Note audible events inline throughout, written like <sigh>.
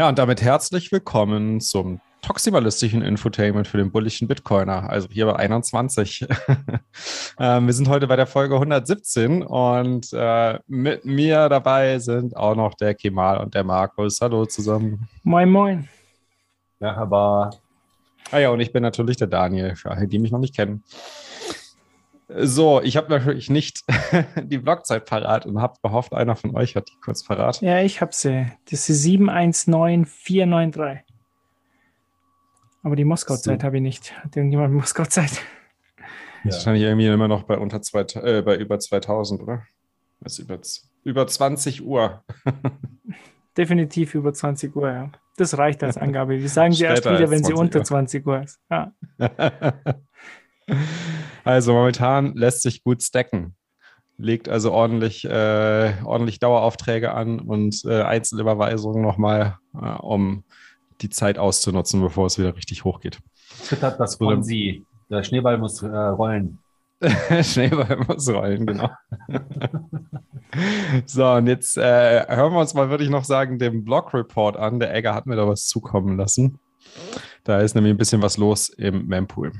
Ja, und damit herzlich willkommen zum toximalistischen Infotainment für den bullischen Bitcoiner, also hier bei 21. <laughs> ähm, wir sind heute bei der Folge 117 und äh, mit mir dabei sind auch noch der Kemal und der Markus. Hallo zusammen. Moin, moin. Merhaba. Ah ja, und ich bin natürlich der Daniel, für alle, die mich noch nicht kennen. So, ich habe natürlich nicht <laughs> die Blockzeit parat und habe gehofft, einer von euch hat die kurz parat. Ja, ich habe sie. Das ist 719493. Aber die Moskau-Zeit so. habe ich nicht. Hat irgendjemand Moskau-Zeit? Ja. Wahrscheinlich irgendwie immer noch bei unter zwei, äh, bei über 2000, oder? Das ist über, über 20 Uhr. <laughs> Definitiv über 20 Uhr, ja. Das reicht als Angabe. Die sagen sie <laughs> erst wieder, wenn sie unter Uhr. 20 Uhr ist. Ja. Also momentan lässt sich gut stacken. Legt also ordentlich, äh, ordentlich Daueraufträge an und äh, Einzelüberweisungen nochmal, äh, um die Zeit auszunutzen, bevor es wieder richtig hochgeht. Twittert das von Sie. Der Schneeball muss äh, rollen. <laughs> Schneeball muss rollen, genau. <laughs> so, und jetzt äh, hören wir uns mal, würde ich noch sagen, den Blog-Report an. Der Egger hat mir da was zukommen lassen. Da ist nämlich ein bisschen was los im Mempool.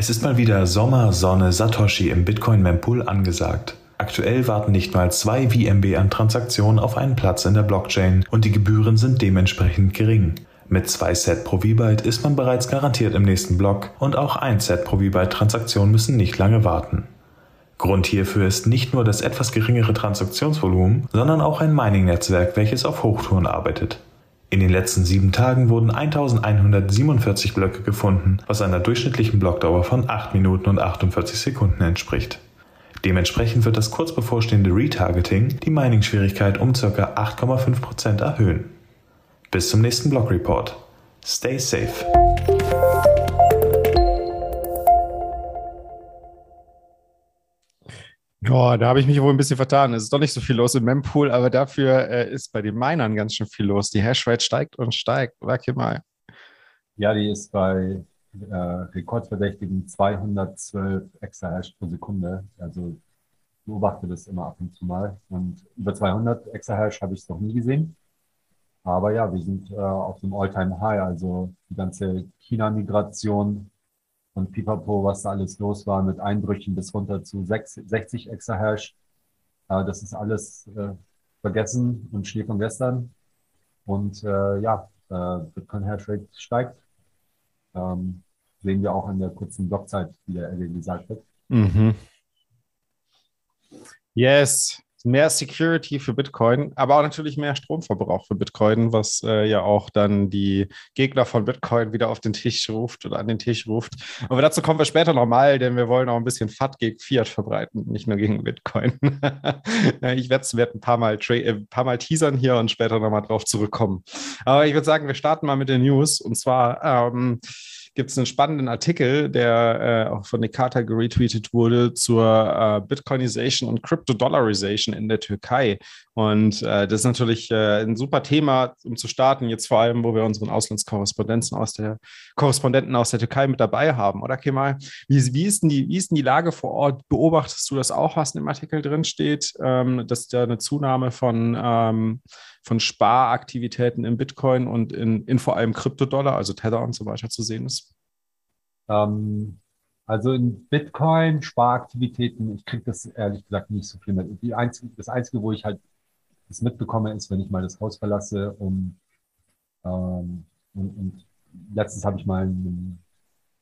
Es ist mal wieder Sommer, Sonne, Satoshi im Bitcoin-Mempool angesagt. Aktuell warten nicht mal zwei VMB an Transaktionen auf einen Platz in der Blockchain und die Gebühren sind dementsprechend gering. Mit zwei Set pro V-Byte ist man bereits garantiert im nächsten Block und auch ein Set pro V-Byte Transaktionen müssen nicht lange warten. Grund hierfür ist nicht nur das etwas geringere Transaktionsvolumen, sondern auch ein Mining-Netzwerk, welches auf Hochtouren arbeitet. In den letzten sieben Tagen wurden 1147 Blöcke gefunden, was einer durchschnittlichen Blockdauer von 8 Minuten und 48 Sekunden entspricht. Dementsprechend wird das kurz bevorstehende Retargeting die Mining-Schwierigkeit um ca. 8,5% erhöhen. Bis zum nächsten Blog Report. Stay safe. Ja, da habe ich mich wohl ein bisschen vertan. Es ist doch nicht so viel los im Mempool, aber dafür äh, ist bei den Minern ganz schön viel los. Die Hashrate steigt und steigt, oder mal. Ja, die ist bei äh, rekordverdächtigen 212 Exahash pro Sekunde. Also beobachte das immer ab und zu mal. Und über 200 Exahash habe ich es noch nie gesehen. Aber ja, wir sind äh, auf dem All-Time-High. Also die ganze China-Migration und Pipapo, was da alles los war mit Einbrüchen bis runter zu 60 Exahash. Äh, das ist alles äh, vergessen und Schnee von gestern. Und äh, ja, äh, Bitcoin Hashrate steigt. Ähm, sehen wir auch in der kurzen Blockzeit, wie der LG gesagt hat. Mhm. Yes mehr Security für Bitcoin, aber auch natürlich mehr Stromverbrauch für Bitcoin, was äh, ja auch dann die Gegner von Bitcoin wieder auf den Tisch ruft oder an den Tisch ruft. Aber dazu kommen wir später nochmal, denn wir wollen auch ein bisschen FAT gegen Fiat verbreiten, nicht nur gegen Bitcoin. <laughs> ich werde es ein paar Mal, äh, ein paar Mal teasern hier und später nochmal drauf zurückkommen. Aber ich würde sagen, wir starten mal mit den News und zwar ähm, gibt es einen spannenden Artikel, der äh, auch von Nikata geretweetet wurde zur äh, Bitcoinization und Crypto-Dollarization in der Türkei. Und äh, das ist natürlich äh, ein super Thema, um zu starten, jetzt vor allem, wo wir unseren Auslandskorrespondenten aus der Korrespondenten aus der Türkei mit dabei haben, oder Kemal? Wie, wie, ist denn die, wie ist denn die Lage vor Ort? Beobachtest du das auch, was in dem Artikel drin steht, ähm, dass da eine Zunahme von ähm, von Sparaktivitäten in Bitcoin und in, in vor allem Kryptodollar, also Tether und so weiter zu sehen ist? Ähm, also in Bitcoin, Sparaktivitäten, ich kriege das ehrlich gesagt nicht so viel mit. Die einzige, das Einzige, wo ich halt das mitbekomme, ist, wenn ich mal das Haus verlasse, um ähm, und, und letztens habe ich mal einem,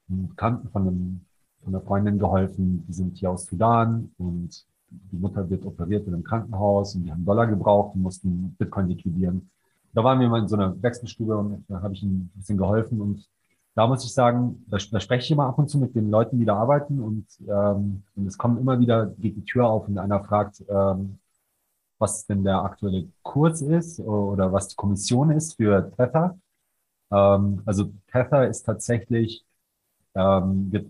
einem Bekannten von, einem, von einer Freundin geholfen, die sind hier aus Sudan und die Mutter wird operiert in einem Krankenhaus und die haben Dollar gebraucht und mussten Bitcoin liquidieren. Da waren wir mal in so einer Wechselstube und da habe ich ihnen ein bisschen geholfen und da muss ich sagen, da, da spreche ich immer ab und zu mit den Leuten, die da arbeiten und, ähm, und es kommt immer wieder, geht die Tür auf und einer fragt, ähm, was denn der aktuelle Kurs ist oder was die Kommission ist für Tether. Ähm, also Tether ist tatsächlich, ähm, wird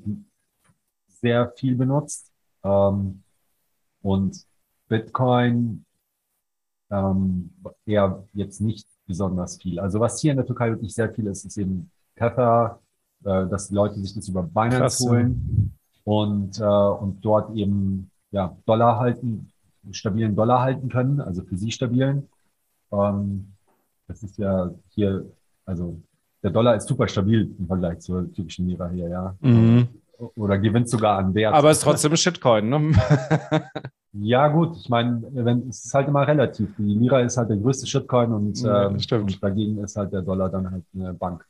sehr viel benutzt. Ähm, und Bitcoin ähm, eher jetzt nicht besonders viel. Also was hier in der Türkei wirklich sehr viel ist, ist eben Tether, äh, dass die Leute sich das über Binance Krass, holen und, äh, und dort eben ja, Dollar halten, stabilen Dollar halten können, also für sie stabilen. Ähm, Das ist ja hier, also der Dollar ist super stabil im Vergleich zur türkischen Lira hier, ja. Mhm. Oder gewinnt sogar an Wert. Aber es ist trotzdem ein Shitcoin, ne? <laughs> Ja, gut, ich meine, wenn, es ist halt immer relativ. Die Lira ist halt der größte Shitcoin und, Ja, ähm, und dagegen ist halt der Dollar dann halt eine Bank.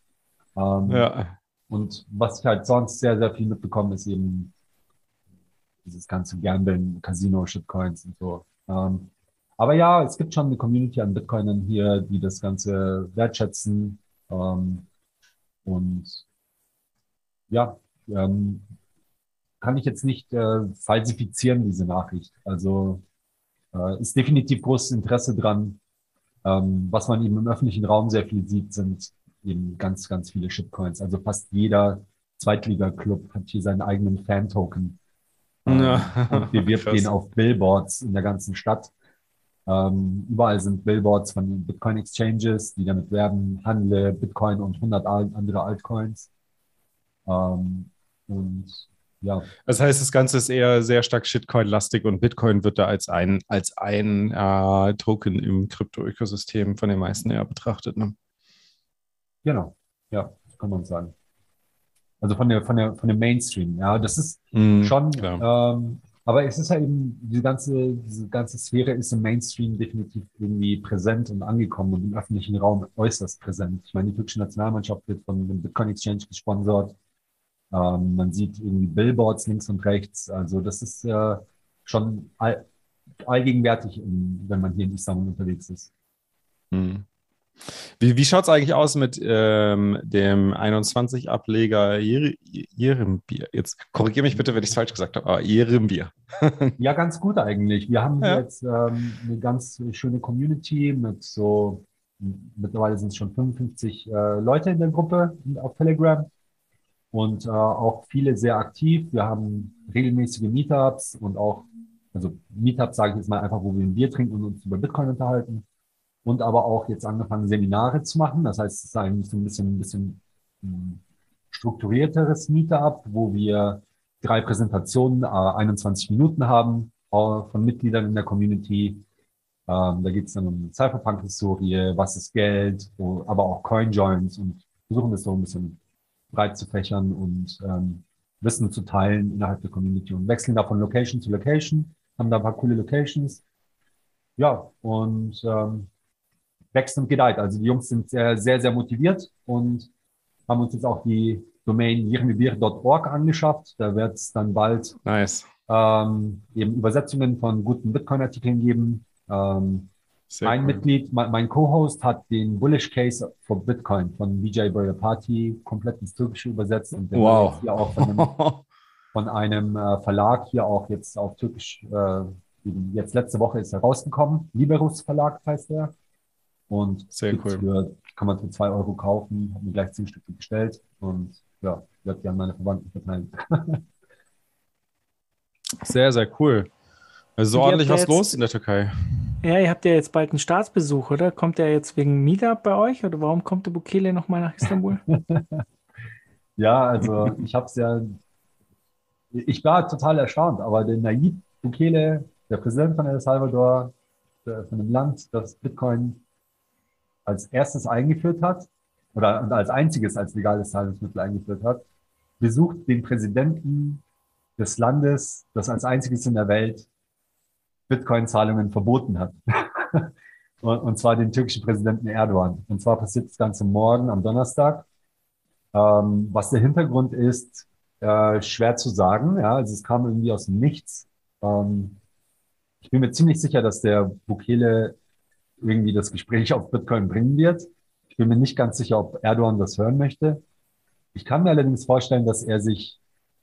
Ähm, ja. Und was ich halt sonst sehr, sehr viel mitbekomme, ist eben dieses ganze Gambeln, Casino, Shitcoins und so. Ähm, aber ja, es gibt schon eine Community an Bitcoinern hier, die das Ganze wertschätzen. Ähm, und ja, ähm, kann ich jetzt nicht äh, falsifizieren, diese Nachricht. Also äh, ist definitiv großes Interesse dran. Ähm, was man eben im öffentlichen Raum sehr viel sieht, sind eben ganz, ganz viele Shitcoins. Also fast jeder Zweitliga-Club hat hier seinen eigenen Fan-Token. Ähm, Ja. Und <laughs> bewirbt den auf Billboards in der ganzen Stadt. Ähm, überall sind Billboards von Bitcoin-Exchanges, die damit werben, handle Bitcoin und 100 al- andere Altcoins. Ähm, und ja, Das heißt, das Ganze ist eher sehr stark Shitcoin-lastig und Bitcoin wird da als ein, als ein äh, Token im Krypto-Ökosystem von den meisten eher betrachtet. Ne? genau. Ja, kann man sagen. Also von der, von der, von dem Mainstream. Ja, das ist Mhm, schon, ähm, aber es ist ja eben, diese ganze, diese ganze Sphäre ist im Mainstream definitiv irgendwie präsent und angekommen und im öffentlichen Raum äußerst präsent. Ich meine, die türkische Nationalmannschaft wird von dem Bitcoin Exchange gesponsert. Ähm, man sieht irgendwie Billboards links und rechts. Also das ist äh, schon all, allgegenwärtig, wenn man hier in Istanbul unterwegs ist. Mhm. Wie, wie schaut es eigentlich aus mit ähm, dem 21-Ableger Jerembier? Jetzt korrigiere mich bitte, wenn ich es falsch gesagt habe, aber Jerembier. <laughs> Ja, ganz gut eigentlich. Wir haben Ja. jetzt ähm, eine ganz schöne Community mit so, mittlerweile sind es schon 55 äh, Leute in der Gruppe auf Telegram und äh, auch viele sehr aktiv. Wir haben regelmäßige Meetups und auch, also Meetups sage ich jetzt mal einfach, wo wir ein Bier trinken und uns über Bitcoin unterhalten. Und aber auch jetzt angefangen, Seminare zu machen. Das heißt, es ist eigentlich so ein bisschen, ein bisschen mh, strukturierteres Meetup, wo wir drei Präsentationen, äh, 21 Minuten haben äh, von Mitgliedern in der Community. Ähm, da geht es dann um Cypherpunk-Historie, was ist Geld, wo, aber auch Coinjoins und versuchen das so ein bisschen breit zu fächern und ähm, Wissen zu teilen innerhalb der Community und wechseln da von Location zu Location, haben da ein paar coole Locations. Ja, und ähm, wächst und gedeiht. Also die Jungs sind sehr, sehr, sehr motiviert und haben uns jetzt auch die Domain jirmibir.org angeschafft. Da wird es dann bald Nice. ähm, eben Übersetzungen von guten Bitcoin-Artikeln geben. Ähm, Sehr ein cool. Mitglied, mein, mein Co-Host hat den Bullish Case for Bitcoin von Vijay Boyapati komplett ins Türkische übersetzt und der Wow. hier auch von einem, <laughs> von einem äh, Verlag hier auch jetzt auf Türkisch, äh, jetzt letzte Woche ist er rausgekommen. Liberus Verlag heißt er. Und Sehr cool. Für, kann man für zwei Euro kaufen, habe mir gleich zehn Stücke bestellt und ja, werde die an meine Verwandten verteilen. Sehr, sehr cool. Also ihr ordentlich was los in der Türkei. Ja, ihr habt ja jetzt bald einen Staatsbesuch, oder? Kommt der jetzt wegen Meetup bei euch? Oder warum kommt der Bukele nochmal nach Istanbul? <laughs> Ja, also ich habe es ja, ich war total erstaunt, aber der Nayib Bukele, der Präsident von El Salvador, der, von einem Land, das Bitcoin als erstes eingeführt hat oder als einziges als legales Zahlungsmittel eingeführt hat, besucht den Präsidenten des Landes, das als einziges in der Welt Bitcoin-Zahlungen verboten hat. <laughs> und, zwar den türkischen Präsidenten Erdogan. Und zwar passiert das Ganze morgen am Donnerstag. Ähm, was der Hintergrund ist, äh, schwer zu sagen. Ja, also es kam irgendwie aus dem Nichts. Ähm, ich bin mir ziemlich sicher, dass der Bukele irgendwie das Gespräch <laughs> auf Bitcoin bringen wird. Ich bin mir nicht ganz sicher, ob Erdogan das hören möchte. Ich kann mir allerdings vorstellen, dass er sich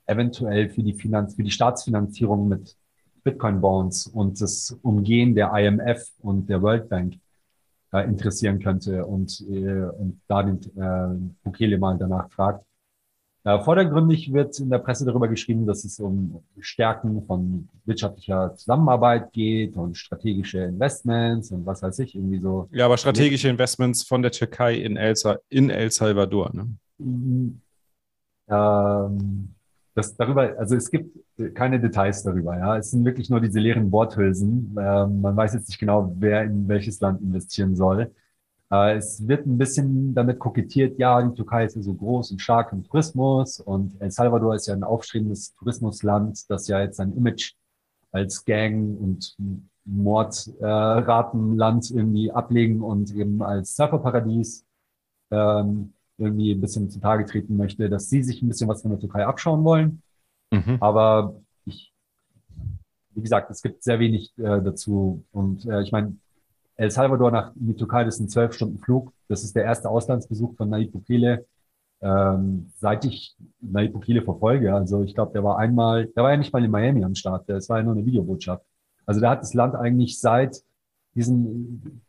eventuell für die Finanz, für die Staatsfinanzierung mit Bitcoin-Bonds und das Umgehen der IMF und der World Bank äh, interessieren könnte und, äh, und da den äh, Bukele mal danach fragt. Äh, vordergründig wird in der Presse darüber geschrieben, dass es um Stärken von wirtschaftlicher Zusammenarbeit geht und strategische Investments und was weiß ich, irgendwie so. Ja, aber strategische Investments von der Türkei in El, in El Salvador. Ne? Ähm, das darüber, also es gibt keine Details darüber, ja. Es sind wirklich nur diese leeren Worthülsen. Ähm, man weiß jetzt nicht genau, wer in welches Land investieren soll. Äh, es wird ein bisschen damit kokettiert, ja, die Türkei ist ja so groß und stark im Tourismus und El Salvador ist ja ein aufstrebendes Tourismusland, das ja jetzt sein Image als Gang und Mordratenland äh, irgendwie ablegen und eben als Surferparadies ähm, irgendwie ein bisschen zutage treten möchte, dass sie sich ein bisschen was von der Türkei abschauen wollen. Mhm. Aber ich, wie gesagt, es gibt sehr wenig äh, dazu. Und äh, ich meine, El Salvador nach in die Türkei, das ist ein zwölf Stunden Flug. Das ist der erste Auslandsbesuch von Nayib Bukele, ähm, seit ich Nayib Bukele verfolge. Also ich glaube, der war einmal, der war ja nicht mal in Miami am Start, das war ja nur eine Videobotschaft. Also der hat das Land eigentlich seit diesem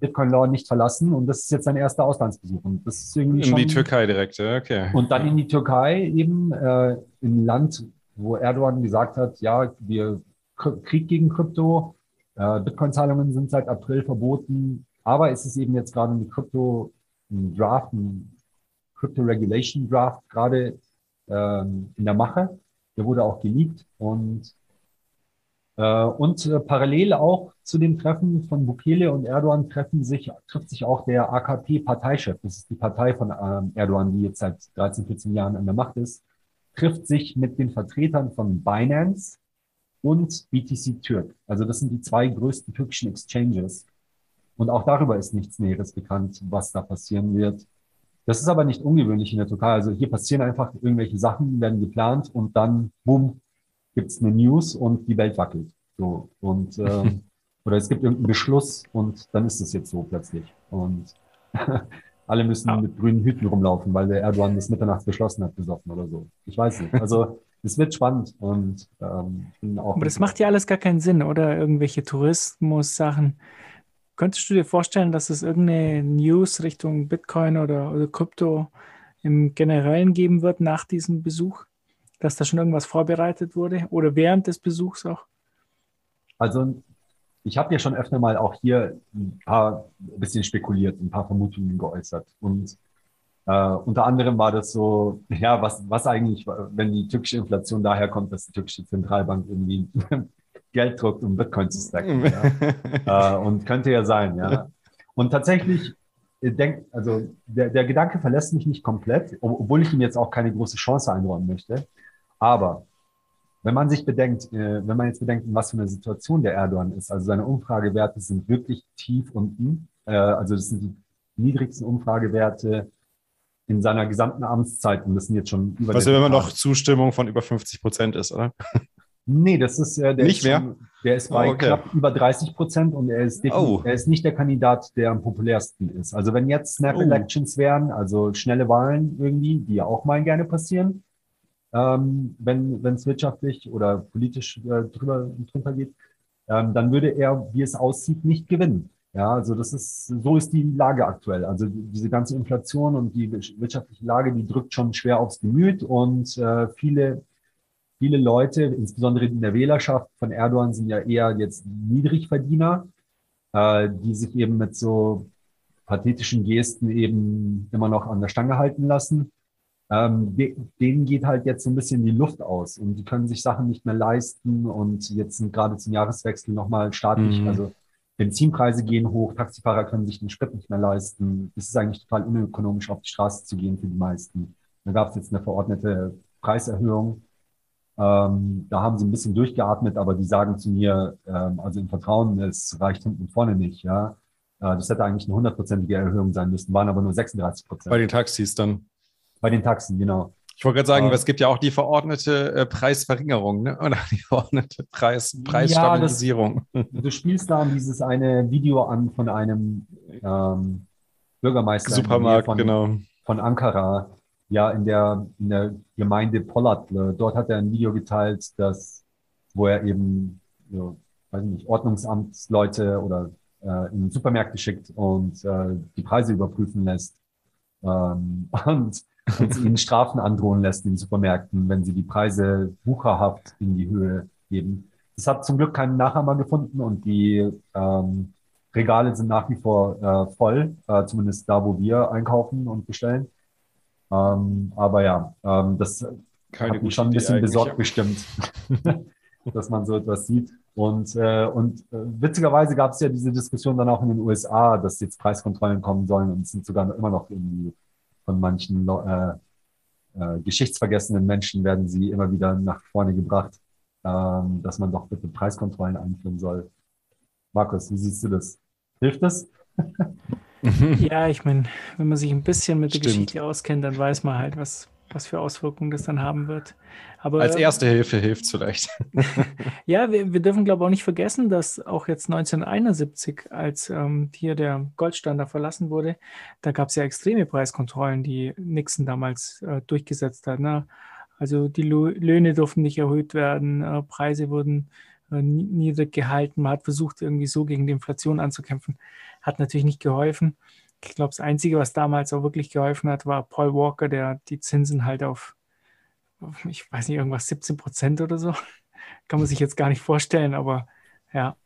Bitcoin-Law nicht verlassen und das ist jetzt sein erster Auslandsbesuch. Und das ist irgendwie in schon, die Türkei direkt, okay. Und dann in die Türkei eben, äh, im Land, wo Erdogan gesagt hat, ja, wir Krieg gegen Krypto, äh, Bitcoin-Zahlungen sind seit April verboten, aber es ist eben jetzt gerade ein Krypto ein Draft, ein Crypto Regulation Draft gerade ähm, in der Mache. Der wurde auch geleakt und und äh, parallel auch zu dem Treffen von Bukele und Erdogan treffen sich, trifft sich auch der AKP-Parteichef, das ist die Partei von ähm, Erdogan, die jetzt seit 13, 14 Jahren an der Macht ist, trifft sich mit den Vertretern von Binance und BTC Türk. Also das sind die zwei größten türkischen Exchanges. Und auch darüber ist nichts Näheres bekannt, was da passieren wird. Das ist aber nicht ungewöhnlich in der Türkei. Also hier passieren einfach irgendwelche Sachen, werden geplant und dann, boom, gibt es eine News und die Welt wackelt. So. Und <laughs> ähm, oder es gibt irgendeinen Beschluss und dann ist es jetzt so plötzlich. Und <laughs> alle müssen mit grünen Hüten rumlaufen, weil der Erdogan das mitternachts beschlossen hat, besoffen oder so. Ich weiß nicht. Also <laughs> es wird spannend und ähm, ich bin auch. Aber das macht ja alles gar keinen Sinn, oder? Irgendwelche Tourismus-Sachen. Könntest du dir vorstellen, dass es irgendeine News Richtung Bitcoin oder, oder Krypto im Generellen geben wird nach diesem Besuch? Dass da schon irgendwas vorbereitet wurde oder während des Besuchs auch? Also ich habe ja schon öfter mal auch hier ein paar ein bisschen spekuliert, ein paar Vermutungen geäußert. Und äh, unter anderem war das so, <laughs> ja, was, was eigentlich, wenn die türkische Inflation daher kommt, dass die türkische Zentralbank irgendwie <laughs> Geld druckt, um Bitcoin zu stacken. ja. <laughs> äh, und könnte ja sein, ja. Und tatsächlich denk, also der, der Gedanke verlässt mich nicht komplett, obwohl ich ihm jetzt auch keine große Chance einräumen möchte. Aber wenn man sich bedenkt, äh, wenn man jetzt bedenkt, in was für eine Situation der Erdogan ist, also seine Umfragewerte sind wirklich tief unten. Äh, also das sind die niedrigsten Umfragewerte in seiner gesamten Amtszeit und das sind jetzt schon über. Was ja immer noch Zustimmung von über 50 Prozent ist, oder? Nee, das ist äh, der nicht ist mehr. Schon, der ist bei oh, okay. knapp über 30 Prozent und er ist, oh. er ist nicht der Kandidat, der am populärsten ist. Also wenn jetzt Snap oh. Elections wären, also schnelle Wahlen irgendwie, die ja auch mal gerne passieren, ähm, wenn es wirtschaftlich oder politisch äh, drüber drunter geht, ähm, dann würde er, wie es aussieht, nicht gewinnen. Ja, also das ist, so ist die Lage aktuell. Also diese ganze Inflation und die wirtschaftliche Lage, die drückt schon schwer aufs Gemüt und äh, viele, viele Leute, insbesondere in der Wählerschaft von Erdogan, sind ja eher jetzt Niedrigverdiener, äh, die sich eben mit so pathetischen Gesten eben immer noch an der Stange halten lassen ähm, denen geht halt jetzt so ein bisschen die Luft aus und die können sich Sachen nicht mehr leisten und jetzt sind gerade zum Jahreswechsel nochmal staatlich, mhm. also Benzinpreise gehen hoch, Taxifahrer können sich den Sprit nicht mehr leisten. Es ist eigentlich total unökonomisch, auf die Straße zu gehen für die meisten. Da gab es jetzt eine verordnete Preiserhöhung. Ähm, da haben sie ein bisschen durchgeatmet, aber die sagen zu mir, ähm, also im Vertrauen, es reicht hinten und vorne nicht, ja. Äh, das hätte eigentlich eine hundertprozentige Erhöhung sein müssen, waren aber nur 36 Prozent. Bei den Taxis dann. Bei den Taxen, genau. Ich wollte gerade sagen, äh, es gibt ja auch die verordnete äh, Preisverringerung ne? <laughs> oder die verordnete Preis, Preisstabilisierung. Ja, das, <laughs> du spielst da dieses eine Video an von einem ähm, Bürgermeister Supermarkt, von, genau. von Ankara, ja, in der, in der Gemeinde Polatlı. Dort hat er ein Video geteilt, dass, wo er eben, so, weiß nicht, Ordnungsamtsleute oder äh, in Supermärkte schickt und äh, die Preise überprüfen lässt. Ähm, <laughs> und und ihnen Strafen androhen lässt in Supermärkten, wenn sie die Preise wucherhaft in die Höhe geben. Das hat zum Glück keinen Nachahmer gefunden und die ähm, Regale sind nach wie vor äh, voll, äh, zumindest da, wo wir einkaufen und bestellen. Ähm, aber ja, ähm, das Keine hat mich schon ein bisschen besorgt bestimmt. <laughs> dass man so etwas sieht. Und, äh, und äh, witzigerweise gab es ja diese Diskussion dann auch in den USA, dass jetzt Preiskontrollen kommen sollen und es sind sogar immer noch irgendwie von manchen äh, äh, geschichtsvergessenen Menschen werden sie immer wieder nach vorne gebracht, ähm, dass man doch bitte Preiskontrollen einführen soll. Markus, wie siehst du das? Hilft das? <laughs> ja, ich meine, wenn man sich ein bisschen mit der Geschichte auskennt, dann weiß man halt, was, was für Auswirkungen das dann haben wird. Aber, Als erste Hilfe hilft es vielleicht. <laughs> ja, wir, wir dürfen, glaube ich, auch nicht vergessen, dass auch jetzt 1971, als ähm, hier der Goldstandard verlassen wurde, da gab es ja extreme Preiskontrollen, die Nixon damals äh, durchgesetzt hat. Ne? Also die Löhne durften nicht erhöht werden, äh, Preise wurden äh, niedrig gehalten. Man hat versucht, irgendwie so gegen die Inflation anzukämpfen. Hat natürlich nicht geholfen. Ich glaube, das Einzige, was damals auch wirklich geholfen hat, war Paul Walker, der die Zinsen halt auf, ich weiß nicht, irgendwas 17 Prozent oder so. <laughs> Kann man sich jetzt gar nicht vorstellen, aber ja.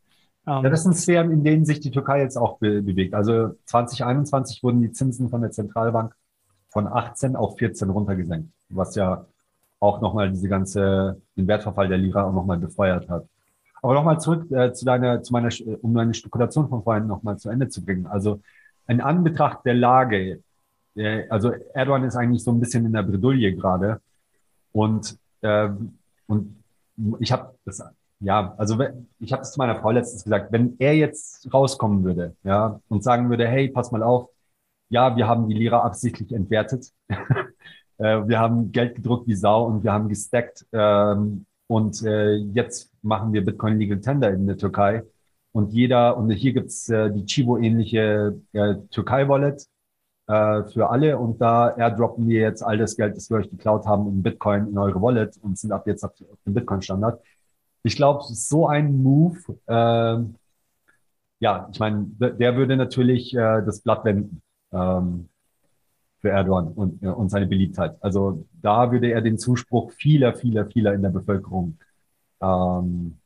Ähm, ja, das sind Sphären, in denen sich die Türkei jetzt auch be bewegt. Also 2021 wurden die Zinsen von der Zentralbank von 18 auf 14 runtergesenkt, was ja auch nochmal diese ganze, den Wertverfall der Lira auch nochmal befeuert hat. Aber nochmal zurück äh, zu deiner, zu meiner, um deine Spekulation von vorhin nochmal zu Ende zu bringen. Also in Anbetracht der Lage, äh, also Erdogan ist eigentlich so ein bisschen in der Bredouille gerade. Und, äh, und ich habe das, ja, also ich habe es zu meiner Frau letztens gesagt, wenn er jetzt rauskommen würde, ja, und sagen würde, hey, pass mal auf, ja, wir haben die Lira absichtlich entwertet. <laughs> äh, wir haben Geld gedruckt wie Sau und wir haben gestackt. Ähm, und äh, jetzt machen wir Bitcoin Legal Tender in der Türkei. Und jeder, und hier gibt's äh, die Chivo-ähnliche äh, Türkei-Wallet äh, für alle. Und da airdroppen wir jetzt all das Geld, das wir euch geklaut haben, in Bitcoin in eure Wallet und sind ab jetzt auf, auf dem Bitcoin-Standard. Ich glaube, so ein Move, äh, ja, ich meine, der würde natürlich äh, das Blatt wenden ähm, für Erdogan und, äh, und seine Beliebtheit. Also da würde er den Zuspruch vieler, vieler, vieler in der Bevölkerung ähm,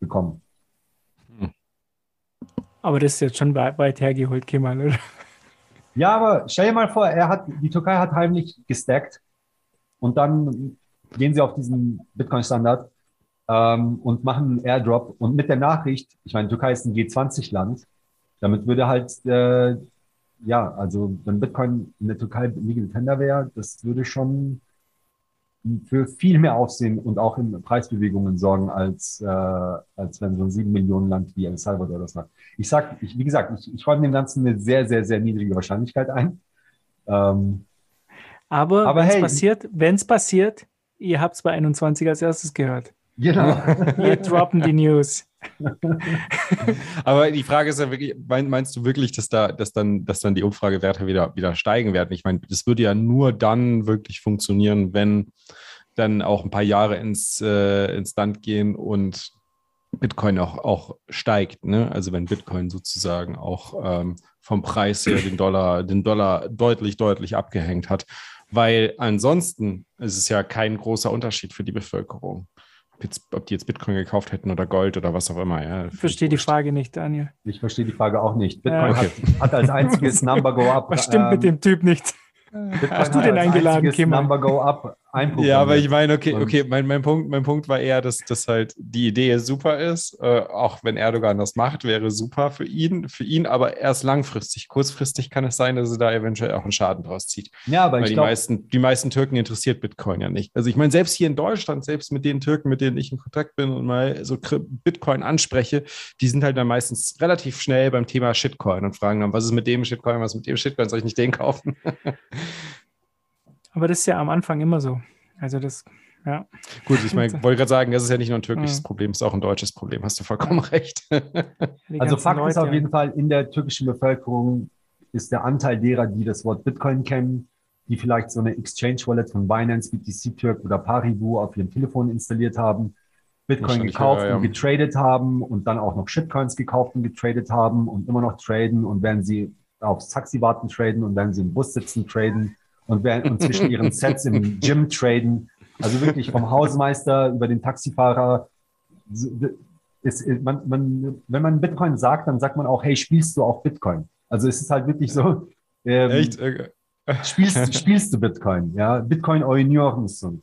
bekommen. Aber das ist jetzt schon weit, weit hergeholt, Kemal, oder? Ja, aber stell dir mal vor, er hat, die Türkei hat heimlich gestackt und dann gehen sie auf diesen Bitcoin-Standard ähm, und machen einen Airdrop und mit der Nachricht, ich meine, Türkei ist ein G20-Land, damit würde halt äh, ja, also wenn Bitcoin in der Türkei Legal Tender wäre, das würde schon für viel mehr Aufsehen und auch in Preisbewegungen sorgen, als, äh, als wenn so ein sieben Millionen Land wie El Salvador das macht. Ich sag, ich, wie gesagt, ich, ich räume dem Ganzen eine sehr, sehr, sehr niedrige Wahrscheinlichkeit ein. Ähm, aber aber wenn es hey, passiert, wenn es passiert, ihr habt es bei 21 als erstes gehört. Genau. <laughs> Wir droppen die News. <laughs> Aber die Frage ist ja wirklich, meinst du wirklich, dass da, dass dann, dass dann die Umfragewerte wieder, wieder steigen werden? Ich meine, das würde ja nur dann wirklich funktionieren, wenn dann auch ein paar Jahre ins, äh, ins Land gehen und Bitcoin auch, auch steigt. Ne? Also wenn Bitcoin sozusagen auch ähm, vom Preis her den Dollar, den Dollar deutlich, deutlich abgehängt hat. Weil ansonsten ist es ja kein großer Unterschied für die Bevölkerung ob die jetzt Bitcoin gekauft hätten oder Gold oder was auch immer. Ja, ich verstehe die Frage nicht, Daniel. Ich verstehe die Frage auch nicht. Bitcoin okay. hat, hat, als einziges Number Go Up. <laughs> Was stimmt ähm, mit dem Typ nicht? Bitcoin Hast du den eingeladen, Kim? Number Go Up Ja, aber ich meine, okay, okay, mein, mein, Punkt, mein Punkt war eher, dass, dass halt die Idee super ist. Äh, auch wenn Erdogan das macht, wäre super für ihn, für ihn, aber erst langfristig. Kurzfristig kann es sein, dass er da eventuell auch einen Schaden draus zieht. Ja, aber Weil ich die, glaub, meisten, die meisten Türken interessiert Bitcoin ja nicht. Also ich meine, selbst hier in Deutschland, selbst mit den Türken, mit denen ich in Kontakt bin und mal so Bitcoin anspreche, die sind halt dann meistens relativ schnell beim Thema Shitcoin und fragen dann, was ist mit dem Shitcoin, was ist mit dem Shitcoin, soll ich nicht den kaufen? <laughs> Aber das ist ja am Anfang immer so. Also das, ja. Gut, ich meine, <laughs> wollte gerade sagen, das ist ja nicht nur ein türkisches ja. Problem, es ist auch ein deutsches Problem. Hast du vollkommen recht. <laughs> also Fakt Leute, ist auf jeden Fall, in der türkischen Bevölkerung ist der Anteil derer, die das Wort Bitcoin kennen, die vielleicht so eine Exchange-Wallet von Binance, BTC Türk oder Paribu auf ihrem Telefon installiert haben, Bitcoin gekauft höher, ja. und getradet haben und dann auch noch Shitcoins gekauft und getradet haben und immer noch traden und werden sie aufs Taxi warten traden und werden sie im Bus sitzen traden und, werden, und zwischen ihren <laughs> Sets im Gym traden. Also wirklich vom Hausmeister über den Taxifahrer. Ist, man, man, wenn man Bitcoin sagt, dann sagt man auch, hey, spielst du auch Bitcoin? Also es ist halt wirklich so. Ähm, Echt? Okay. Spielst, spielst du Bitcoin? Ja, Bitcoin oynuyor musun?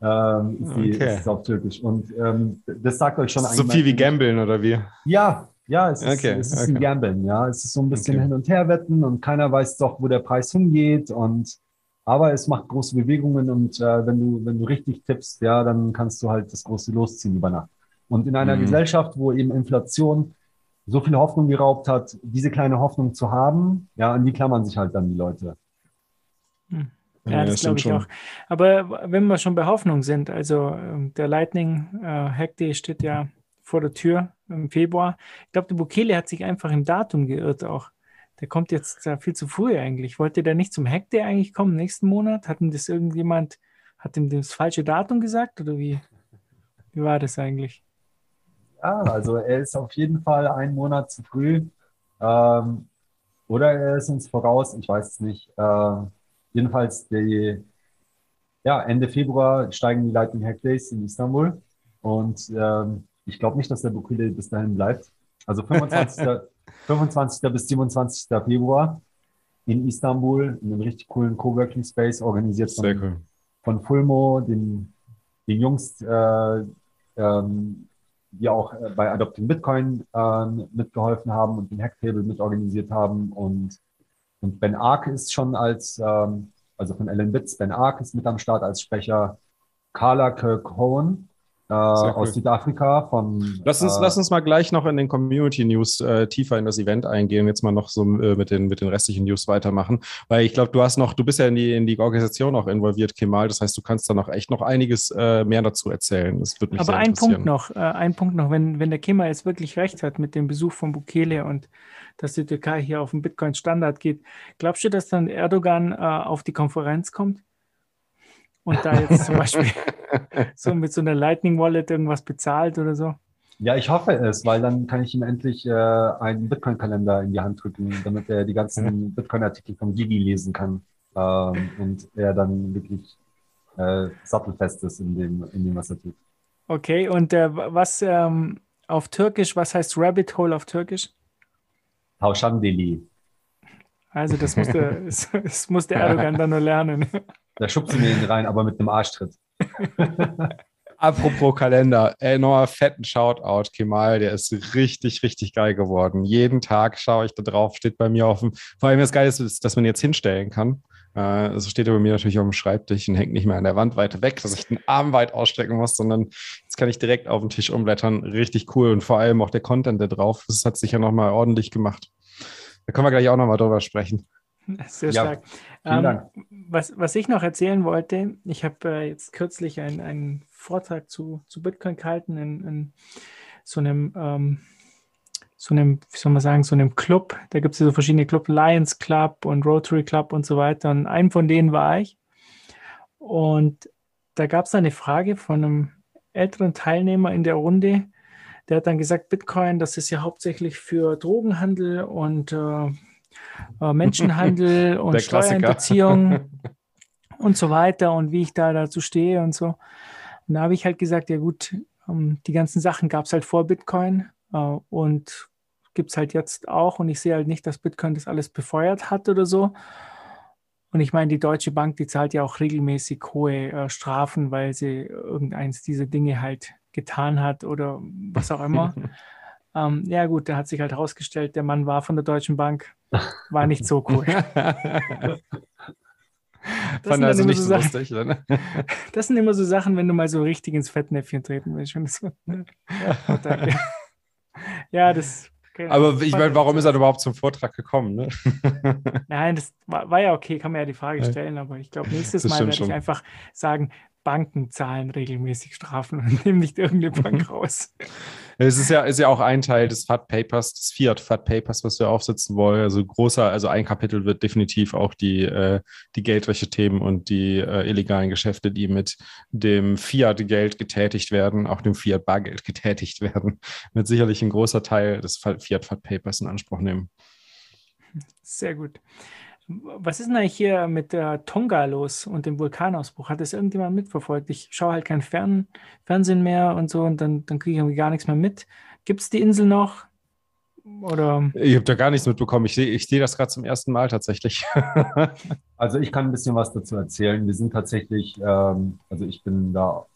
Ähm, ist, die, Okay. ist es auf Türkisch. Und ähm, das sagt euch schon So viel wie Gambeln oder wie? Ja, ja, es ist, Okay, es ist okay. ein Gamblen, ja. Es ist so ein bisschen Okay. hin und her wetten und keiner weiß doch, wo der Preis hingeht. Und aber es macht große Bewegungen und äh, wenn du, wenn du richtig tippst, ja, dann kannst du halt das große losziehen über Nacht. Und in einer Mhm. Gesellschaft, wo eben Inflation so viel Hoffnung geraubt hat, diese kleine Hoffnung zu haben, ja, an die klammern sich halt dann die Leute. Ja, das glaube stimmt ich auch. Aber wenn wir schon bei Hoffnung sind, also ähm, der Lightning äh, Hack Day steht ja vor der Tür im Februar. Ich glaube, der Bukele hat sich einfach im Datum geirrt auch. Der kommt jetzt viel zu früh eigentlich. Wollte der nicht zum Hack Day eigentlich kommen nächsten Monat? Hat ihm das irgendjemand, hat ihm das falsche Datum gesagt oder wie, wie war das eigentlich? Ja, also er ist auf jeden Fall einen Monat zu früh. Ähm, oder er ist uns voraus, ich weiß es nicht. Ähm, jedenfalls die, ja, Ende Februar steigen die Lightning Hack Days in Istanbul. Und ähm, ich glaube nicht, dass der Bukele bis dahin bleibt. Also 25. 25. <laughs> bis 27. Februar in Istanbul, in einem richtig coolen Coworking Space, organisiert von, cool. von Fulmo, den, den Jungs, äh, ähm, die auch äh, bei Adopting Bitcoin ähm, mitgeholfen haben und den Hacktable mitorganisiert haben. Und, und Ben Ark ist schon als, ähm, also von Alan Bits, Ben Ark ist mit am Start als Sprecher. Carla Kirk Hohen äh, cool. aus Südafrika von. Lass uns, äh, lass uns mal gleich noch in den Community News äh, tiefer in das Event eingehen, jetzt mal noch so äh, mit, den, mit den restlichen News weitermachen. Weil ich glaube, du hast noch, du bist ja in die, in die Organisation auch involviert, Kemal. Das heißt, du kannst da noch echt noch einiges äh, mehr dazu erzählen. Das wird mich Aber sehr ein interessieren. Punkt noch, äh, ein Punkt noch, wenn, wenn der Kimmer jetzt wirklich recht hat mit dem Besuch von Bukele und dass die Türkei hier auf den Bitcoin-Standard geht, glaubst du, dass dann Erdogan äh, auf die Konferenz kommt und da jetzt zum Beispiel <laughs> so mit so einer Lightning Wallet irgendwas bezahlt oder so? Ja, ich hoffe es, weil dann kann ich ihm endlich äh, einen Bitcoin-Kalender in die Hand drücken, damit er die ganzen <laughs> Bitcoin-Artikel von Gigi lesen kann ähm, und er dann wirklich äh, sattelfest ist in dem, in dem, was er tut. Okay, und äh, was ähm, auf Türkisch, was heißt Rabbit Hole auf Türkisch? Tauschandeli. Also das musste, <laughs> das, musste Erdogan dann nur lernen. Da schubst du mir ihn rein, aber mit einem Arschtritt. <laughs> Apropos Kalender, ey, nochmal fetten Shoutout, Kemal, der ist richtig, richtig geil geworden. Jeden Tag schaue ich da drauf, steht bei mir auf dem, vor allem das Geile ist, dass man jetzt hinstellen kann. Äh, Also steht er bei mir natürlich auf dem Schreibtisch und hängt nicht mehr an der Wand weiter weg, dass ich den Arm weit ausstrecken muss, sondern jetzt kann ich direkt auf den Tisch umblättern. Richtig cool und vor allem auch der Content da drauf, das hat sich ja nochmal ordentlich gemacht. Da können wir gleich auch nochmal drüber sprechen. <laughs> Sehr Ja, stark. Vielen Ähm, Dank. was, was ich noch erzählen wollte, ich habe äh, jetzt kürzlich einen, einen Vortrag zu, zu Bitcoin gehalten in, in so einem, ähm, so einem, wie soll man sagen, so einem Club. Da gibt es ja so verschiedene Club, Lions Club und Rotary Club und so weiter. Und einem von denen war ich. Und da gab es eine Frage von einem älteren Teilnehmer in der Runde. Der hat dann gesagt, Bitcoin, das ist ja hauptsächlich für Drogenhandel und äh, äh, Menschenhandel <laughs> und. Steuerhinterziehung <laughs> und so weiter und wie ich da dazu stehe und so. Und da habe ich halt gesagt, ja gut, ähm, die ganzen Sachen gab es halt vor Bitcoin äh, und gibt es halt jetzt auch und ich sehe halt nicht, dass Bitcoin das alles befeuert hat oder so. Und ich meine, die Deutsche Bank, die zahlt ja auch regelmäßig hohe äh, Strafen, weil sie irgendeins dieser Dinge halt getan hat oder was auch immer. <laughs> ähm, ja gut, da hat sich halt herausgestellt, der Mann war von der Deutschen Bank, war nicht so cool. <laughs> Das Fand sind also dann immer nicht so Sachen- lustig. Ne? <laughs> Das sind immer so Sachen, wenn du mal so richtig ins Fettnäpfchen treten willst. So, ja, ja, das. okay. Aber ich meine, warum ist er überhaupt zum Vortrag gekommen? Ne? Nein, das war, war ja okay, kann man ja die Frage stellen, aber ich glaube, nächstes Das Mal werde ich einfach sagen, Banken zahlen regelmäßig Strafen und <laughs> nehmen nicht irgendeine Bank raus. Es ist ja, ist ja auch ein Teil des FAT Papers, des Fiat FAT Papers, was wir aufsetzen wollen. Also großer, also ein Kapitel wird definitiv auch die, äh, die Geldwäsche-Themen und die äh, illegalen Geschäfte, die mit dem Fiat-Geld getätigt werden, auch dem Fiat-Bargeld getätigt werden, wird sicherlich ein großer Teil des Fiat FAT Papers in Anspruch nehmen. Sehr gut. Was ist denn eigentlich hier mit äh, Tonga los und dem Vulkanausbruch? Hat das irgendjemand mitverfolgt? Ich schaue halt kein Fern Fernsehen mehr und so und dann, dann kriege ich irgendwie gar nichts mehr mit. Gibt es die Insel noch? Oder? Ich habe da gar nichts mitbekommen. Ich sehe ich seh das gerade zum ersten Mal tatsächlich. <laughs> Also ich kann ein bisschen was dazu erzählen. Wir sind tatsächlich, ähm, also ich bin da,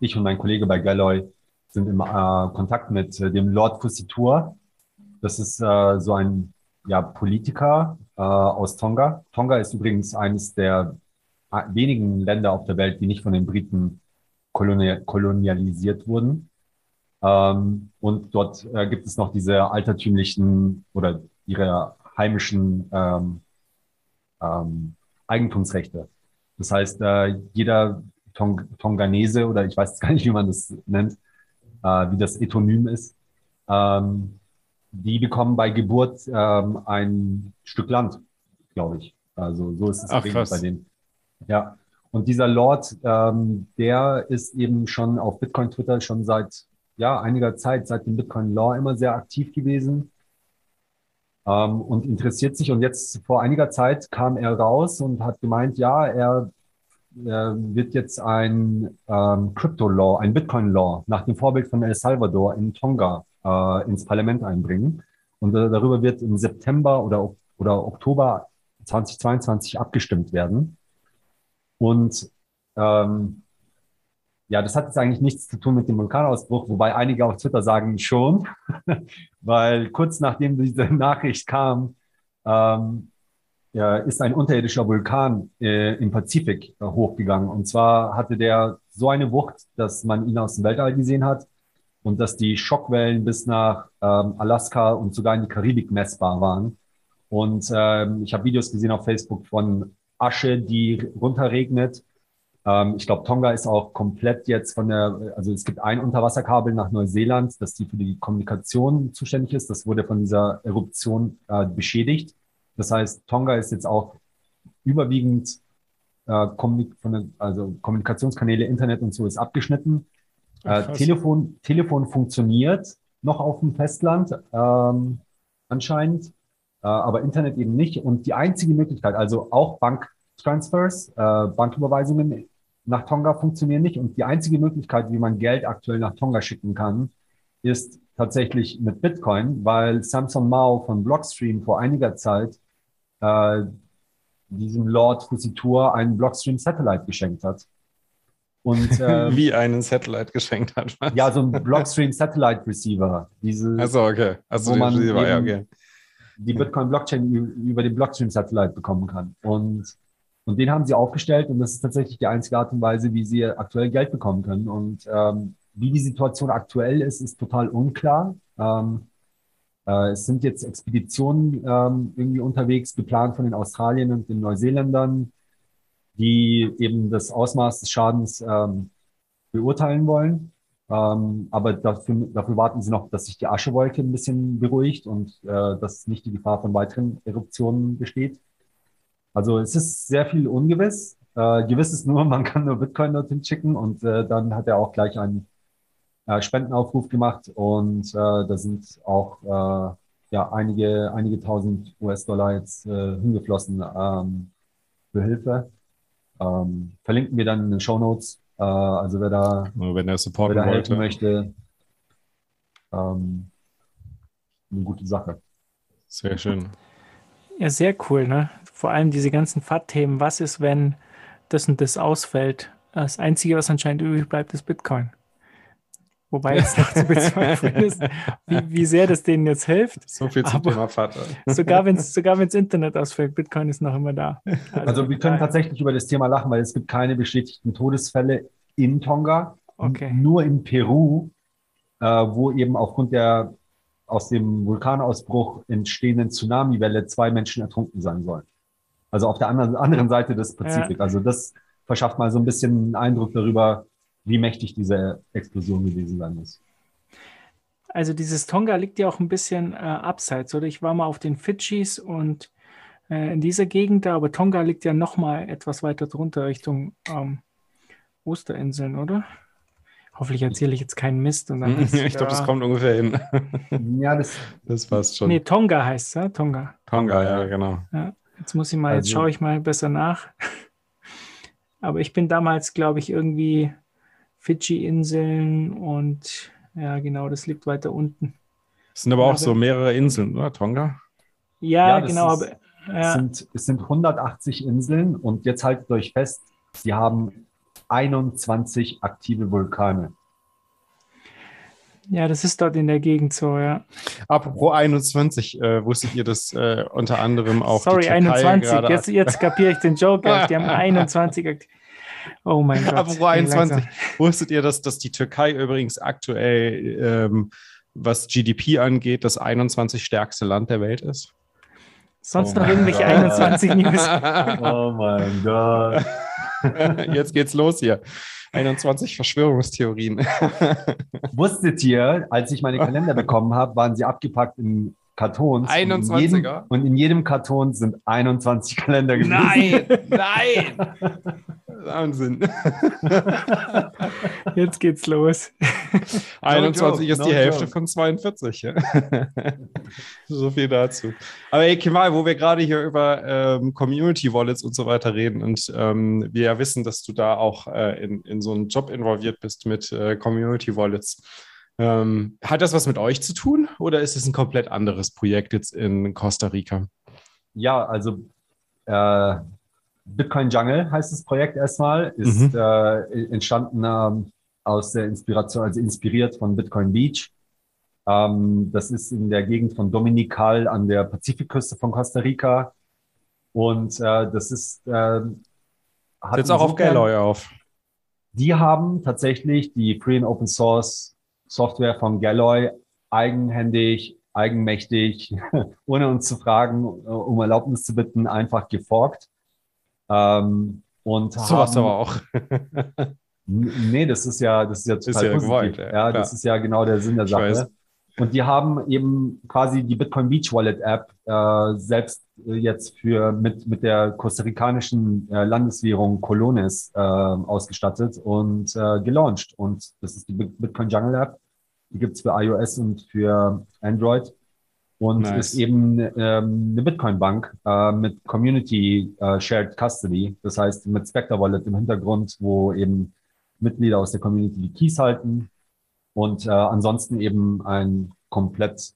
ich und mein Kollege bei Galloy sind im äh, Kontakt mit äh, dem Lord Fusitur. Das ist äh, so ein ja, Politiker äh, aus Tonga. Tonga ist übrigens eines der äh, wenigen Länder auf der Welt, die nicht von den Briten kolonial kolonialisiert wurden. Ähm, und dort äh, gibt es noch diese altertümlichen oder ihre heimischen ähm, ähm, Eigentumsrechte. Das heißt, äh, jeder Tong Tonganese oder ich weiß gar nicht, wie man das nennt, äh, wie das Etonym ist, ähm, die bekommen bei Geburt ähm, ein Stück Land, glaube ich. Also so ist es Ach, bei denen. Ja. Und dieser Lord, ähm, der ist eben schon auf Bitcoin Twitter schon seit ja, einiger Zeit, seit dem Bitcoin Law immer sehr aktiv gewesen ähm, und interessiert sich. Und jetzt vor einiger Zeit kam er raus und hat gemeint, ja, er, er wird jetzt ein ähm, Crypto Law, ein Bitcoin Law nach dem Vorbild von El Salvador in Tonga äh, ins Parlament einbringen. Und äh, darüber wird im September oder, oder Oktober 2022 abgestimmt werden. Und ähm, ja, das hat jetzt eigentlich nichts zu tun mit dem Vulkanausbruch, wobei einige auf Twitter sagen schon, <laughs> weil kurz nachdem diese Nachricht kam, ähm, ja, ist ein unterirdischer Vulkan äh, im Pazifik äh, hochgegangen. Und zwar hatte der so eine Wucht, dass man ihn aus dem Weltall gesehen hat und dass die Schockwellen bis nach ähm, Alaska und sogar in die Karibik messbar waren. Und ähm, ich habe Videos gesehen auf Facebook von Asche, die runterregnet. Ähm, ich glaube, Tonga ist auch komplett jetzt von der, also es gibt ein Unterwasserkabel nach Neuseeland, das die für die Kommunikation zuständig ist. Das wurde von dieser Eruption äh, beschädigt. Das heißt, Tonga ist jetzt auch überwiegend äh, von der, also Kommunikationskanäle, Internet und so ist abgeschnitten. Äh, Telefon, Telefon funktioniert noch auf dem Festland ähm, anscheinend, äh, aber Internet eben nicht. Und die einzige Möglichkeit, also auch Banktransfers, äh, Banküberweisungen nach Tonga funktionieren nicht. Und die einzige Möglichkeit, wie man Geld aktuell nach Tonga schicken kann, ist tatsächlich mit Bitcoin, weil Samson Mao von Blockstream vor einiger Zeit äh, diesem Lord Fusitur einen Blockstream Satellite geschenkt hat. Und, <laughs> ähm, Wie einen Satellite geschenkt hat. Was? Ja, so ein Blockstream Satellite Receiver. Diese, also okay. Also wo man Receiver, ja, okay. die Bitcoin Blockchain über den Blockstream Satellite bekommen kann. Und, und den haben sie aufgestellt und das ist tatsächlich die einzige Art und Weise, wie sie aktuell Geld bekommen können. Und ähm, wie die Situation aktuell ist, ist total unklar. Ähm, äh, es sind jetzt Expeditionen ähm, irgendwie unterwegs, geplant von den Australiern und den Neuseeländern die eben das Ausmaß des Schadens ähm, beurteilen wollen. Ähm, aber dafür, dafür warten sie noch, dass sich die Aschewolke ein bisschen beruhigt und äh, dass nicht die Gefahr von weiteren Eruptionen besteht. Also es ist sehr viel ungewiss. Äh, gewiss ist nur, <laughs> man kann nur Bitcoin dorthin schicken und äh, dann hat er auch gleich einen äh, Spendenaufruf gemacht und äh, da sind auch äh, ja einige einige tausend US-Dollar jetzt äh, hingeflossen ähm, für Hilfe. Ähm, verlinken wir dann in den Show Notes. Äh, also wer da, wenn er supporten wer da helfen möchte, ähm, eine gute Sache. Sehr schön. Ja, sehr cool, ne? Vor allem diese ganzen FAT-Themen. Was ist, wenn das und das ausfällt? Das Einzige, was anscheinend übrig bleibt, ist Bitcoin. Wobei es noch zu bezweifeln ist, wie, wie, sehr das denen jetzt hilft. So viel zum Thema Vater. Sogar wenn es sogar wenn's Internet ausfällt, Bitcoin ist noch immer da. Also, also wir können tatsächlich über das Thema lachen, weil es gibt keine bestätigten Todesfälle in Tonga. Okay. Nur in Peru, äh, wo eben aufgrund der aus dem Vulkanausbruch entstehenden Tsunamiwelle zwei Menschen ertrunken sein sollen. Also auf der anderen, anderen Seite des Pazifik. Ja. Also das verschafft mal so ein bisschen einen Eindruck darüber, wie mächtig diese Explosion gewesen sein muss. Also dieses Tonga liegt ja auch ein bisschen äh, abseits, oder? Ich war mal auf den Fidschis und äh, in dieser Gegend da, aber Tonga liegt ja noch mal etwas weiter drunter Richtung ähm, Osterinseln, oder? Hoffentlich erzähle ich jetzt keinen Mist. Und dann <laughs> ich glaube, das kommt ungefähr hin. ja, das, das passt schon. Nee, Tonga heißt es, ja? Tonga. Tonga, ja, genau. Ja, jetzt muss ich mal, jetzt also schaue ich mal besser nach. <laughs> Aber ich bin damals, glaube ich, irgendwie Fidschi-Inseln und ja, genau, das liegt weiter unten. Es sind aber auch so mehrere Inseln, oder Tonga? Ja, das genau. ist- aber, Es, ja. sind, es sind 180 Inseln und jetzt haltet euch fest, sie haben 21 aktive Vulkane. ja, das ist dort in der Gegend so, ja. Apropos 21, äh, wusstet ihr, dass äh, unter anderem auch Sorry, die Türkei 21. gerade Jetzt, jetzt kapiere ich den Joke. Die haben <laughs> 21. akt- Oh mein <laughs> Gott. Apropos ging 21. langsam. Wusstet ihr, dass, dass die Türkei übrigens aktuell, ähm, was GDP angeht, das 21 stärkste Land der Welt ist? Sonst Oh noch irgendwelche Gott. 21 News. <laughs> Oh mein Gott. <laughs> Jetzt geht's los hier. 21 Verschwörungstheorien. Wusstet ihr, als ich meine Kalender bekommen habe, waren sie abgepackt in Kartons. Und in 21er? jedem, und in jedem Karton sind 21 Kalender gewesen. nein, <laughs> nein. Wahnsinn. <laughs> Jetzt geht's los. <laughs> 21 joke, ist no die Hälfte joke. von 42. Ja? so viel dazu. Aber ey, Kemal, wo wir gerade hier über ähm, Community Wallets und so weiter reden und ähm, wir ja wissen, dass du da auch äh, in, in so einen Job involviert bist mit äh, Community Wallets. Ähm, hat das was mit euch zu tun oder ist es ein komplett anderes Projekt jetzt in Costa Rica? Ja, also äh, Bitcoin Jungle heißt das Projekt erstmal, ist Mhm. äh, entstanden ähm, aus der Inspiration, also inspiriert von Bitcoin Beach. Ähm, das ist in der Gegend von Dominical an der Pazifikküste von Costa Rica. Und äh, das ist äh, hat Jetzt auch auf Galloy auf. Die haben tatsächlich die Free and Open Source Software von Galloy eigenhändig, eigenmächtig, <laughs> ohne uns zu fragen, äh, um Erlaubnis zu bitten, einfach geforkt. Ähm, und Sowas haben, aber auch. <laughs> Nee, das ist ja, das ist ja total ja positiv. gewollt, ja, ja, das ist ja genau der Sinn der Sache. Und die haben eben quasi die Bitcoin Beach Wallet App äh, selbst äh, jetzt für mit mit der kostarikanischen äh, Landeswährung Colones äh, ausgestattet und äh, gelauncht. Und das ist die Bit- Bitcoin Jungle App. Die gibt's für iOS und für Android und Nice. ist eben ähm, eine Bitcoin Bank äh, mit Community äh, Shared Custody. Das heißt mit Spectre Wallet im Hintergrund, wo eben Mitglieder aus der Community die Keys halten und äh, ansonsten eben ein komplett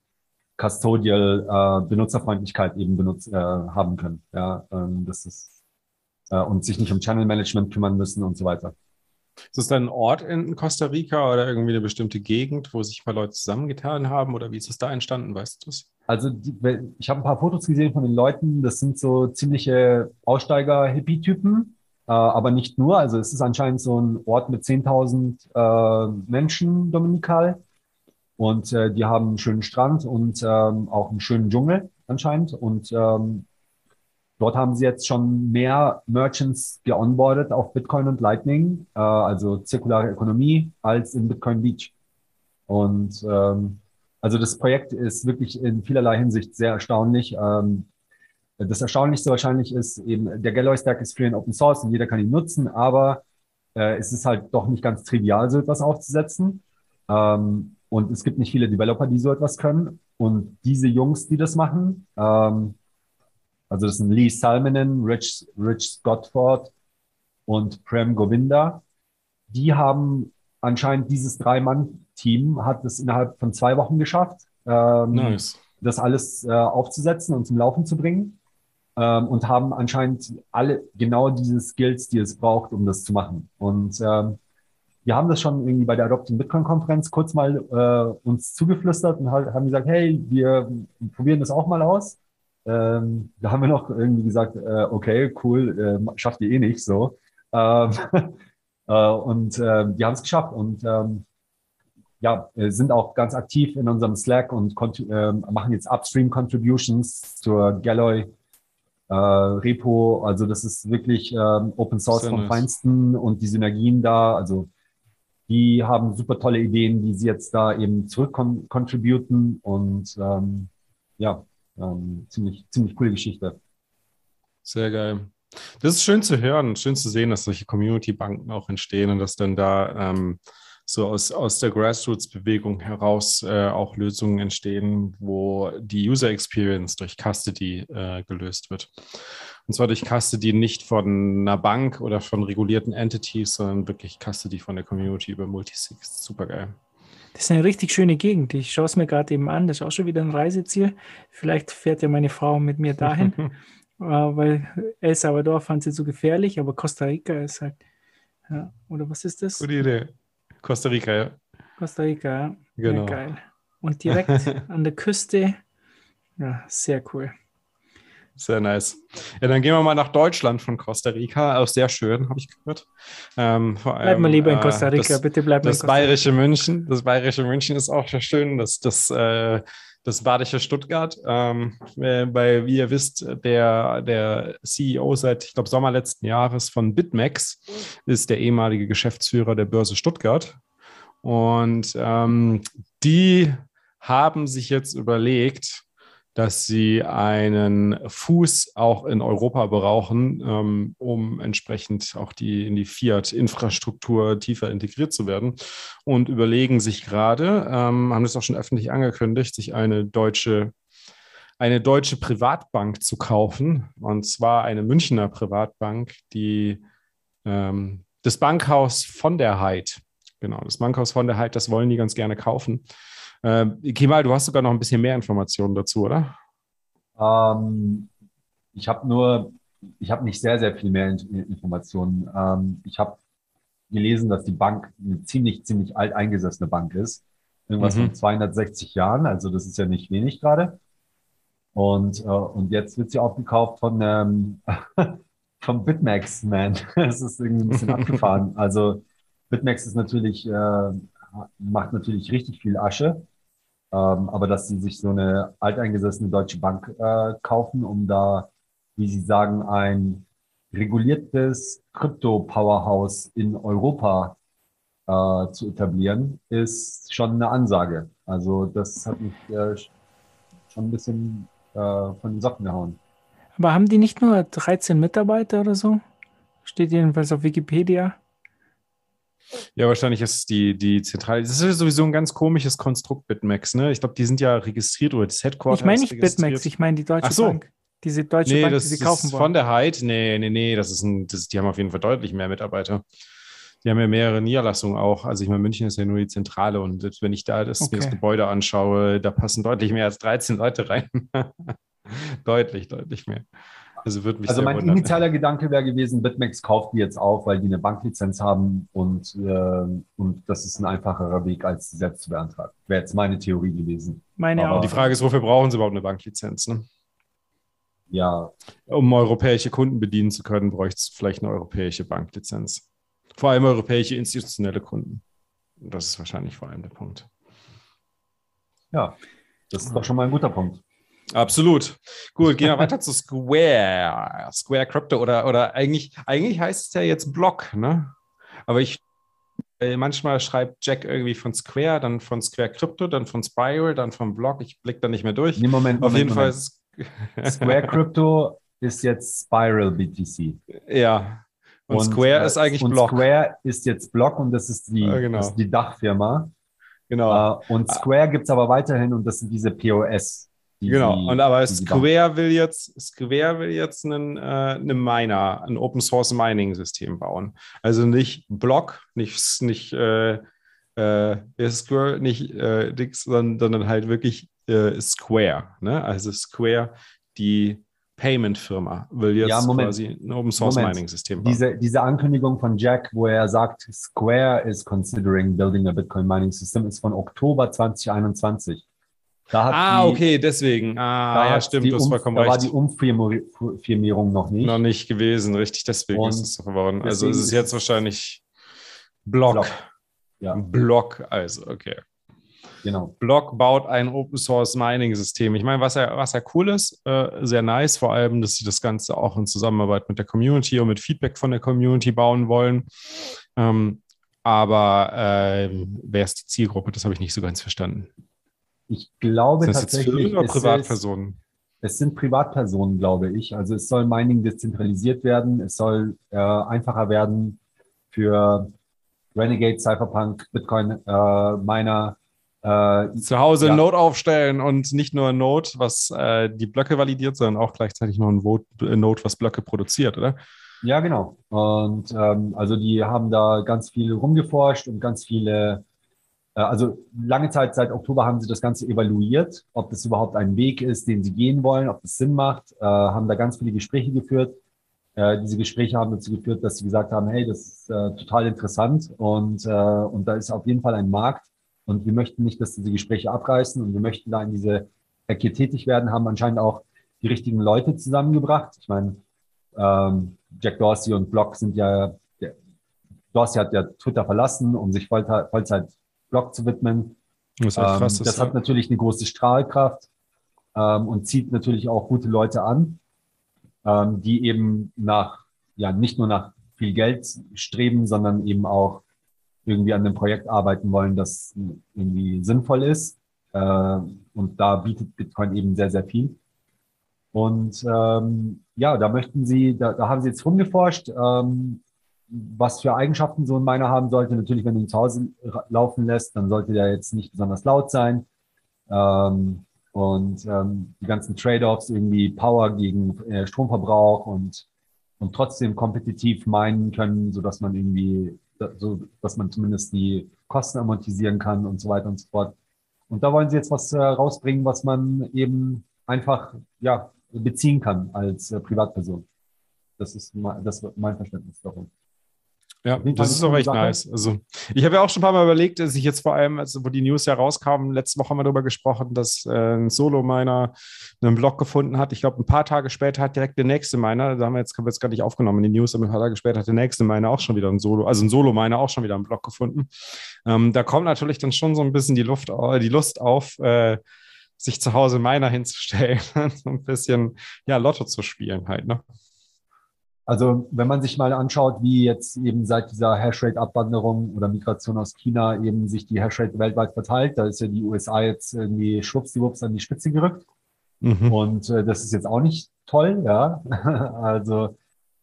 custodial äh, Benutzerfreundlichkeit eben benutzt, äh, haben können. Ja, ähm, das ist äh, und sich nicht um Channel Management kümmern müssen und so weiter. Ist es dann ein Ort in Costa Rica oder irgendwie eine bestimmte Gegend, wo sich mal Leute zusammengetan haben oder wie ist es da entstanden, weißt du es? Also die, ich habe ein paar Fotos gesehen von den Leuten. Das sind so ziemliche Aussteiger-Hippie-Typen, äh, aber nicht nur. Also es ist anscheinend so ein Ort mit 10.000 äh, Menschen, Dominikal. Und äh, die haben einen schönen Strand und ähm, auch einen schönen Dschungel anscheinend. Und ähm, dort haben sie jetzt schon mehr Merchants geonboardet auf Bitcoin und Lightning, äh, also zirkulare Ökonomie, als in Bitcoin Beach. Und ähm, also das Projekt ist wirklich in vielerlei Hinsicht sehr erstaunlich. Ähm, das Erstaunlichste wahrscheinlich ist eben, der Galloy Stack ist free and open source und jeder kann ihn nutzen, aber äh, es ist halt doch nicht ganz trivial, so etwas aufzusetzen. Ähm, und es gibt nicht viele Developer, die so etwas können. Und diese Jungs, die das machen, ähm, also das sind Lee Salmonen, Rich, Rich Scottford und Prem Govinda, die haben anscheinend dieses Drei-Mann-Team hat es innerhalb von zwei Wochen geschafft, ähm, Nice. das alles äh, aufzusetzen und zum Laufen zu bringen ähm, und haben anscheinend alle genau diese Skills, die es braucht, um das zu machen. Und ähm, wir haben das schon irgendwie bei der Adopting Bitcoin Konferenz kurz mal äh, uns zugeflüstert und halt, haben gesagt, hey, wir probieren das auch mal aus. Ähm, da haben wir noch irgendwie gesagt, äh, okay, cool, äh, schafft ihr eh nicht so. Ähm, <laughs> äh, und äh, die haben es geschafft und ähm, ja, äh, sind auch ganz aktiv in unserem Slack und kont- äh, machen jetzt Upstream Contributions zur Galloy äh, Repo. Also das ist wirklich ähm, Open Source Sehr vom nice. Feinsten und die Synergien da. Also die haben super tolle Ideen, die sie jetzt da eben zurückcontributen und ähm, ja, ähm, ziemlich, ziemlich coole Geschichte. Sehr geil. Das ist schön zu hören, schön zu sehen, dass solche Community-Banken auch entstehen und dass dann da ähm, so aus, aus der Grassroots-Bewegung heraus äh, auch Lösungen entstehen, wo die User Experience durch Custody äh, gelöst wird. Und zwar durch Custody nicht von einer Bank oder von regulierten Entities, sondern wirklich Custody von der Community über Multisigs. Super geil. Das ist eine richtig schöne Gegend. Ich schaue es mir gerade eben an. Das ist auch schon wieder ein Reiseziel. Vielleicht fährt ja meine Frau mit mir dahin, <laughs> äh, weil El Salvador fand sie zu gefährlich, aber Costa Rica ist halt. Ja. Oder was ist das? Gute Idee. Costa Rica, ja. Costa Rica, ja. Genau. Ja, geil. Und direkt <laughs> an der Küste. Ja, sehr cool. Sehr nice. Ja, dann gehen wir mal nach Deutschland von Costa Rica. Auch sehr schön, habe ich gehört. Ähm, vor Bleib allem, mal lieber in äh, Costa Rica, das, bitte bleib mal in Das Costa Rica. bayerische München. Das bayerische München ist auch sehr schön. Das, das, äh, das badische Stuttgart. Ähm, äh, weil, wie ihr wisst, der, der CEO seit, ich glaube, Sommer letzten Jahres von BitMEX ist der ehemalige Geschäftsführer der Börse Stuttgart. Und ähm, die haben sich jetzt überlegt, dass sie einen Fuß auch in Europa brauchen, ähm, um entsprechend auch die in die Fiat-Infrastruktur tiefer integriert zu werden. Und überlegen sich gerade, ähm, haben das auch schon öffentlich angekündigt, sich eine deutsche eine deutsche Privatbank zu kaufen, und zwar eine Münchner Privatbank, die ähm, das Bankhaus von der Heid, genau, das Bankhaus von der Heid, das wollen die ganz gerne kaufen. Äh, Kemal, du hast sogar noch ein bisschen mehr Informationen dazu, oder? Ähm, ich habe nur, ich habe nicht sehr, sehr viel mehr In Informationen. Ähm, ich habe gelesen, dass die Bank eine ziemlich, ziemlich alt eingesessene Bank ist. Irgendwas Mhm. von 260 Jahren, also das ist ja nicht wenig gerade. Und, äh, und jetzt wird sie aufgekauft von, ähm, <laughs> vom BitMEX, man. <laughs> Das ist irgendwie ein bisschen <laughs> abgefahren. Also BitMEX ist natürlich, äh, macht natürlich richtig viel Asche. Ähm, aber dass sie sich so eine alteingesessene deutsche Bank äh, kaufen, um da, wie sie sagen, ein reguliertes Krypto-Powerhouse in Europa äh, zu etablieren, ist schon eine Ansage. Also das hat mich äh, schon ein bisschen äh, von den Socken gehauen. Aber haben die nicht nur 13 Mitarbeiter oder so? Steht jedenfalls auf Wikipedia. Ja, wahrscheinlich ist es die, die Zentrale. Das ist ja sowieso ein ganz komisches Konstrukt, BitMEX, ne? Ich glaube, die sind ja registriert oder das Headquarter Ich meine nicht. BitMEX, ich meine die Deutsche Ach so. Bank. Diese Deutsche Nee, Bank, das die sie ist kaufen von wollen. der Heid. Nee, nee, nee, das ist ein, das, die haben auf jeden Fall deutlich mehr Mitarbeiter. Die haben ja mehrere Niederlassungen auch. Also ich meine, München ist ja nur die Zentrale und selbst wenn ich da das, mir das Okay. Gebäude anschaue, da passen deutlich mehr als 13 Leute rein. <laughs> deutlich, deutlich mehr. Also würde mich Also mein wundern. initialer Gedanke wäre gewesen, BitMEX kauft die jetzt auf, weil die eine Banklizenz haben und, äh, und das ist ein einfacherer Weg, als sie selbst zu beantragen. Wäre jetzt meine Theorie gewesen. Meine Aber auch. Die Frage ist, wofür brauchen sie überhaupt eine Banklizenz? Ne? Ja, Um europäische Kunden bedienen zu können, bräuchte es vielleicht eine europäische Banklizenz. Vor allem europäische institutionelle Kunden. Das ist wahrscheinlich vor allem der Punkt. ja, das ist doch schon mal ein guter Punkt. Absolut. Gut, gehen wir weiter zu Square. Square Crypto oder, oder eigentlich, eigentlich heißt es ja jetzt Block, ne? Aber ich äh, manchmal schreibt Jack irgendwie von Square, dann von Square Crypto, dann von Spiral, dann von Block. Ich blicke da nicht mehr durch. Nee, Moment, Auf Moment, jeden Fall Moment. ist Square <laughs> Crypto ist jetzt Spiral BTC. ja. Und, Square äh, ist eigentlich und Block. Square ist jetzt Block und das ist die, Ja, genau. das ist die Dachfirma. Genau. Äh, und Square gibt es aber weiterhin und das sind diese POS. Die Genau, und aber. Square will jetzt, Square will jetzt einen, äh, einen Miner, ein Open Source Mining System bauen. Also nicht Block, nicht, nicht, äh, äh, Square, nicht äh, Dix, sondern, sondern halt wirklich äh, Square. Ne? Also Square, die Payment-Firma, will jetzt Ja, quasi ein Open Source Moment. Mining System bauen. Diese, diese Ankündigung von Jack, wo er sagt, Square is considering building a Bitcoin mining system, ist von Oktober 2021. Ah, die, okay, deswegen. Ah, ja, stimmt, die du hast vollkommen da war recht. die Umfirmierung noch nicht. Noch nicht gewesen, richtig, deswegen Und ist es so verworren. Also ist es ist jetzt wahrscheinlich Block. Block. Ja, Block, also, okay. genau. Block baut ein Open Source Mining System. Ich meine, was ja, was ja cool ist, äh, sehr nice, vor allem, dass sie das Ganze auch in Zusammenarbeit mit der Community und mit Feedback von der Community bauen wollen. Ähm, aber ähm, wer ist die Zielgruppe? Das habe ich nicht so ganz verstanden. Ich glaube Sind tatsächlich, Firmen oder es Privatpersonen? Es sind Privatpersonen, glaube ich. Also es soll Mining dezentralisiert werden. Es soll äh, einfacher werden für Renegade, Cypherpunk, Bitcoin, äh, Miner. Äh, Zu Hause Ja. Node aufstellen und nicht nur ein Node, was äh, die Blöcke validiert, sondern auch gleichzeitig noch ein Vote, äh, Node, was Blöcke produziert, oder? ja, genau. Und ähm, also die haben da ganz viel rumgeforscht und ganz viele also lange Zeit, seit Oktober haben sie das Ganze evaluiert, ob das überhaupt ein Weg ist, den sie gehen wollen, ob das Sinn macht, äh, haben da ganz viele Gespräche geführt. Äh, diese Gespräche haben dazu geführt, dass sie gesagt haben, hey, das ist äh, total interessant und, äh, und da ist auf jeden Fall ein Markt und wir möchten nicht, dass diese Gespräche abreißen und wir möchten da in diese Ecke tätig werden, haben anscheinend auch die richtigen Leute zusammengebracht. Ich meine, ähm, Jack Dorsey und Block sind ja, der, Dorsey hat ja Twitter verlassen, um sich Vollzeit Blog zu widmen. Das, ähm, krass, das hat natürlich eine große Strahlkraft ähm, und zieht natürlich auch gute Leute an, ähm, die eben nach, ja, nicht nur nach viel Geld streben, sondern eben auch irgendwie an einem Projekt arbeiten wollen, das irgendwie sinnvoll ist. Äh, und da bietet Bitcoin eben sehr, sehr viel. Und ähm, ja, da möchten Sie, da, da haben Sie jetzt rumgeforscht, ähm, was für Eigenschaften so ein Miner haben sollte. Natürlich, wenn du ihn zu Hause laufen lässt, dann sollte der jetzt nicht besonders laut sein. Ähm, und ähm, die ganzen Trade-offs, irgendwie Power gegen äh, Stromverbrauch und, und trotzdem kompetitiv meinen können, so dass man irgendwie, so dass man zumindest die Kosten amortisieren kann und so weiter und so fort. Und da wollen sie jetzt was äh, rausbringen, was man eben einfach ja, beziehen kann als äh, Privatperson. Das ist mein, das mein Verständnis darum. Ja, das ist auch echt Sache. nice. Also, ich habe ja auch schon ein paar Mal überlegt, dass ich jetzt vor allem, also, wo die News ja rauskam, letzte Woche haben wir darüber gesprochen, dass äh, ein Solo-Miner einen Blog gefunden hat. Ich glaube, ein paar Tage später hat direkt der nächste Miner, da haben wir jetzt, haben wir jetzt gar nicht aufgenommen in die News, aber ein paar Tage später hat der nächste Miner auch schon wieder ein Solo, also ein Solo-Miner auch schon wieder einen Blog gefunden. Ähm, da kommt natürlich dann schon so ein bisschen die Luft, die Lust auf, äh, sich zu Hause Miner hinzustellen <laughs> und so ein bisschen ja, Lotto zu spielen halt, ne? Also wenn man sich mal anschaut, wie jetzt eben seit dieser Hashrate-Abwanderung oder Migration aus China eben sich die Hashrate weltweit verteilt, da ist ja die USA jetzt irgendwie schwuppsdiwupps an die Spitze gerückt. Mhm. Und äh, das ist jetzt auch nicht toll, ja. <laughs> also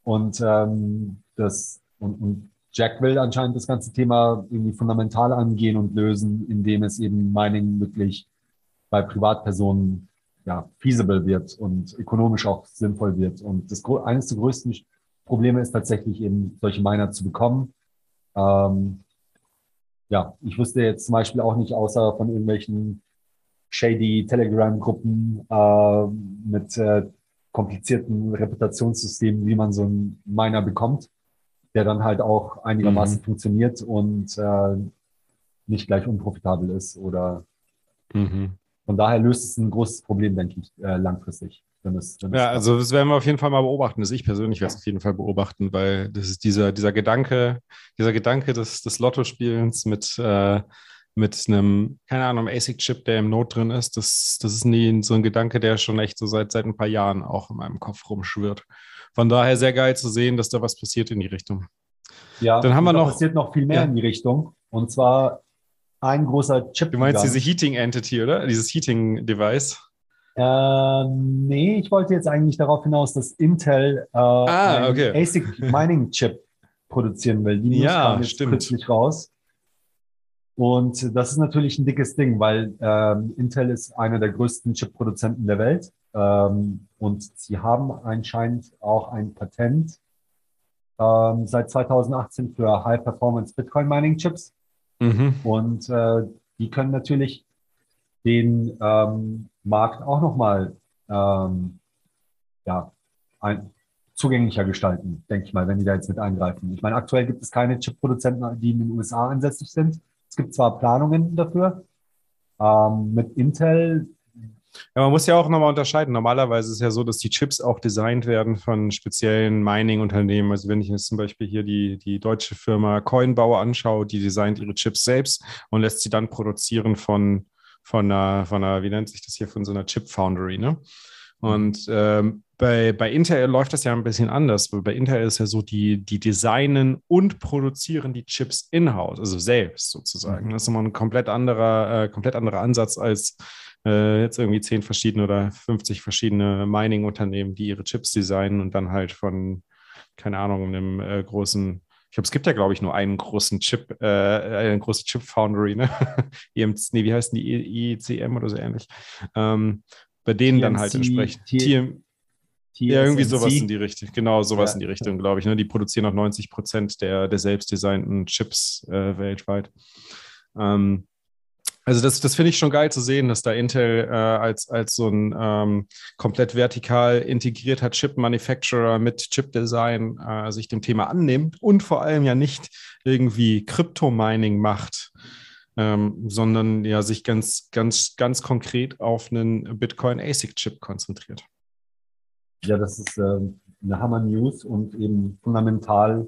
und ähm, das und, und Jack will anscheinend das ganze Thema irgendwie fundamental angehen und lösen, indem es eben Mining wirklich bei Privatpersonen ja, feasible wird und ökonomisch auch sinnvoll wird. Und das eines der größten Probleme ist tatsächlich eben solche Miner zu bekommen. Ähm, ja, ich wusste jetzt zum Beispiel auch nicht, außer von irgendwelchen shady Telegram-Gruppen äh, mit äh, komplizierten Reputationssystemen, wie man so einen Miner bekommt, der dann halt auch einigermaßen mhm. funktioniert und äh, nicht gleich unprofitabel ist oder mhm. von daher löst es ein großes Problem, denke ich, äh, langfristig. Wenn es, wenn ja, also das werden wir auf jeden Fall mal beobachten. Das ich persönlich werde es auf jeden Fall beobachten, weil das ist dieser, dieser Gedanke, dieser Gedanke des, des Lottospielens mit, äh, mit einem, keine Ahnung, ASIC-Chip, der im Not drin ist, das, das ist nie so ein Gedanke, der schon echt so seit, seit ein paar Jahren auch in meinem Kopf rumschwirrt. Von daher sehr geil zu sehen, dass da was passiert in die Richtung. Ja, dann haben wir noch. passiert noch viel mehr ja. in die Richtung. Und zwar ein großer Chip. Du meinst diese Heating Entity, oder? Dieses Heating Device? Äh, nee, ich wollte jetzt eigentlich darauf hinaus, dass Intel äh, ah, okay. ASIC Mining Chip produzieren will. Die ja, stimmt. plötzlich raus. Und das ist natürlich ein dickes Ding, weil ähm, Intel ist einer der größten Chip-Produzenten der Welt. Ähm, und sie haben anscheinend auch ein Patent ähm, seit 2018 für High-Performance Bitcoin-Mining-Chips. Mhm. Und äh, die können natürlich den ähm, Markt auch nochmal ähm, ja, ein, zugänglicher gestalten, denke ich mal, wenn die da jetzt mit eingreifen. Ich meine, aktuell gibt es keine Chip-Produzenten, die in den USA ansässig sind. Es gibt zwar Planungen dafür. Ähm, mit Intel ja, man muss ja auch nochmal unterscheiden. Normalerweise ist es ja so, dass die Chips auch designt werden von speziellen Mining-Unternehmen. Also wenn ich jetzt zum Beispiel hier die, die deutsche Firma Coinbauer anschaue, die designt ihre Chips selbst und lässt sie dann produzieren von von einer, von einer, wie nennt sich das hier, von so einer Chip Foundry, ne? Und ähm, bei, bei Intel läuft das ja ein bisschen anders, weil bei Intel ist ja so, die, die designen und produzieren die Chips in-house, also selbst sozusagen. Mhm. Das ist immer ein komplett anderer, äh, komplett anderer Ansatz als äh, jetzt irgendwie zehn verschiedene oder 50 verschiedene Mining-Unternehmen, die ihre Chips designen und dann halt von, keine Ahnung, einem äh, großen ich glaube, es gibt ja, glaube ich, nur einen großen Chip, äh, eine große Chip Foundry, ne? <laughs> EMC, nee, wie heißen die? ICM oder so ähnlich. Ähm, bei denen TMC, dann halt entsprechend. TM, ja, irgendwie sowas in die Richtung. Genau, sowas ja, in die Richtung, glaube ich. Ne? Die produzieren auch 90 Prozent der, der selbst designten Chips äh, weltweit. Ähm, Also das, das finde ich schon geil zu sehen, dass da Intel äh, als, als so ein ähm, komplett vertikal integrierter Chip-Manufacturer mit Chip-Design äh, sich dem Thema annimmt und vor allem ja nicht irgendwie Krypto-Mining macht, ähm, sondern ja sich ganz, ganz, ganz konkret auf einen Bitcoin-ASIC-Chip konzentriert. Ja, das ist äh, eine Hammer-News und eben fundamental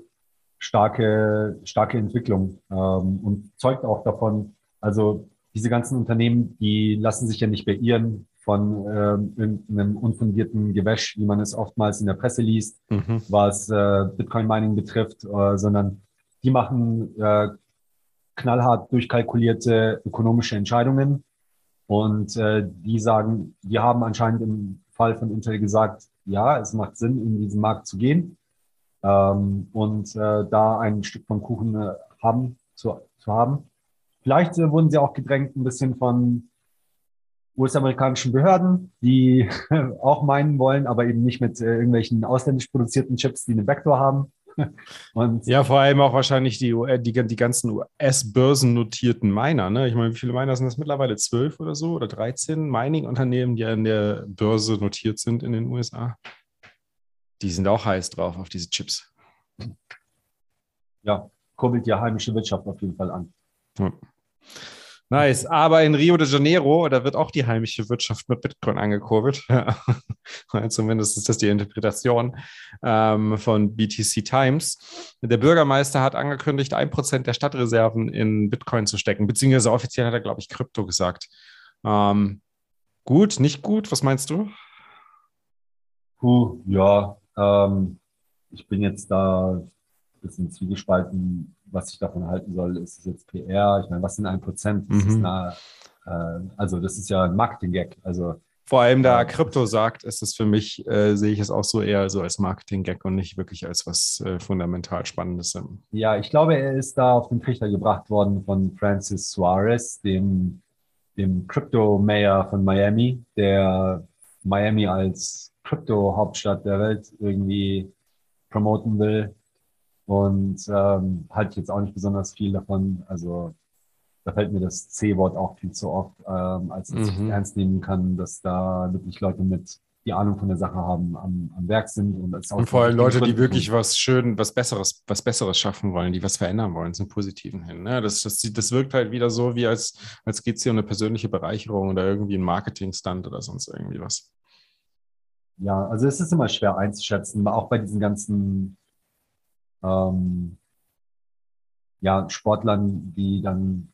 starke, starke Entwicklung ähm, und zeugt auch davon, also diese ganzen Unternehmen, die lassen sich ja nicht beirren von ähm, irgendeinem unfundierten Gewäsch, wie man es oftmals in der Presse liest, mhm. was äh, Bitcoin-Mining betrifft, äh, sondern die machen äh, knallhart durchkalkulierte ökonomische Entscheidungen. Und äh, die sagen, die haben anscheinend im Fall von Intel gesagt, ja, es macht Sinn, in diesen Markt zu gehen ähm, und äh, da ein Stück vom Kuchen äh, haben, zu, zu haben. Vielleicht äh, wurden sie auch gedrängt ein bisschen von US-amerikanischen Behörden, die <laughs> auch meinen wollen, aber eben nicht mit äh, irgendwelchen ausländisch produzierten Chips, die einen Vektor haben. <laughs> Und ja, vor allem auch wahrscheinlich die, die, die ganzen US-börsennotierten Miner. Ne? Ich meine, wie viele Miner sind das mittlerweile? Zwölf oder so oder 13 Mining-Unternehmen, die an der Börse notiert sind in den USA? Die sind auch heiß drauf auf diese Chips. Ja, kurbelt die heimische Wirtschaft auf jeden Fall an. Ja. Nice. Aber in Rio de Janeiro, da wird auch die heimische Wirtschaft mit Bitcoin angekurbelt. <laughs> Zumindest ist das die Interpretation ähm, von BTC Times. Der Bürgermeister hat angekündigt, ein Prozent der Stadtreserven in Bitcoin zu stecken, beziehungsweise offiziell hat er, glaube ich, Krypto gesagt. Ähm, gut, nicht gut? Was meinst du? Puh, ja, ähm, ich bin jetzt da ein bisschen zwiegespalten was ich davon halten soll, ist es jetzt PR? Ich meine, was sind ein Prozent? Das mhm. eine, äh, also das ist ja ein Marketing-Gag. Also vor allem da Krypto sagt, ist es für mich, äh, sehe ich es auch so eher so als Marketing-Gag und nicht wirklich als was äh, fundamental Spannendes. Ja, ich glaube, er ist da auf den Trichter gebracht worden von Francis Suarez, dem, dem Crypto-Mayor von Miami, der Miami als Krypto-Hauptstadt der Welt irgendwie promoten will. Und ähm, halte ich jetzt auch nicht besonders viel davon. Also da fällt mir das C-Wort auch viel zu oft, ähm, als dass mhm. ich ernst nehmen kann, dass da wirklich Leute mit die Ahnung von der Sache haben, am, am Werk sind. Und, auch und vor allem Leute, die wirklich was schön, was Besseres, was Besseres schaffen wollen, die was verändern wollen, zum Positiven hin. Ne? Das, das, das wirkt halt wieder so, wie als, als geht es hier um eine persönliche Bereicherung oder irgendwie ein Marketingstand oder sonst irgendwie was. Ja, also es ist immer schwer einzuschätzen, auch bei diesen ganzen ähm, ja, Sportlern, die dann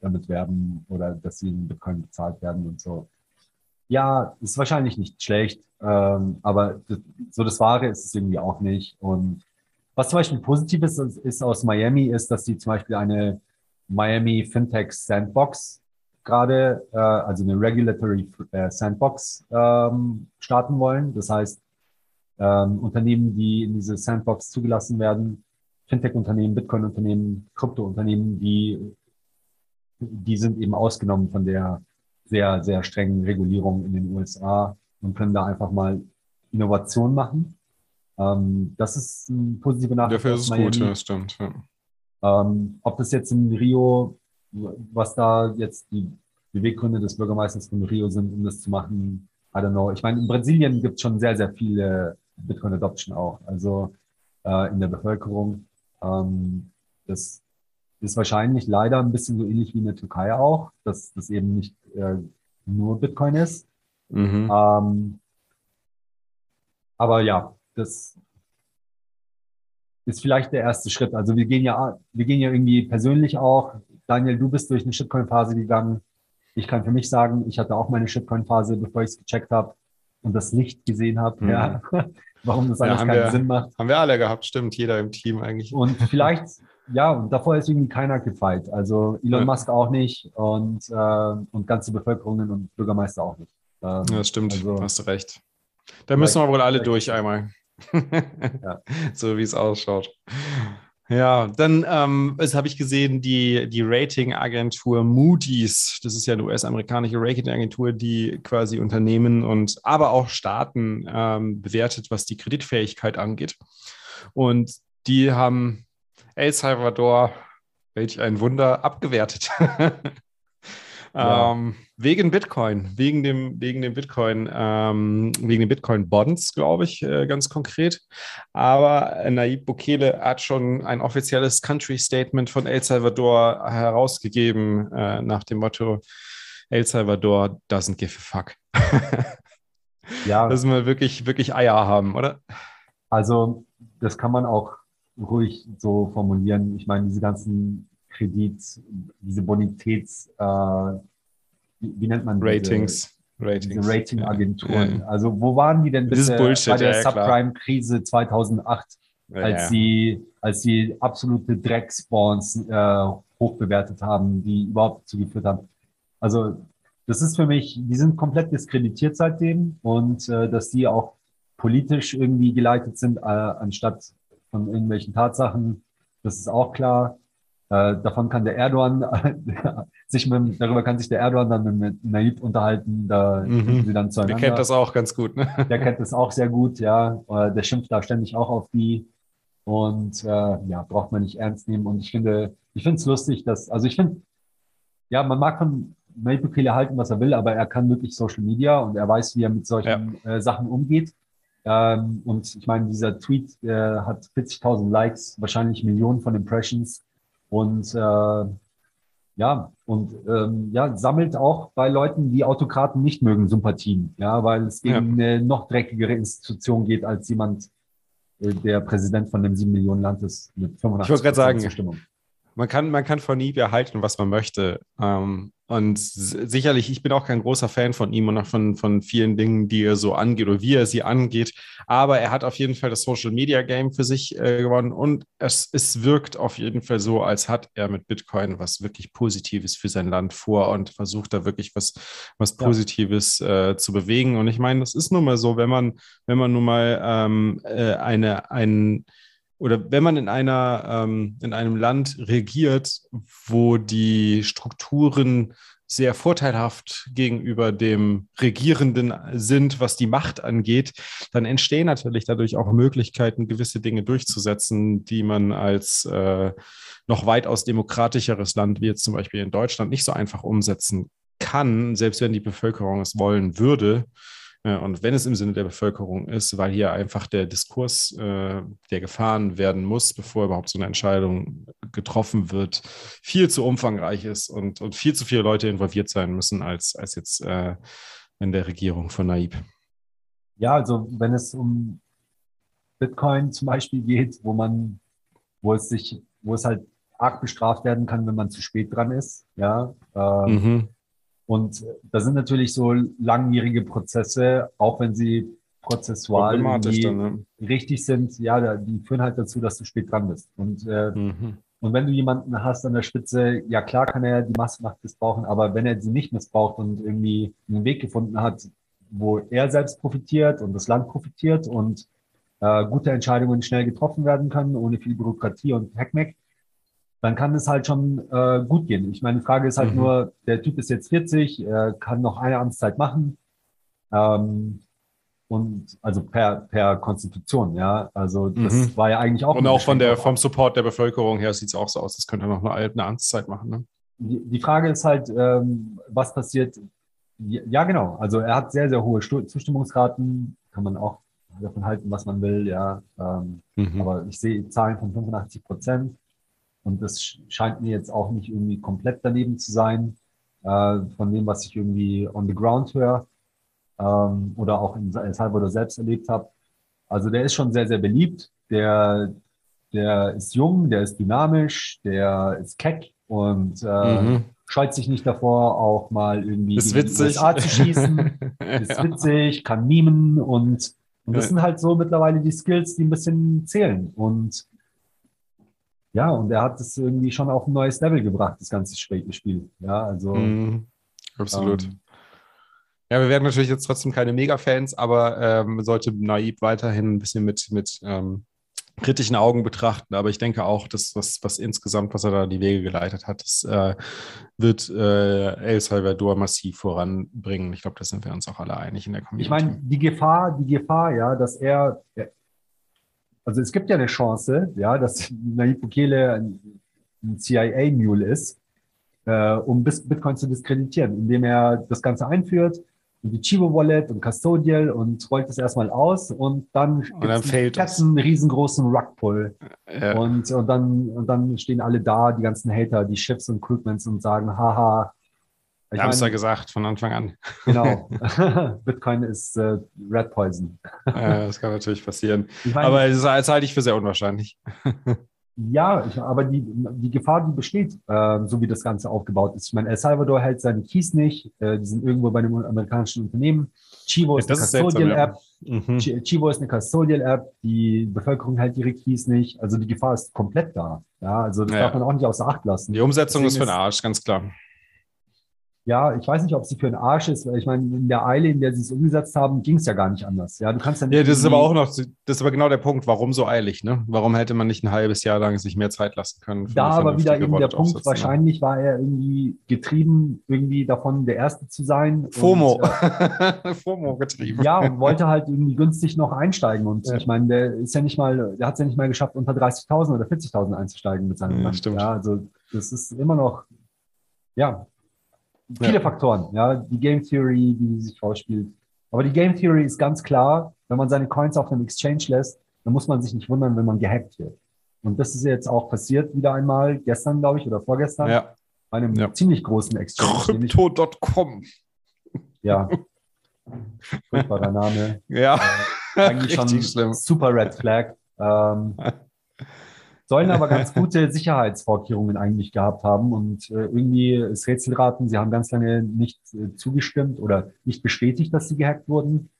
damit werben oder dass sie in Bitcoin bezahlt werden und so. Ja, ist wahrscheinlich nicht schlecht, ähm, aber das, so das Wahre ist es irgendwie auch nicht. Und was zum Beispiel positiv ist, ist aus Miami, ist, dass sie zum Beispiel eine Miami Fintech Sandbox gerade, äh, also eine Regulatory äh, Sandbox ähm, starten wollen. Das heißt, ähm, Unternehmen, die in diese Sandbox zugelassen werden, Fintech-Unternehmen, Bitcoin-Unternehmen, Krypto-Unternehmen, die, die sind eben ausgenommen von der sehr, sehr strengen Regulierung in den USA und können da einfach mal Innovation machen. Ähm, das ist ein positiver Nachricht. Dafür ist es gut, ja, stimmt. Ja. Ähm, ob das jetzt in Rio, was da jetzt die Beweggründe des Bürgermeisters von Rio sind, um das zu machen, I don't know. Ich meine, in Brasilien gibt es schon sehr, sehr viele Bitcoin Adoption auch, also äh, in der Bevölkerung. Ähm, das ist wahrscheinlich leider ein bisschen so ähnlich wie in der Türkei auch, dass das eben nicht äh, nur Bitcoin ist. Mhm. Ähm, aber ja, das ist vielleicht der erste Schritt. Also wir gehen ja, wir gehen ja irgendwie persönlich auch. Daniel, du bist durch eine Shitcoin-Phase gegangen. Ich kann für mich sagen, ich hatte auch meine Shitcoin-Phase, bevor ich es gecheckt habe und das Licht gesehen habe, mhm. ja, <laughs> warum das alles ja, keinen wir, Sinn macht. Haben wir alle gehabt, stimmt, jeder im Team eigentlich. Und vielleicht, ja, und davor ist irgendwie keiner gefeit. Also Elon ja. Musk auch nicht und, äh, und ganze Bevölkerungen und Bürgermeister auch nicht. Ähm, ja, stimmt, also, hast du recht. Da müssen wir wohl alle durch einmal. <laughs> ja. so wie es ausschaut. Ja, dann ähm, habe ich gesehen, die, die Ratingagentur Moody's, das ist ja eine US-amerikanische Ratingagentur, die quasi Unternehmen und aber auch Staaten ähm, bewertet, was die Kreditfähigkeit angeht. Und die haben El Salvador, welch ein Wunder, abgewertet. <laughs> Ja. Ähm, wegen Bitcoin, wegen dem, wegen dem Bitcoin, ähm, wegen den Bitcoin-Bonds, glaube ich, äh, ganz konkret. Aber Nayib Bukele hat schon ein offizielles Country-Statement von El Salvador herausgegeben, äh, nach dem Motto: El Salvador doesn't give a fuck. <laughs> ja. Dass wir wirklich, wirklich Eier haben, oder? Also, das kann man auch ruhig so formulieren. Ich meine, diese ganzen Kredit, diese Bonitäts, äh, wie, wie, nennt man Ratings. Diese, Ratings. Diese Ratingagenturen. Ja. Also wo waren die denn bitte Bullshit, bei der ja, Subprime-Krise 2008, ja, als sie als sie absolute Drecksbonds äh, hochbewertet haben, die überhaupt dazu geführt haben. Also das ist für mich, die sind komplett diskreditiert seitdem und äh, dass die auch politisch irgendwie geleitet sind, äh, anstatt von irgendwelchen Tatsachen, das ist auch klar. Äh, davon kann der Erdogan <laughs> sich mit, darüber kann sich der Erdogan dann mit Naib unterhalten. Da mhm. sie dann zueinander. Der kennt das auch ganz gut, ne? <laughs> Der kennt das auch sehr gut, ja. Äh, der schimpft da ständig auch auf die. Und äh, ja, braucht man nicht ernst nehmen. Und ich finde, ich finde es lustig, dass, also ich finde, ja, man mag von Naib Bukele halten, was er will, aber er kann wirklich Social Media und er weiß, wie er mit solchen ja. äh, Sachen umgeht. Ähm, und ich meine, dieser Tweet hat 40.000 Likes, wahrscheinlich Millionen von Impressions. Und äh, ja, und ähm, ja, sammelt auch bei Leuten, die Autokraten nicht mögen, Sympathien, ja, weil es gegen ja. eine noch dreckigere Institution geht als jemand, äh, der Präsident von dem sieben Millionen Land ist mit 85 Ich sagen, Zustimmung. Man kann, man kann von Nieb erhalten, was man möchte. Ähm, und sicherlich, ich bin auch kein großer Fan von ihm und auch von, von vielen Dingen, die er so angeht oder wie er sie angeht. Aber er hat auf jeden Fall das Social Media Game für sich äh, gewonnen und es, es wirkt auf jeden Fall so, als hat er mit Bitcoin was wirklich Positives für sein Land vor und versucht da wirklich was, was Positives ja. äh, zu bewegen. Und ich meine, das ist nun mal so, wenn man, wenn man nun mal ähm, äh, eine, ein, oder wenn man in einer ähm, in einem Land regiert, wo die Strukturen sehr vorteilhaft gegenüber dem Regierenden sind, was die Macht angeht, dann entstehen natürlich dadurch auch Möglichkeiten, gewisse Dinge durchzusetzen, die man als äh, noch weitaus demokratischeres Land wie jetzt zum Beispiel in Deutschland nicht so einfach umsetzen kann, selbst wenn die Bevölkerung es wollen würde. Äh, und wenn es im Sinne der Bevölkerung ist, weil hier einfach der Diskurs, äh, der gefahren werden muss, bevor überhaupt so eine Entscheidung getroffen wird, viel zu umfangreich ist und, und viel zu viele Leute involviert sein müssen, als, als jetzt äh, in der Regierung von Naib. Ja, also wenn es um Bitcoin zum Beispiel geht, wo man, wo es sich, wo es halt arg bestraft werden kann, wenn man zu spät dran ist, ja. Äh, mhm und da sind natürlich so langjährige Prozesse, auch wenn sie prozessual dann, ne? richtig sind, ja, die führen halt dazu, dass du spät dran bist. Und, äh, mhm. und wenn du jemanden hast an der Spitze, ja klar kann er die Massenmacht missbrauchen, aber wenn er sie nicht missbraucht und irgendwie einen Weg gefunden hat, wo er selbst profitiert und das Land profitiert und äh, gute Entscheidungen schnell getroffen werden können, ohne viel Bürokratie und Hackmeck, dann kann es halt schon äh, gut gehen. Ich meine, die Frage ist halt mhm. nur, der Typ ist jetzt 40, er kann noch eine Amtszeit machen. Ähm, und also per, per Konstitution, ja. Also das mhm. war ja eigentlich auch. Und auch von der, vom Support der Bevölkerung her sieht es auch so aus, das könnte er noch eine, eine Amtszeit machen. Ne? Die, die Frage ist halt, ähm, was passiert. Ja, genau. Also er hat sehr, sehr hohe Zustimmungsraten, kann man auch davon halten, was man will, ja. Ähm, mhm. Aber ich sehe Zahlen von 85 Prozent. Und das scheint mir jetzt auch nicht irgendwie komplett daneben zu sein, äh, von dem, was ich irgendwie on the ground höre ähm, oder auch in El Salvador selbst erlebt habe. Also der ist schon sehr, sehr beliebt. Der, der ist jung, der ist dynamisch, der ist keck und äh, mhm. scheut sich nicht davor, auch mal irgendwie ist witzig. USA zu schießen. <laughs> ist ja. witzig, kann mimen und, und das ja. sind halt so mittlerweile die Skills, die ein bisschen zählen. Und ja, und er hat es irgendwie schon auf ein neues Level gebracht, das ganze Spiel. Ja, also. Mm, absolut. Ähm, ja, wir werden natürlich jetzt trotzdem keine Mega-Fans, aber ähm, sollte Naib weiterhin ein bisschen mit, mit ähm, kritischen Augen betrachten. Aber ich denke auch, dass was, was insgesamt, was er da die Wege geleitet hat, das äh, wird äh, El Salvador massiv voranbringen. Ich glaube, da sind wir uns auch alle einig in der Community. Ich meine, die Gefahr, die Gefahr, ja, dass er, also es gibt ja eine Chance, ja, dass Nayib Bukele ein, ein CIA-Mule ist. äh, um Bitcoin zu diskreditieren, indem er das Ganze einführt und die Chivo Wallet und Custodial und rollt es erstmal aus und dann, dann fällt einen riesengroßen Rugpull. Ja. Und, und, dann, und dann stehen alle da, die ganzen Hater, die Schiffs und Crewmans und sagen, haha. Wir haben es ja gesagt von Anfang an. Genau. <laughs> <laughs> Bitcoin ist äh, Red Poison. Ja, das kann natürlich passieren. <laughs> Ich mein, Aber das, das halte ich für sehr unwahrscheinlich. Ja, ich, aber die, die Gefahr, die besteht, äh, so wie das Ganze aufgebaut ist. Ich meine, El Salvador hält seine Keys nicht, äh, die sind irgendwo bei einem amerikanischen Unternehmen. Chivo ist ja, eine Custodial-App. Mhm. Chivo ist eine Custodial-App, die Bevölkerung hält ihre Keys nicht. Also die Gefahr ist komplett da. Ja, also das ja. darf man auch nicht außer Acht lassen. Die Umsetzung Deswegen ist für den Arsch, ganz klar. Ja, ich weiß nicht, ob sie für einen Arsch ist, weil ich meine, in der Eile, in der sie es umgesetzt haben, ging es ja gar nicht anders. Ja, du kannst ja nicht. Ja, das ist aber auch noch, das ist aber genau der Punkt, warum so eilig, ne? Warum hätte man nicht ein halbes Jahr lang sich mehr Zeit lassen können? Da aber wieder eben der Punkt, wahrscheinlich war er irgendwie getrieben, irgendwie davon der Erste zu sein. FOMO. Und, äh, <laughs> FOMO getrieben. Ja, und wollte halt irgendwie günstig noch einsteigen. Und ja. ich meine, der ist ja nicht mal, der hat es ja nicht mal geschafft, unter 30.000 oder 40.000 einzusteigen mit seinem ja, Land. Stimmt. Ja, also das ist immer noch, ja, viele ja. Faktoren, ja, die Game Theory, die sich vorspielt. Aber die Game Theory ist ganz klar, wenn man seine Coins auf einem Exchange lässt, dann muss man sich nicht wundern, wenn man gehackt wird. Und das ist jetzt auch passiert wieder einmal, gestern, glaube ich, oder vorgestern, ja. bei einem ja. ziemlich großen Exchange. Crypto.com. Ja. Furchtbarer Name. Ja. Äh, eigentlich <laughs> schon schlimm. super Red Flag. Ähm, <laughs> sollen aber ganz gute Sicherheitsvorkehrungen eigentlich gehabt haben und äh, irgendwie ist Rätselraten, sie haben ganz lange nicht äh, zugestimmt oder nicht bestätigt, dass sie gehackt wurden,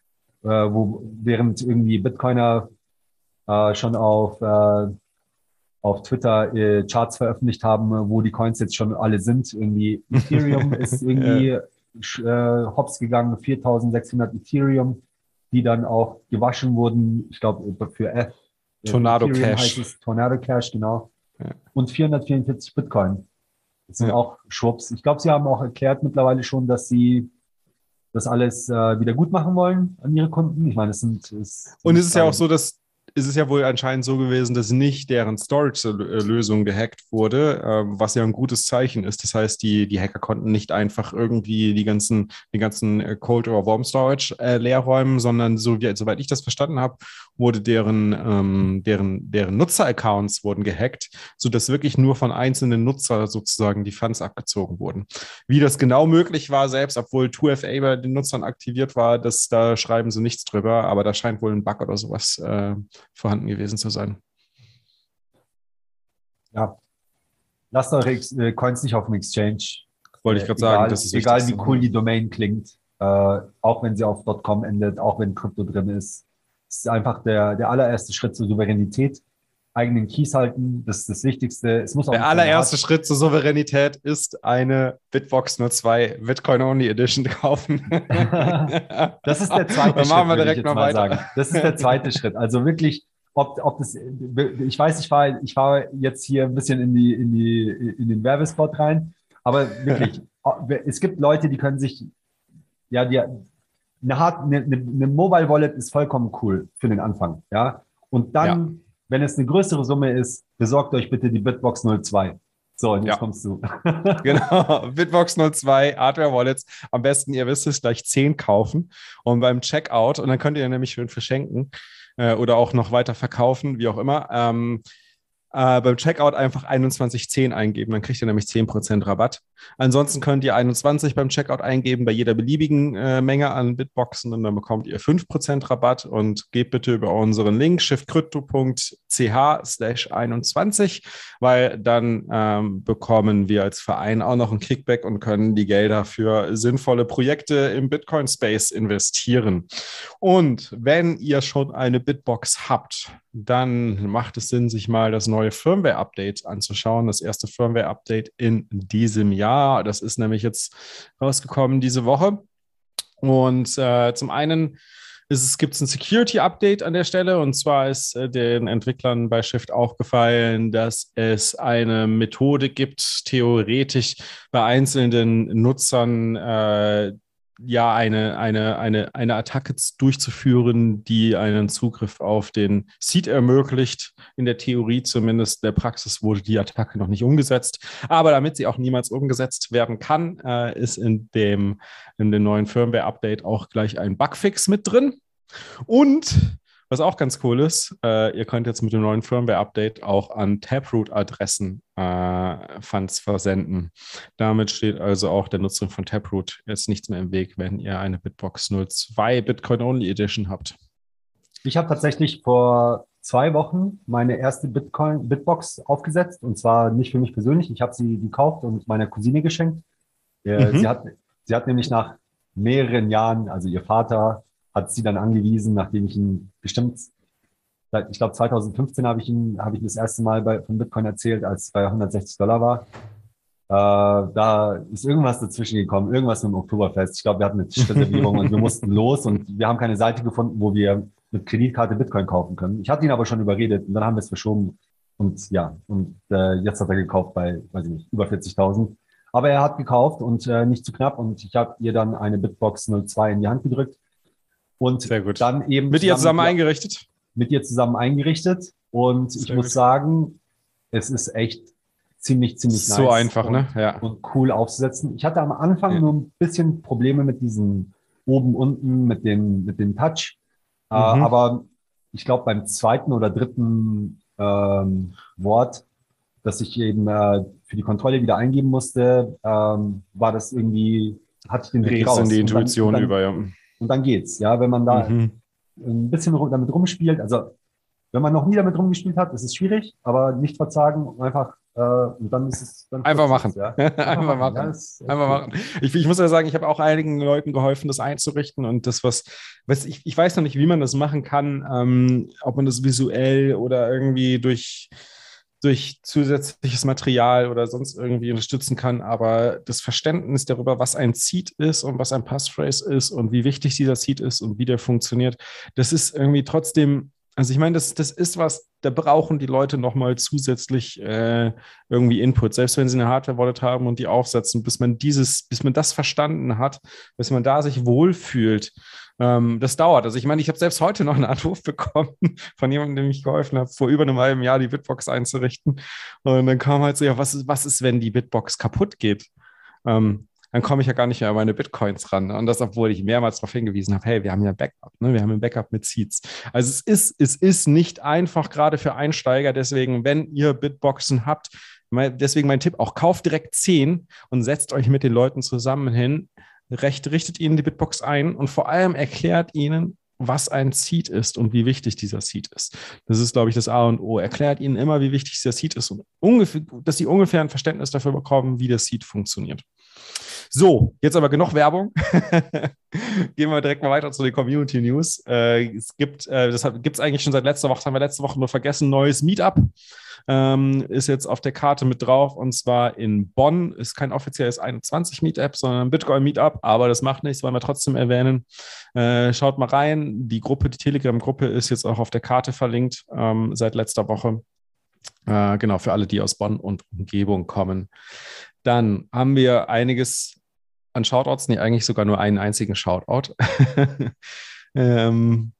äh, wo während irgendwie Bitcoiner äh, schon auf äh, auf Twitter äh, Charts veröffentlicht haben, wo die Coins jetzt schon alle sind. Irgendwie Ethereum <laughs> ist irgendwie äh, hops gegangen, 4600 Ethereum, die dann auch gewaschen wurden. Ich glaube, für Tornado Ethereum Cash. Es, Tornado Cash, genau. Ja. Und 444 Bitcoin. Das sind ja. auch Schwupps. Ich glaube, sie haben auch erklärt mittlerweile schon, dass sie das alles äh, wieder gut machen wollen an ihre Kunden. Ich meine, es sind. Es und es ist ja auch so, dass ist es ja wohl anscheinend so gewesen, dass nicht deren Storage-Lösung gehackt wurde, ähm, was ja ein gutes Zeichen ist. Das heißt, die, die Hacker konnten nicht einfach irgendwie die ganzen, die ganzen äh, Cold- oder Warm-Storage äh, leer räumen, sondern so wie, soweit ich das verstanden habe, wurde deren, ähm, deren, deren Nutzer-Accounts wurden gehackt, sodass wirklich nur von einzelnen Nutzer sozusagen die Funds abgezogen wurden. Wie das genau möglich war, selbst obwohl 2FA bei den Nutzern aktiviert war, das, da schreiben sie nichts drüber, aber da scheint wohl ein Bug oder sowas äh, vorhanden gewesen zu sein. Ja. Lasst eure äh, Coins nicht auf dem Exchange. Wollte ich gerade sagen. Das ist egal, wie cool die Domain klingt, äh, auch wenn sie auf .com endet, auch wenn Krypto drin ist. Es ist einfach der, der allererste Schritt zur Souveränität eigenen Keys halten. Das ist das Wichtigste. Es muss auch Der allererste Schritt zur Souveränität ist eine Bitbox nur zwei Bitcoin Only Edition kaufen. <laughs> das ist der <laughs> zweite Schritt. Machen wir direkt mal weiter. Sagen. Das ist der zweite Schritt. Also wirklich, ob, ob das, ich weiß, ich fahre ich fahr jetzt hier ein bisschen in die, in die, in den Werbespot rein. Aber wirklich, <laughs> es gibt Leute, die können sich, ja, die, eine, Hard, eine, eine Mobile Wallet ist vollkommen cool für den Anfang, ja. Und dann ja wenn es eine größere Summe ist, besorgt euch bitte die Bitbox 02. So, und jetzt ja. kommst du. <laughs> <laughs> genau, Bitbox 02, Hardware Wallets. Am besten, ihr wisst es, gleich 10 kaufen und beim Checkout, und dann könnt ihr nämlich schön verschenken äh, oder auch noch weiter verkaufen, wie auch immer. Ähm, äh, beim Checkout einfach 2110 eingeben, dann kriegt ihr nämlich 10% Rabatt. Ansonsten könnt ihr 21 beim Checkout eingeben bei jeder beliebigen äh, Menge an Bitboxen und dann bekommt ihr 5% Rabatt und geht bitte über unseren Link shiftcrypto.ch slash 21, weil dann ähm, bekommen wir als Verein auch noch ein Kickback und können die Gelder für sinnvolle Projekte im Bitcoin-Space investieren. Und wenn ihr schon eine Bitbox habt, dann macht es Sinn, sich mal das neue Firmware-Update anzuschauen. Das erste Firmware-Update in diesem Jahr. Das ist nämlich jetzt rausgekommen diese Woche. Und äh, zum einen ist es gibt ein Security-Update an der Stelle. Und zwar ist äh, den Entwicklern bei Shift aufgefallen, dass es eine Methode gibt, theoretisch bei einzelnen Nutzern äh, ja, eine, eine, eine, eine Attacke durchzuführen, die einen Zugriff auf den Seed ermöglicht. In der Theorie zumindest, in der Praxis wurde die Attacke noch nicht umgesetzt. Aber damit sie auch niemals umgesetzt werden kann, äh, ist in dem, in dem neuen Firmware-Update auch gleich ein Bugfix mit drin. Und was auch ganz cool ist, äh, ihr könnt jetzt mit dem neuen Firmware-Update auch an Taproot-Adressen äh, Funds versenden. Damit steht also auch der Nutzung von Taproot jetzt nichts mehr im Weg, wenn ihr eine Bitbox 02 Bitcoin Only Edition habt. Ich habe tatsächlich vor zwei Wochen meine erste Bitcoin Bitbox aufgesetzt und zwar nicht für mich persönlich. Ich habe sie gekauft und meiner Cousine geschenkt. Mhm. Sie, hat, sie hat nämlich nach mehreren Jahren, also ihr Vater hat sie dann angewiesen, nachdem ich ihn bestimmt, ich glaube 2015 habe ich ihn, habe ich das erste Mal bei, von Bitcoin erzählt, als es bei 160 Dollar war. Äh, da ist irgendwas dazwischen gekommen, irgendwas im Oktoberfest. Ich glaube, wir hatten eine Tischreservierung und wir mussten <laughs> los und wir haben keine Seite gefunden, wo wir mit Kreditkarte Bitcoin kaufen können. Ich hatte ihn aber schon überredet und dann haben wir es verschoben. Und ja, und äh, jetzt hat er gekauft bei, weiß ich nicht, über 40.000. Aber er hat gekauft und äh, nicht zu knapp und ich habe ihr dann eine Bitbox 02 in die Hand gedrückt und dann eben. Mit ihr zusammen eingerichtet? Mit ihr zusammen eingerichtet. Und Sehr ich gut. muss sagen, es ist echt ziemlich, ziemlich so nice einfach, und, ne? Ja. Und cool aufzusetzen. Ich hatte am Anfang ja. nur ein bisschen Probleme mit diesem oben, unten, mit dem, mit dem Touch. Äh, mhm. Äh, aber ich glaube, beim zweiten oder dritten ähm, Wort, das ich eben äh, für die Kontrolle wieder eingeben musste, ähm, war das irgendwie, hatte ich den Dreh raus. die Intuition dann, dann, über, ja und dann geht's. Ja, wenn man da mhm. ein bisschen damit rumspielt, also wenn man noch nie damit rumgespielt hat, ist es schwierig, aber nicht verzagen, einfach äh, und dann ist es dann einfach machen. Ja. <laughs> einfach machen. Ja, einfach machen. Ich, ich, muss ja sagen, ich habe auch einigen Leuten geholfen, das einzurichten und das, was, was ich, ich weiß noch nicht, wie man das machen kann, ähm, ob man das visuell oder irgendwie durch durch zusätzliches Material oder sonst irgendwie unterstützen kann. Aber das Verständnis darüber, was ein Seed ist und was ein Passphrase ist und wie wichtig dieser Seed ist und wie der funktioniert, das ist irgendwie trotzdem, also ich meine, das, das ist was, da brauchen die Leute nochmal zusätzlich äh, irgendwie Input, selbst wenn sie eine Hardware-Wallet haben und die aufsetzen, bis man dieses, bis man das verstanden hat, bis man da sich wohlfühlt ähm, das dauert. Also ich meine, ich habe selbst heute noch einen Anruf bekommen <laughs> von jemandem, dem ich geholfen habe, vor über einem halben Jahr die Bitbox einzurichten. Und dann kam halt so, ja, was ist, was ist, wenn die Bitbox kaputt geht? Ähm, dann komme ich ja gar nicht mehr an meine Bitcoins ran. Und das, obwohl ich mehrmals darauf hingewiesen habe, hey, wir haben ja Backup, ne? wir haben ein Backup mit Seeds. Also es ist, es ist nicht einfach, gerade für Einsteiger. Deswegen, wenn ihr Bitboxen habt, deswegen mein Tipp, auch kauft direkt 10 und setzt euch mit den Leuten zusammen hin, recht, richtet ihnen die Bitbox ein und vor allem erklärt ihnen, was ein Seed ist und wie wichtig dieser Seed ist. Das ist, glaube ich, das A und O. Erklärt ihnen immer, wie wichtig dieser Seed ist und ungefähr, dass sie ungefähr ein Verständnis dafür bekommen, wie der Seed funktioniert. So, jetzt aber genug Werbung. <laughs> Gehen wir direkt mal weiter zu den Community News. Äh, es gibt, äh, das gibt es eigentlich schon seit letzter Woche, haben wir letzte Woche nur vergessen, neues Meetup ähm, ist jetzt auf der Karte mit drauf und zwar in Bonn. Ist kein offizielles 21 Meetup, sondern ein Bitcoin Meetup, aber das macht nichts, wollen wir trotzdem erwähnen. Äh, schaut mal rein. Die Gruppe, die Telegram-Gruppe ist jetzt auch auf der Karte verlinkt ähm, seit letzter Woche. Äh, genau, für alle, die aus Bonn und Umgebung kommen. Dann haben wir einiges an Shoutouts, nee, eigentlich sogar nur einen einzigen Shoutout. <laughs> ähm,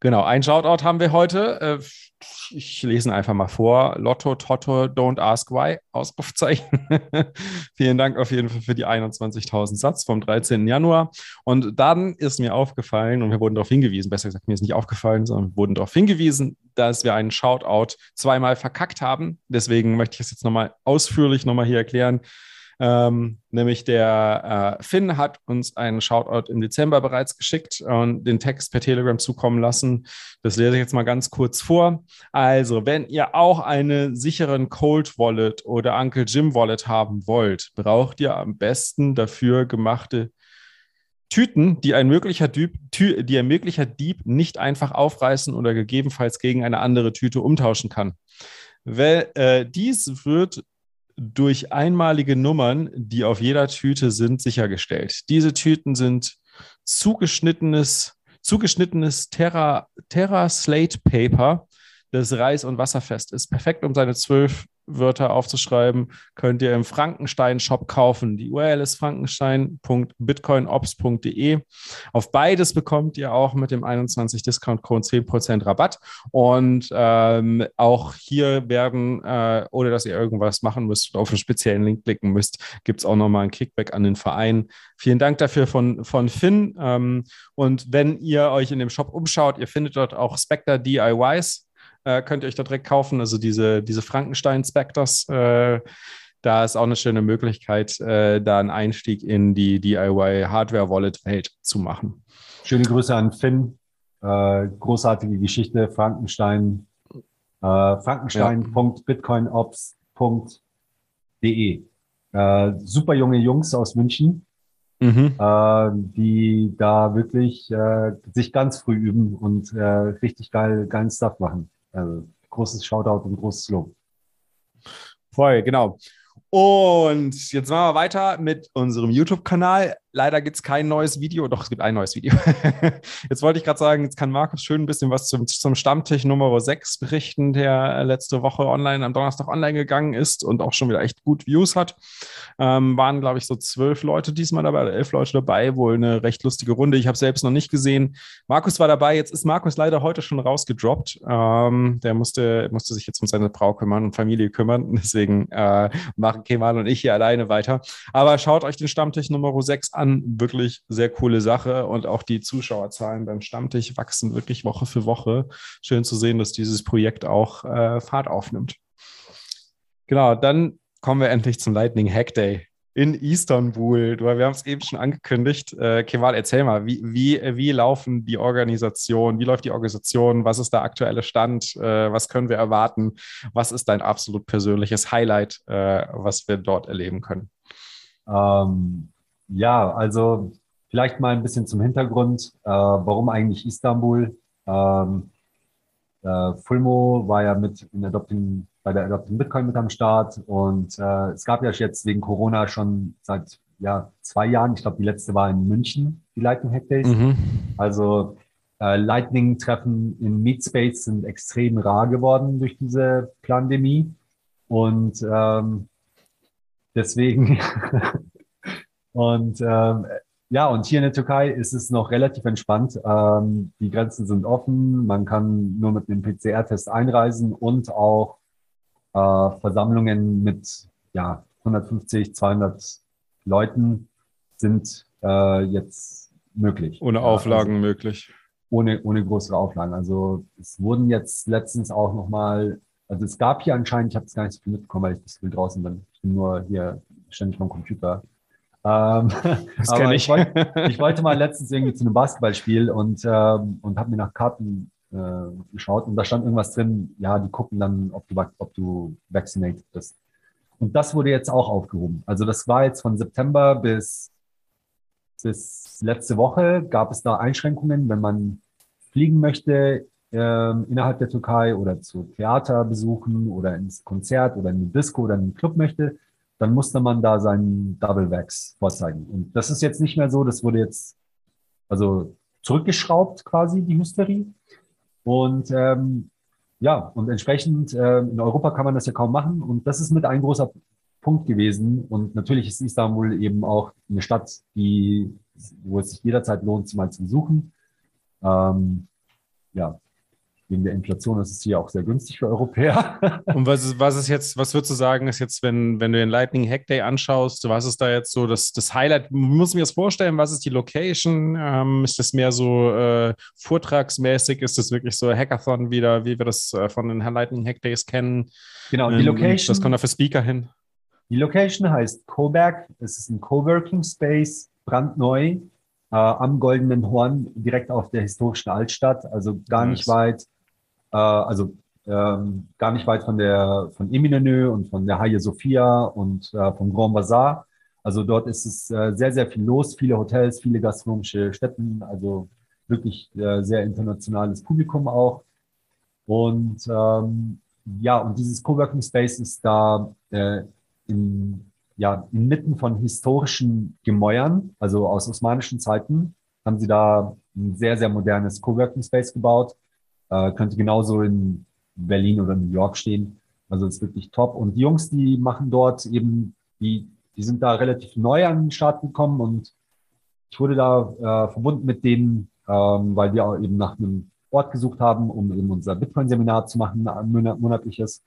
genau, ein Shoutout haben wir heute. Äh, ich lese ihn einfach mal vor. Lotto, Totto, don't ask why, Ausrufzeichen. <laughs> Vielen Dank auf jeden Fall für die 21.000 Satz vom 13. Januar. Und dann ist mir aufgefallen, und wir wurden darauf hingewiesen, besser gesagt, mir ist nicht aufgefallen, sondern wir wurden darauf hingewiesen, dass wir einen Shoutout zweimal verkackt haben. Deswegen möchte ich es jetzt nochmal ausführlich nochmal hier erklären. Ähm, nämlich der äh, Finn hat uns einen Shoutout im Dezember bereits geschickt und den Text per Telegram zukommen lassen. Das lese ich jetzt mal ganz kurz vor. Also, wenn ihr auch einen sicheren Cold Wallet oder Uncle Jim Wallet haben wollt, braucht ihr am besten dafür gemachte Tüten, die ein möglicher Dieb, die ein möglicher Dieb nicht einfach aufreißen oder gegebenenfalls gegen eine andere Tüte umtauschen kann. Weil, äh, dies wird durch einmalige Nummern, die auf jeder Tüte sind, sichergestellt. Diese Tüten sind zugeschnittenes, zugeschnittenes Terra, Terra Slate Paper, das reiß- und wasserfest ist. Perfekt, um seine zwölf Wörter aufzuschreiben, könnt ihr im Frankenstein-Shop kaufen. Die URL ist frankenstein.bitcoinops.de. Auf beides bekommt ihr auch mit dem 21 Discount-Code 10% Rabatt. Und ähm, auch hier werden, äh, ohne dass ihr irgendwas machen müsst, auf einen speziellen Link klicken müsst, gibt es auch nochmal ein Kickback an den Verein. Vielen Dank dafür von, von Finn. Ähm, und wenn ihr euch in dem Shop umschaut, ihr findet dort auch Spectre DIYs äh, könnt ihr euch da direkt kaufen. Also diese, diese Frankenstein Spectres. Äh, da ist auch eine schöne Möglichkeit, äh, da einen Einstieg in die DIY Hardware Wallet Welt zu machen. Schöne Grüße an Finn. Äh, großartige Geschichte. Frankenstein. Äh, Frankenstein.bitcoinops.de. Äh, super junge Jungs aus München. Mhm. Äh, die da wirklich äh, sich ganz früh üben und äh, richtig geil, geilen Stuff machen. Also großes Shoutout und großes Lob. Voll, genau. Und jetzt machen wir weiter mit unserem YouTube-Kanal leider gibt es kein neues Video. Doch, es gibt ein neues Video. <laughs> jetzt wollte ich gerade sagen, jetzt kann Markus schön ein bisschen was zum, zum Stammtisch Nummer 6 berichten, der letzte Woche online, am Donnerstag online gegangen ist und auch schon wieder echt gut Views hat. Ähm, waren, glaube ich, so zwölf Leute diesmal dabei, oder elf Leute dabei, wohl eine recht lustige Runde. Ich habe selbst noch nicht gesehen. Markus war dabei, jetzt ist Markus leider heute schon rausgedroppt. Ähm, der musste, musste sich jetzt um seine Frau kümmern und Familie kümmern. <laughs> Deswegen äh, machen Kemal und ich hier alleine weiter. Aber schaut euch den Stammtisch Nummer 6 an an. Wirklich sehr coole Sache und auch die Zuschauerzahlen beim Stammtisch wachsen wirklich Woche für Woche. Schön zu sehen, dass dieses Projekt auch äh, Fahrt aufnimmt. Genau, dann kommen wir endlich zum Lightning Hack Day in Istanbul. Wir haben es eben schon angekündigt. Äh, Kemal, erzähl mal, wie, wie, wie laufen die Organisation? Wie läuft die Organisation? Was ist der aktuelle Stand? Äh, was können wir erwarten? Was ist dein absolut persönliches Highlight, äh, was wir dort erleben können? Ähm, ja, also vielleicht mal ein bisschen zum Hintergrund, äh, warum eigentlich Istanbul? Ähm, äh, Fulmo war ja mit in Adopting, bei der Adopting Bitcoin mit am Start und äh, es gab ja jetzt wegen Corona schon seit ja, zwei Jahren, ich glaube, die letzte war in München, die Lightning Hack Days. Mhm. Also äh, Lightning-Treffen in Meetspace sind extrem rar geworden durch diese Pandemie. Und ähm, deswegen <laughs> Und ähm, ja, und hier in der Türkei ist es noch relativ entspannt. Ähm, die Grenzen sind offen, man kann nur mit einem PCR-Test einreisen und auch äh, Versammlungen mit ja, 150, 200 Leuten sind äh, jetzt möglich. Ohne Auflagen also, möglich. Ohne, ohne größere Auflagen. Also es wurden jetzt letztens auch nochmal, also es gab hier anscheinend, ich habe es gar nicht so viel mitbekommen, weil ich das viel draußen bin. Ich bin nur hier ständig vom Computer. Ähm, das <laughs> aber ich. Ich, wollt, <laughs> ich, wollte mal letztens irgendwie zu einem Basketballspiel und, ähm, und habe mir nach Karten äh, geschaut und da stand irgendwas drin, ja, die gucken dann, ob du, ob du vaccinated bist. Und das wurde jetzt auch aufgehoben. Also das war jetzt von September bis, bis letzte Woche gab es da Einschränkungen, wenn man fliegen möchte ähm, innerhalb der Türkei oder zu Theater besuchen oder ins Konzert oder in eine Disco oder in einen Club möchte, dann musste man da seinen Double Wax vorzeigen. Und das ist jetzt nicht mehr so, das wurde jetzt also zurückgeschraubt quasi, die Hysterie. Und ähm, ja, und entsprechend äh, in Europa kann man das ja kaum machen. Und das ist mit ein großer Punkt gewesen. Und natürlich ist Istanbul eben auch eine Stadt, die, wo es sich jederzeit lohnt, mal zu besuchen. Ähm, ja, wegen der Inflation ist es hier auch sehr günstig für Europäer. <laughs> Und was ist, was ist jetzt, was würdest du sagen, ist jetzt, wenn, wenn du den Lightning Hack Day anschaust, was ist da jetzt so das, das Highlight? Muss ich mir das vorstellen, was ist die Location? Ähm, ist das mehr so äh, vortragsmäßig? Ist das wirklich so Hackathon wieder, wie wir das äh, von den Lightning Hack Days kennen? Genau, die ähm, Location. Das kommt da für Speaker hin. Die Location heißt Coberg. Es ist ein Coworking Space, brandneu, äh, am Goldenen Horn, direkt auf der historischen Altstadt, also gar nice. nicht weit äh, also ähm, gar nicht weit von der von Eminenö und von der Hagia Sophia und äh, vom Grand Bazaar. Also dort ist es äh, sehr, sehr viel los, viele Hotels, viele gastronomische Stätten, also wirklich äh, sehr internationales Publikum auch. Und ähm, ja, und dieses Coworking Space ist da äh, in, ja, inmitten von historischen Gemäuern, also aus osmanischen Zeiten, haben sie da ein sehr, sehr modernes Coworking Space gebaut äh, könnte genauso in Berlin oder New York stehen. Also ist wirklich top. Und die Jungs, die machen dort eben, die, die sind da relativ neu an den Start gekommen und ich wurde da äh, verbunden mit denen, ähm, weil wir auch eben nach einem Ort gesucht haben, um eben unser Bitcoin-Seminar zu machen, ein monatliches.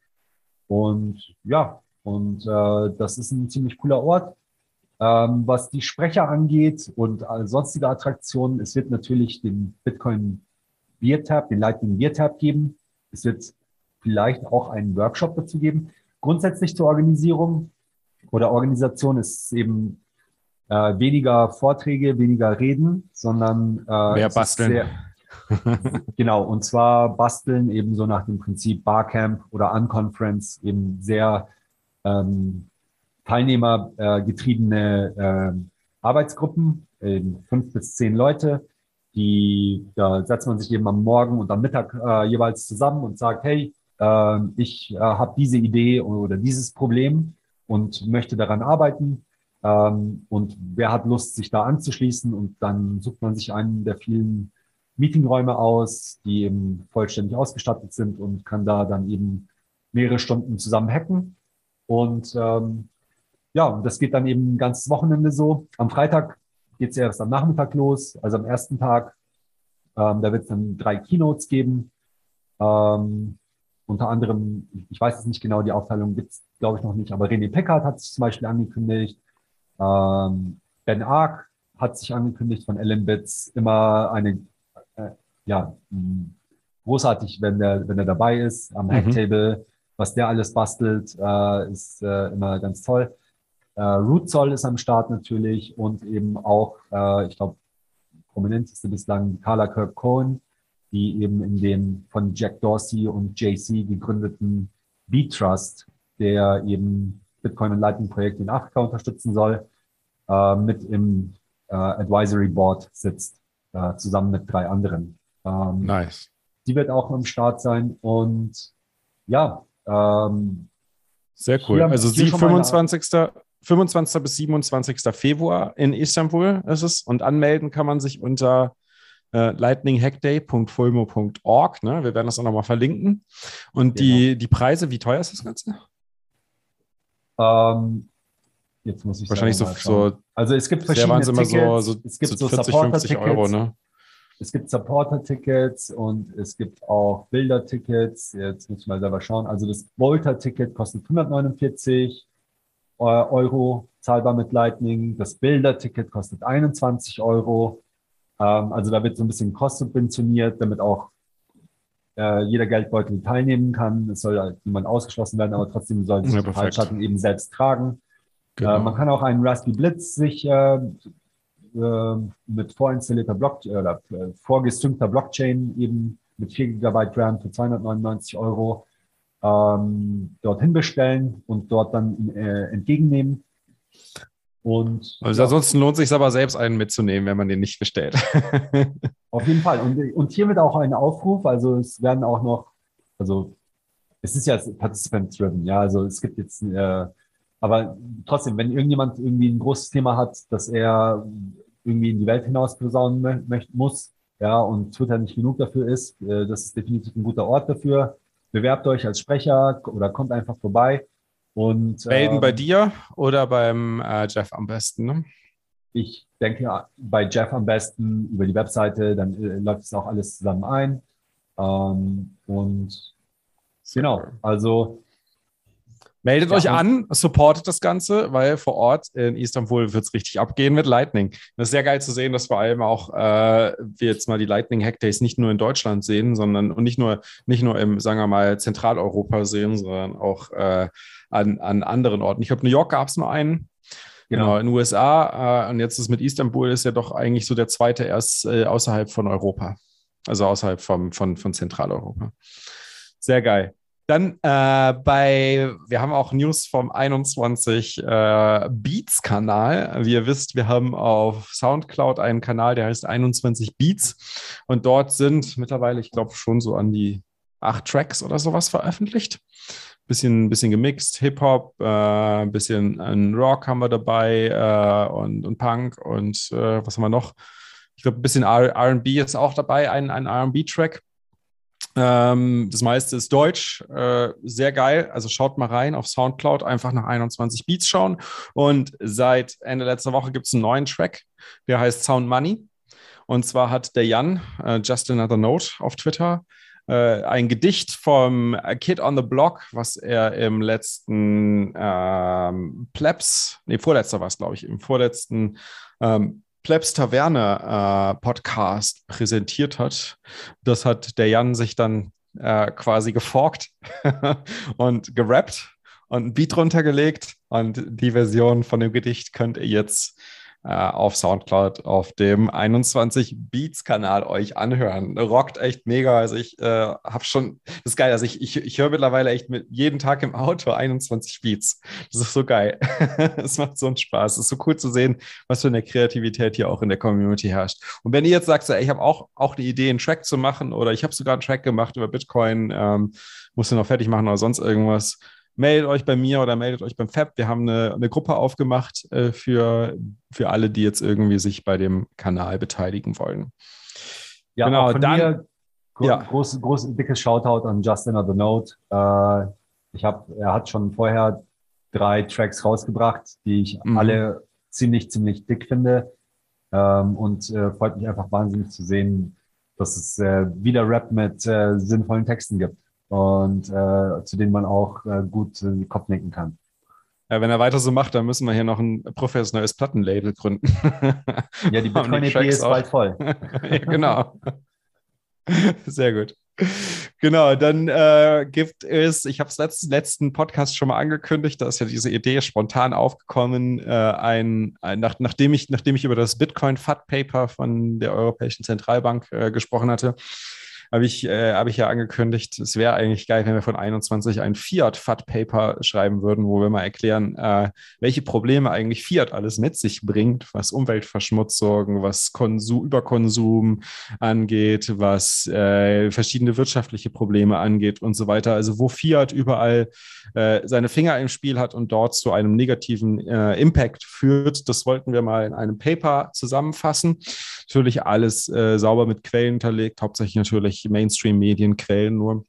Und ja, und äh, das ist ein ziemlich cooler Ort. Ähm, was die Sprecher angeht und sonstige Attraktionen, es wird natürlich den Bitcoin Beer Tab, den Lightning Beer Tab geben. Es wird vielleicht auch einen Workshop dazu geben. Grundsätzlich zur Organisierung oder Organisation ist eben äh, weniger Vorträge, weniger Reden, sondern äh, mehr basteln. Sehr, <laughs> genau, und zwar basteln eben so nach dem Prinzip Barcamp oder Unconference eben sehr ähm, teilnehmergetriebene äh, Arbeitsgruppen, fünf bis zehn Leute, die, da setzt man sich eben am Morgen und am Mittag äh, jeweils zusammen und sagt, hey, äh, ich äh, habe diese Idee oder dieses Problem und möchte daran arbeiten. Ähm, und wer hat Lust, sich da anzuschließen? Und dann sucht man sich einen der vielen Meetingräume aus, die eben vollständig ausgestattet sind und kann da dann eben mehrere Stunden zusammen hacken. Und ähm, ja, und das geht dann eben ein ganzes Wochenende so. Am Freitag geht es erst am Nachmittag los, also am ersten Tag. Ähm, da wird es dann drei Keynotes geben. Ähm, unter anderem, ich weiß es nicht genau, die Aufteilung gibt es, glaube ich, noch nicht, aber René Peckert hat sich zum Beispiel angekündigt. Ähm, ben Ark hat sich angekündigt von Ellen Bits, immer eine ja, großartig, wenn er, wenn er dabei ist am mhm. Hacktable. Was der alles bastelt, äh, ist äh, immer ganz toll. Äh, Rootzoll ist am Start natürlich und eben auch, äh, ich glaube, prominenteste bislang Carla Kirk Cohen, die eben in dem von Jack Dorsey und JC gegründeten B-Trust, der eben Bitcoin und Lightning Projekte in Afrika unterstützen soll, äh, mit im äh, Advisory Board sitzt, äh, zusammen mit drei anderen. Ähm, nice. Die wird auch am Start sein und ja. Ähm, Sehr cool. also sie 25. 25. bis 27. Februar in Istanbul ist es und anmelden kann man sich unter äh, lightninghackday.fulmo.org. Ne? Wir werden das auch nochmal verlinken. Und genau. die, die Preise, wie teuer ist das Ganze? Ähm, jetzt muss ich Wahrscheinlich so, so, Also es gibt verschiedene Tickets. So, so, es gibt so, 40, 50 Euro, ne? Es gibt Supporter-Tickets und es gibt auch Bilder-Tickets. Jetzt muss ich mal selber schauen. Also das Volta-Ticket kostet 149 äh, Euro, zahlbar mit Lightning. Das Bilder-Ticket kostet 21 Euro. Ähm, also da wird so ein bisschen kostsubventioniert, damit auch äh, jeder Geldbeutel teilnehmen kann. Es soll halt niemand ausgeschlossen werden, aber trotzdem soll sich ja, die Fallschatten eben selbst tragen. Genau. Äh, man kann auch einen Raspberry Blitz sich äh, äh, mit vorinstallierter Block oder äh, vorgestreamter Blockchain eben mit 4 GB RAM für 299 Euro ähm, dorthin bestellen und dort dann äh, entgegennehmen. Und, also ja. ansonsten lohnt es sich aber selbst einen mitzunehmen, wenn man den nicht bestellt. <laughs> Auf jeden Fall. Und, und hier wird auch ein Aufruf, also es werden auch noch, also es ist ja participant-driven, ja, also es gibt jetzt äh, aber trotzdem, wenn irgendjemand irgendwie ein großes Thema hat, dass er irgendwie in die Welt hinaus posaunen möchte, muss, ja, und Twitter nicht genug dafür ist, äh, das ist definitiv ein guter Ort dafür. Bewerbt euch als Sprecher oder kommt einfach vorbei. Und, Melden ähm, bei dir oder beim äh, Jeff am besten, ne? Ich denke bei Jeff am besten über die Webseite, dann äh, läuft es auch alles zusammen ein. Ähm, und genau, also Meldet ja, euch an, supportet das Ganze, weil vor Ort in Istanbul wird es richtig abgehen mit Lightning. Das ist sehr geil zu sehen, dass vor allem auch äh, wir jetzt mal die Lightning Hack Days nicht nur in Deutschland sehen, sondern und nicht nur, nicht nur im, sagen wir mal, Zentraleuropa sehen, sondern auch äh, an, an anderen Orten. Ich glaube, New York gab es nur einen. Genau, genau in den USA. Äh, und jetzt ist mit Istanbul ist ja doch eigentlich so der zweite erst äh, außerhalb von Europa. Also außerhalb vom, von, von Zentraleuropa. Sehr geil. Dann äh, bei, wir haben auch News vom 21 äh, Beats Kanal. Wie ihr wisst, wir haben auf Soundcloud einen Kanal, der heißt 21 Beats. Und dort sind mittlerweile, ich glaube, schon so an die acht Tracks oder sowas veröffentlicht. Bisschen, bisschen gemixt, Hip-Hop, äh, bisschen ein Rock haben wir dabei äh, und, und Punk und äh, was haben wir noch? Ich glaube, ein bisschen RB ist auch dabei, ein, ein RB-Track. Ähm, das meiste ist Deutsch, äh, sehr geil. Also schaut mal rein auf Soundcloud, einfach nach 21 Beats schauen. Und seit Ende letzter Woche gibt es einen neuen Track, der heißt Sound Money. Und zwar hat der Jan, äh, Just Another Note auf Twitter, äh, ein Gedicht vom Kid on the Block, was er im letzten ähm, Plebs, nee, vorletzter war es, glaube ich, im vorletzten ähm, Plebs Taverne äh, Podcast präsentiert hat. Das hat der Jan sich dann äh, quasi geforkt <laughs> und gerappt und ein Beat runtergelegt. Und die Version von dem Gedicht könnt ihr jetzt auf Soundcloud auf dem 21 Beats Kanal euch anhören. Rockt echt mega. Also ich äh, habe schon, das ist geil. Also ich, ich, ich höre mittlerweile echt mit jeden Tag im Auto 21 Beats. Das ist so geil. <laughs> Es macht so einen Spaß. Es ist so cool zu sehen, was für eine Kreativität hier auch in der Community herrscht. Und wenn ihr jetzt sagt, ey, ich habe auch, auch die Idee, einen Track zu machen oder ich habe sogar einen Track gemacht über Bitcoin, ähm, muss den noch fertig machen oder sonst irgendwas, meldet euch bei mir oder meldet euch beim Fab. Wir haben eine, eine Gruppe aufgemacht äh, für, für alle, die jetzt irgendwie sich bei dem Kanal beteiligen wollen. Ja, genau, von dann, mir gro ja. groß, groß, dickes Shoutout an Justin of the Note. Äh, ich habe, er hat schon vorher drei Tracks rausgebracht, die ich mhm. alle ziemlich, ziemlich dick finde. Ähm, und äh, freut mich einfach wahnsinnig zu sehen, dass es äh, wieder Rap mit äh, sinnvollen Texten gibt und äh, zu denen man auch äh, gut in den Kopf nicken kann. Ja, wenn er weiter so macht, dann müssen wir hier noch ein professionelles Plattenlabel gründen. ja, die <laughs> Bitcoin-EP ist bald voll. <laughs> ja, genau. <laughs> Sehr gut. Genau, dann äh, gibt es, ich habe es letzten, letzten Podcast schon mal angekündigt, da ist ja diese Idee spontan aufgekommen, äh, ein, ein, nach, nachdem, ich, nachdem ich über das Bitcoin-FAT-Paper von der Europäischen Zentralbank äh, gesprochen hatte, habe ich, äh, hab ich ja angekündigt, es wäre eigentlich geil, wenn wir von 21 ein Fiat-FAT-Paper schreiben würden, wo wir mal erklären, äh, welche Probleme eigentlich Fiat alles mit sich bringt, was Umweltverschmutzung, was Konsum, Überkonsum angeht, was äh, verschiedene wirtschaftliche Probleme angeht und so weiter. Also wo Fiat überall äh, seine Finger im Spiel hat und dort zu einem negativen äh, Impact führt, das wollten wir mal in einem Paper zusammenfassen. Natürlich alles äh, sauber mit Quellen hinterlegt, hauptsächlich natürlich Mainstream-Medienquellen nur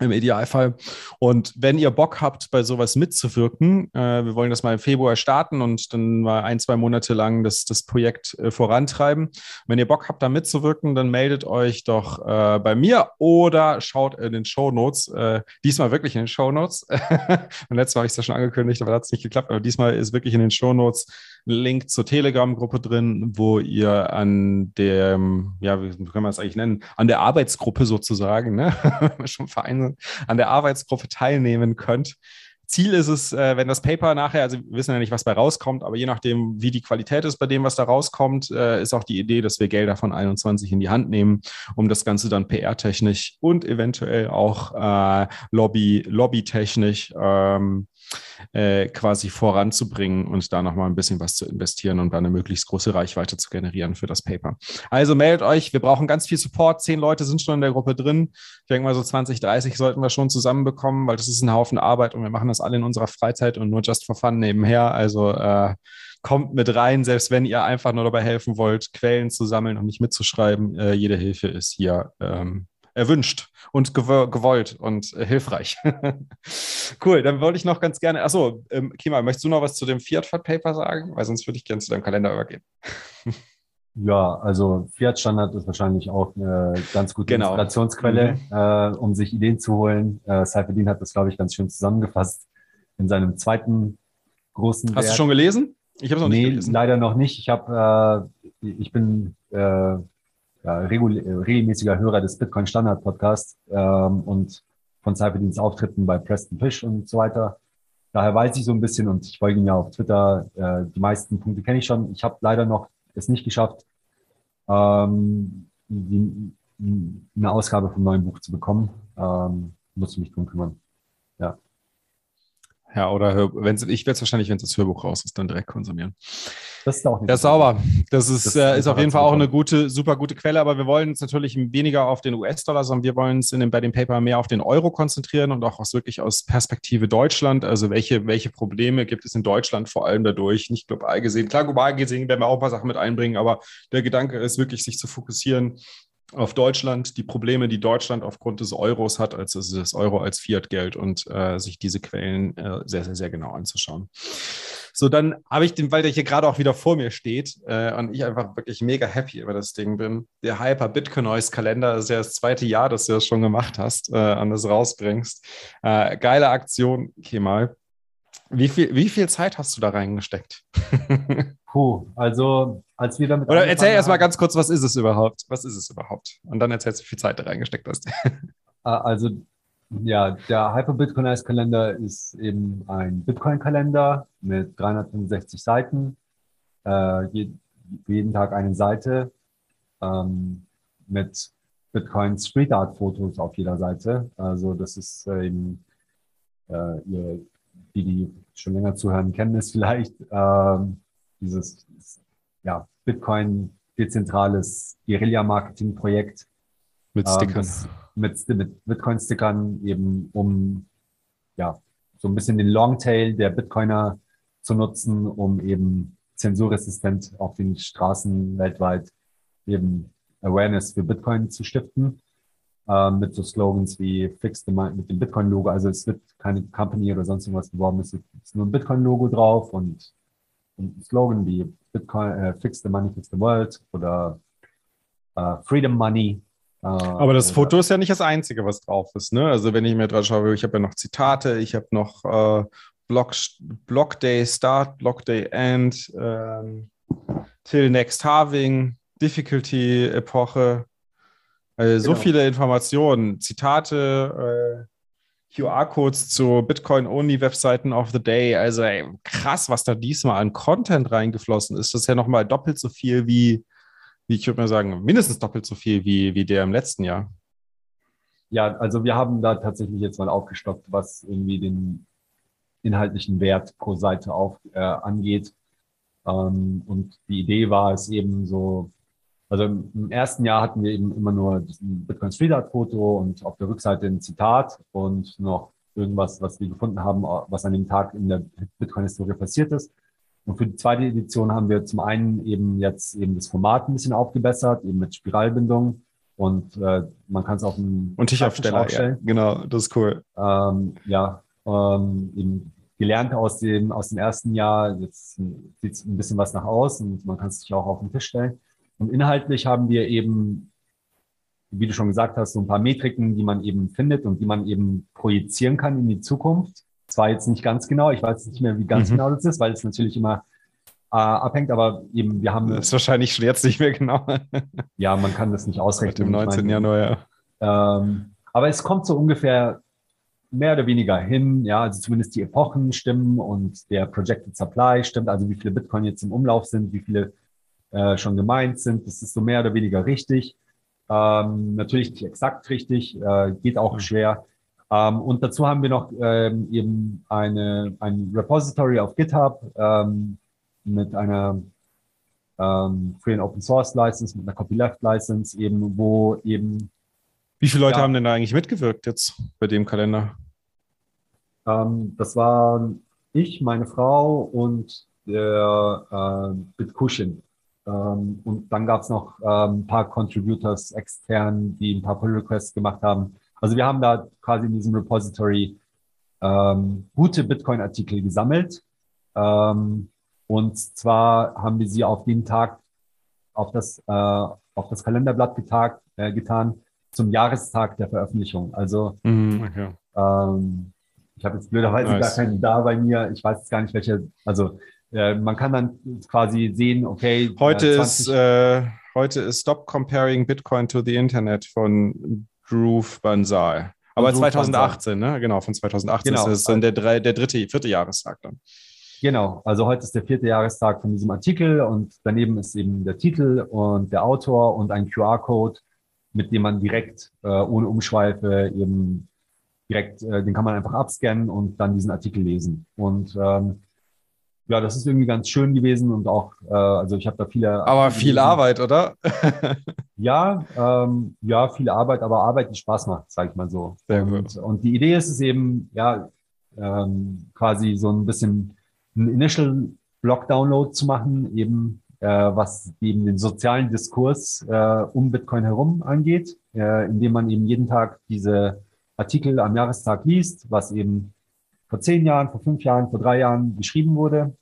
im Idealfall. Und wenn ihr Bock habt, bei sowas mitzuwirken, äh, wir wollen das mal im Februar starten und dann mal ein, zwei Monate lang das, das Projekt äh, vorantreiben. Wenn ihr Bock habt, da mitzuwirken, dann meldet euch doch äh, bei mir oder schaut in den Show Notes. Äh, diesmal wirklich in den Show Notes. und <laughs> letztes Mal habe ich es ja schon angekündigt, aber da hat es nicht geklappt. Aber diesmal ist wirklich in den Show Notes Link zur Telegram-Gruppe drin, wo ihr an dem, ja, wie können wir es eigentlich nennen, an der Arbeitsgruppe sozusagen, ne? <laughs> schon Vereine, an der Arbeitsgruppe teilnehmen könnt. Ziel ist es, äh, wenn das Paper nachher, also wir wissen ja nicht, was bei rauskommt, aber je nachdem, wie die Qualität ist bei dem, was da rauskommt, äh, ist auch die Idee, dass wir Gelder von 21 in die Hand nehmen, um das Ganze dann PR-technisch und eventuell auch äh, Lobby, lobbytechnisch ähm, äh, quasi voranzubringen und da nochmal ein bisschen was zu investieren und dann eine möglichst große Reichweite zu generieren für das Paper. Also meldet euch, wir brauchen ganz viel Support. Zehn Leute sind schon in der Gruppe drin. Ich denke mal so 20, 30 sollten wir schon zusammenbekommen, weil das ist ein Haufen Arbeit und wir machen das alle in unserer Freizeit und nur just for fun nebenher. Also äh, kommt mit rein, selbst wenn ihr einfach nur dabei helfen wollt, Quellen zu sammeln und nicht mitzuschreiben. Äh, jede Hilfe ist hier ähm, erwünscht und gewollt und äh, hilfreich. <laughs> cool, dann wollte ich noch ganz gerne, achso, ähm, Kima, möchtest du noch was zu dem Fiat-Paper sagen? Weil sonst würde ich gerne zu deinem Kalender übergehen. <laughs> Ja, also Fiat-Standard ist wahrscheinlich auch eine ganz gute genau. Inspirationsquelle, mhm. äh, um sich Ideen zu holen. Äh, Seifedin hat das, glaube ich, ganz schön zusammengefasst in seinem zweiten großen Hast Werk. du schon gelesen? Ich habe es noch nee, nicht gelesen. leider noch nicht. Ich habe, äh, ich bin äh, ja, regelmäßiger Hörer des Bitcoin Standard Podcasts ähm, und von Cyberdienst Auftritten bei Preston Fish und so weiter. Daher weiß ich so ein bisschen und ich folge ihm ja auf Twitter. Äh, die meisten Punkte kenne ich schon. Ich habe leider noch es nicht geschafft, ähm, die, eine Ausgabe vom neuen Buch zu bekommen. Ähm, muss mich drum kümmern. Ja. Ja, oder wenn ich werde es wahrscheinlich, wenn das Hörbuch raus ist, dann direkt konsumieren. Das ist auch nicht. Das ist sauber. Das ist, das äh, ist auf jeden Fall auch eine gute, super gute Quelle, aber wir wollen uns natürlich weniger auf den US-Dollar, sondern wir wollen uns in dem, bei dem Paper mehr auf den Euro konzentrieren und auch aus wirklich aus Perspektive Deutschland. Also welche, welche Probleme gibt es in Deutschland vor allem dadurch, nicht global gesehen. Klar, global gesehen werden wir auch ein paar Sachen mit einbringen, aber der Gedanke ist wirklich, sich zu fokussieren auf Deutschland, die Probleme, die Deutschland aufgrund des Euros hat, als das Euro als Fiat-Geld und äh, sich diese Quellen äh, sehr, sehr, sehr genau anzuschauen. So, dann habe ich den, weil der hier gerade auch wieder vor mir steht äh, und ich einfach wirklich mega happy über das Ding bin. Der Hyper Bitcoin Noise Kalender ist ja das zweite Jahr, dass du das schon gemacht hast äh, und das rausbringst. Äh, geile Aktion, Kemal. Wie viel, wie viel Zeit hast du da reingesteckt? <laughs> Puh, also als wir damit. Oder erzähl erst mal ganz kurz, was ist es überhaupt? Was ist es überhaupt? Und dann erzählst du, wie viel Zeit du reingesteckt hast. <laughs> Ah, also, ja, der Hyper-Bitcoinized Kalender ist eben ein Bitcoin-Kalender mit 365 Seiten, äh, je, jeden Tag eine Seite ähm, mit Bitcoin Street Art Fotos auf jeder Seite. Also das ist äh, eben, äh, ihr, die, die schon länger zuhören, kennen es vielleicht, ähm, dieses ja, Bitcoin dezentrales Guerilla-Marketing-Projekt. Mit ähm, Stickern. Ähm, mit, mit Bitcoin-Stickern eben, um ja, so ein bisschen den Longtail der Bitcoiner zu nutzen, um eben zensurresistent auf den Straßen weltweit eben Awareness für Bitcoin zu stiften. Ähm, mit so Slogans wie Fix the Money, mit dem Bitcoin-Logo. Also es wird keine Company oder sonst irgendwas beworben, es ist nur ein Bitcoin-Logo drauf und ein Slogan wie Bitcoin, äh, Fix the Money, Fix the World oder äh, Freedom Money. Äh, Aber das Foto ist ja nicht das Einzige, was drauf ist. Ne? Also wenn ich mir dran schaue, ich habe ja noch Zitate, ich habe noch äh, Block, Block Day Start, Block Day End, ähm, Till Next Halving, Difficulty Epoche. Genau. So viele Informationen, Zitate, äh, QR-Codes zu Bitcoin-Only-Webseiten of the Day. Also ey, krass, was da diesmal an Content reingeflossen ist. Das ist ja nochmal doppelt so viel wie, wie ich würde mal sagen, mindestens doppelt so viel wie, wie der im letzten Jahr. Ja, also wir haben da tatsächlich jetzt mal aufgestockt, was irgendwie den inhaltlichen Wert pro Seite auf, äh, angeht. Ähm, und die Idee war es eben so, also im ersten Jahr hatten wir eben immer nur ein Bitcoin Street Art Foto und auf der Rückseite ein Zitat und noch irgendwas, was wir gefunden haben, was an dem Tag in der Bitcoin-Historie passiert ist. Und für die zweite Edition haben wir zum einen eben jetzt eben das Format ein bisschen aufgebessert, eben mit Spiralbindung. Und äh, man kann es auf dem Und Tischaufsteller, aufstellen. Ja, genau, das ist cool. Ähm, ja, ähm, eben gelernt aus dem, aus dem ersten Jahr. Jetzt sieht es ein bisschen was nach aus und man kann es sich auch auf den Tisch stellen. Und inhaltlich haben wir eben, wie du schon gesagt hast, so ein paar Metriken, die man eben findet und die man eben projizieren kann in die Zukunft. Zwar jetzt nicht ganz genau, ich weiß nicht mehr, wie ganz mhm. genau das ist, weil es natürlich immer äh, abhängt, aber eben wir haben. Das ist wahrscheinlich jetzt nicht mehr genau. <laughs> ja, man kann das nicht ausrechnen. Im 19. Meine, Januar, ja. Ähm, aber es kommt so ungefähr mehr oder weniger hin, ja, also zumindest die Epochen stimmen und der Projected Supply stimmt, also wie viele Bitcoin jetzt im Umlauf sind, wie viele äh, schon gemeint sind. Das ist so mehr oder weniger richtig. Ähm, natürlich nicht exakt richtig, äh, geht auch schwer. Ähm, und dazu haben wir noch ähm, eben eine, ein Repository auf GitHub ähm, mit einer ähm, Free and Open Source License, mit einer Copyleft License, eben, wo eben. Wie viele Leute ja, haben denn da eigentlich mitgewirkt jetzt bei dem Kalender? Ähm, das waren ich, meine Frau und der äh, Bitcushion. Ähm, und dann gab es noch ähm, ein paar Contributors extern, die ein paar Pull Requests gemacht haben. Also wir haben da quasi in diesem Repository ähm, gute Bitcoin-Artikel gesammelt. Ähm, und zwar haben wir sie auf den Tag auf das, äh, auf das Kalenderblatt getagt, äh, getan zum Jahrestag der Veröffentlichung. Also mm, okay. ähm, ich habe jetzt blöderweise nice. gar keinen da bei mir. Ich weiß jetzt gar nicht, welche, also äh, man kann dann quasi sehen, okay. Heute, äh, ist, äh, heute ist Stop Comparing Bitcoin to the Internet von Groove Banzai. Aber 2018, Banzai. ne? Genau, von 2018 genau. ist dann der, drei, der dritte, vierte Jahrestag dann. Genau, also heute ist der vierte Jahrestag von diesem Artikel und daneben ist eben der Titel und der Autor und ein QR-Code, mit dem man direkt äh, ohne Umschweife eben direkt, äh, den kann man einfach abscannen und dann diesen Artikel lesen. Und ähm, ja, das ist irgendwie ganz schön gewesen und auch, äh, also ich habe da viele. Aber viel Arbeit, oder? ja, ähm, ja, viel Arbeit, aber Arbeit, die Spaß macht, sage ich mal so. Sehr und, gut. und die Idee ist es eben, ja, ähm, quasi so ein bisschen ein Initial Block Download zu machen, eben äh, was eben den sozialen Diskurs äh, um Bitcoin herum angeht, äh, indem man eben jeden Tag diese Artikel am Jahrestag liest, was eben vor zehn Jahren, vor fünf Jahren, vor drei Jahren geschrieben wurde.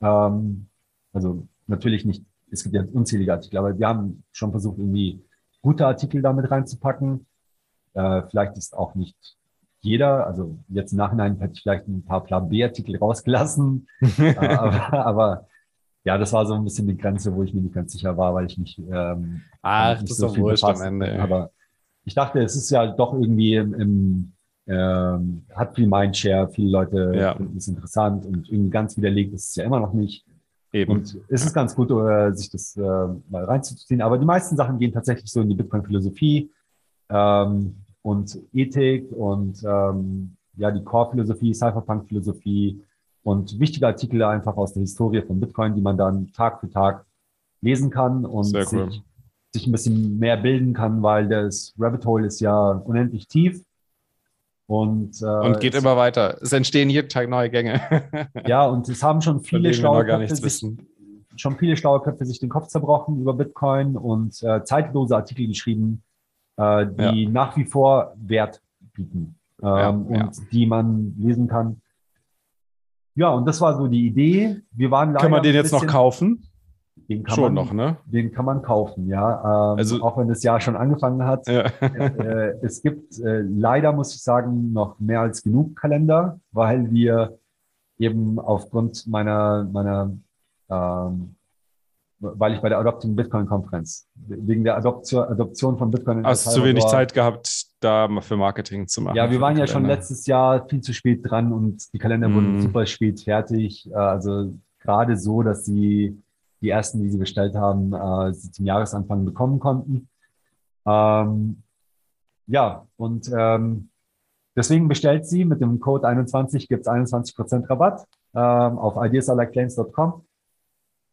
Ähm, also natürlich nicht, es gibt ja unzählige Artikel, aber wir haben schon versucht, irgendwie gute Artikel damit reinzupacken. Äh, vielleicht ist auch nicht jeder, also jetzt im Nachhinein hätte ich vielleicht ein paar Plan B-Artikel rausgelassen, <laughs> äh, aber, aber ja, das war so ein bisschen die Grenze, wo ich mir nicht ganz sicher war, weil ich mich ähm, Ach, nicht das so viel wurscht am befasst. Ende. ey. Aber ich dachte, es ist ja doch irgendwie im, im ähm, hat viel Mindshare, viele Leute Ja. finden es interessant und irgendwie ganz widerlegt ist es ja immer noch nicht. Eben. Und es ist ganz gut, äh, sich das äh, mal reinzuziehen. Aber die meisten Sachen gehen tatsächlich so in die Bitcoin-Philosophie ähm, und Ethik und ähm, ja, die Core-Philosophie, Cypherpunk-Philosophie und wichtige Artikel einfach aus der Historie von Bitcoin, die man dann Tag für Tag lesen kann und cool. sich, sich ein bisschen mehr bilden kann, weil das Rabbit Hole ist ja unendlich tief. Und, äh, Und geht immer weiter. Es entstehen jeden Tag neue Gänge. <laughs> Ja, und es haben schon viele wir schlaue Köpfe sich schon viele schlaue Köpfe sich den Kopf zerbrochen über Bitcoin und äh, zeitlose Artikel geschrieben, äh, die nach wie vor Wert bieten ähm, Ja, und ja. die man lesen kann. Ja, und das war so die Idee. Wir waren leider Kann man den jetzt noch kaufen? Den kann Schon man, noch, ne? Den kann man kaufen, ja. Ähm, Also- auch wenn das Jahr schon angefangen hat. Ja. äh, es gibt äh, leider, muss ich sagen, noch mehr als genug Kalender, weil wir eben aufgrund meiner, meiner ähm, weil ich bei der Adopting Bitcoin Konferenz, wegen der Adoption, Adoption von Bitcoin Hast zu wenig Salvador- Zeit gehabt, da mal für Marketing zu machen. Ja, wir waren ja schon letztes Jahr viel zu spät dran und die Kalender wurden Mm. super spät fertig. Äh, Also gerade so, dass sie die ersten, die sie bestellt haben, äh, sie zum Jahresanfang bekommen konnten. Ähm, ja, und ähm, deswegen bestellt sie mit dem Code 21 gibt es 21% Rabatt ähm, auf ideasalikeplanes.com.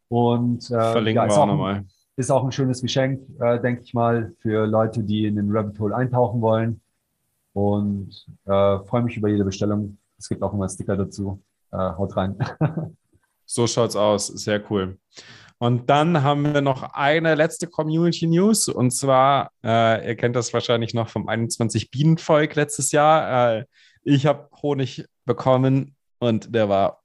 Und äh, Verlinken ja, ist wir auch ein- nochmal. ist auch ein schönes Geschenk, äh, denke ich mal, für Leute, die in den Rabbit Hole eintauchen wollen. Und äh, freue mich über jede Bestellung. Es gibt auch immer Sticker dazu. Äh, haut rein. <laughs> So schaut's aus. Sehr cool. Und dann haben wir noch eine letzte Community News. Und zwar, äh, ihr kennt das wahrscheinlich noch vom 21 Bienenvolk letztes Jahr. Äh, ich habe Honig bekommen und der war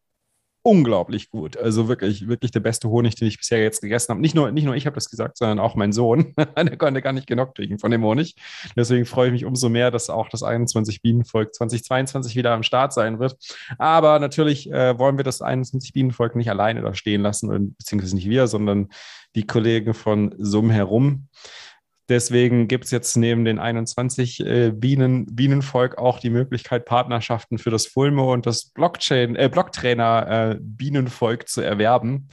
unglaublich gut. Also wirklich, wirklich der beste Honig, den ich bisher jetzt gegessen habe. Nicht nur, nicht nur ich habe das gesagt, sondern auch mein Sohn. <laughs> der konnte gar nicht genug kriegen von dem Honig. Deswegen freue ich mich umso mehr, dass auch das 21 Bienenvolk 2022 wieder am Start sein wird. Aber natürlich äh, wollen wir das 21 Bienenvolk nicht alleine da stehen lassen, beziehungsweise nicht wir, sondern die Kollegen von Summ herum. Deswegen gibt es jetzt neben den 21 äh, Bienen, Bienenvolk auch die Möglichkeit, Partnerschaften für das Fulmo und das Blockchain, äh, Blocktrainer äh, Bienenvolk zu erwerben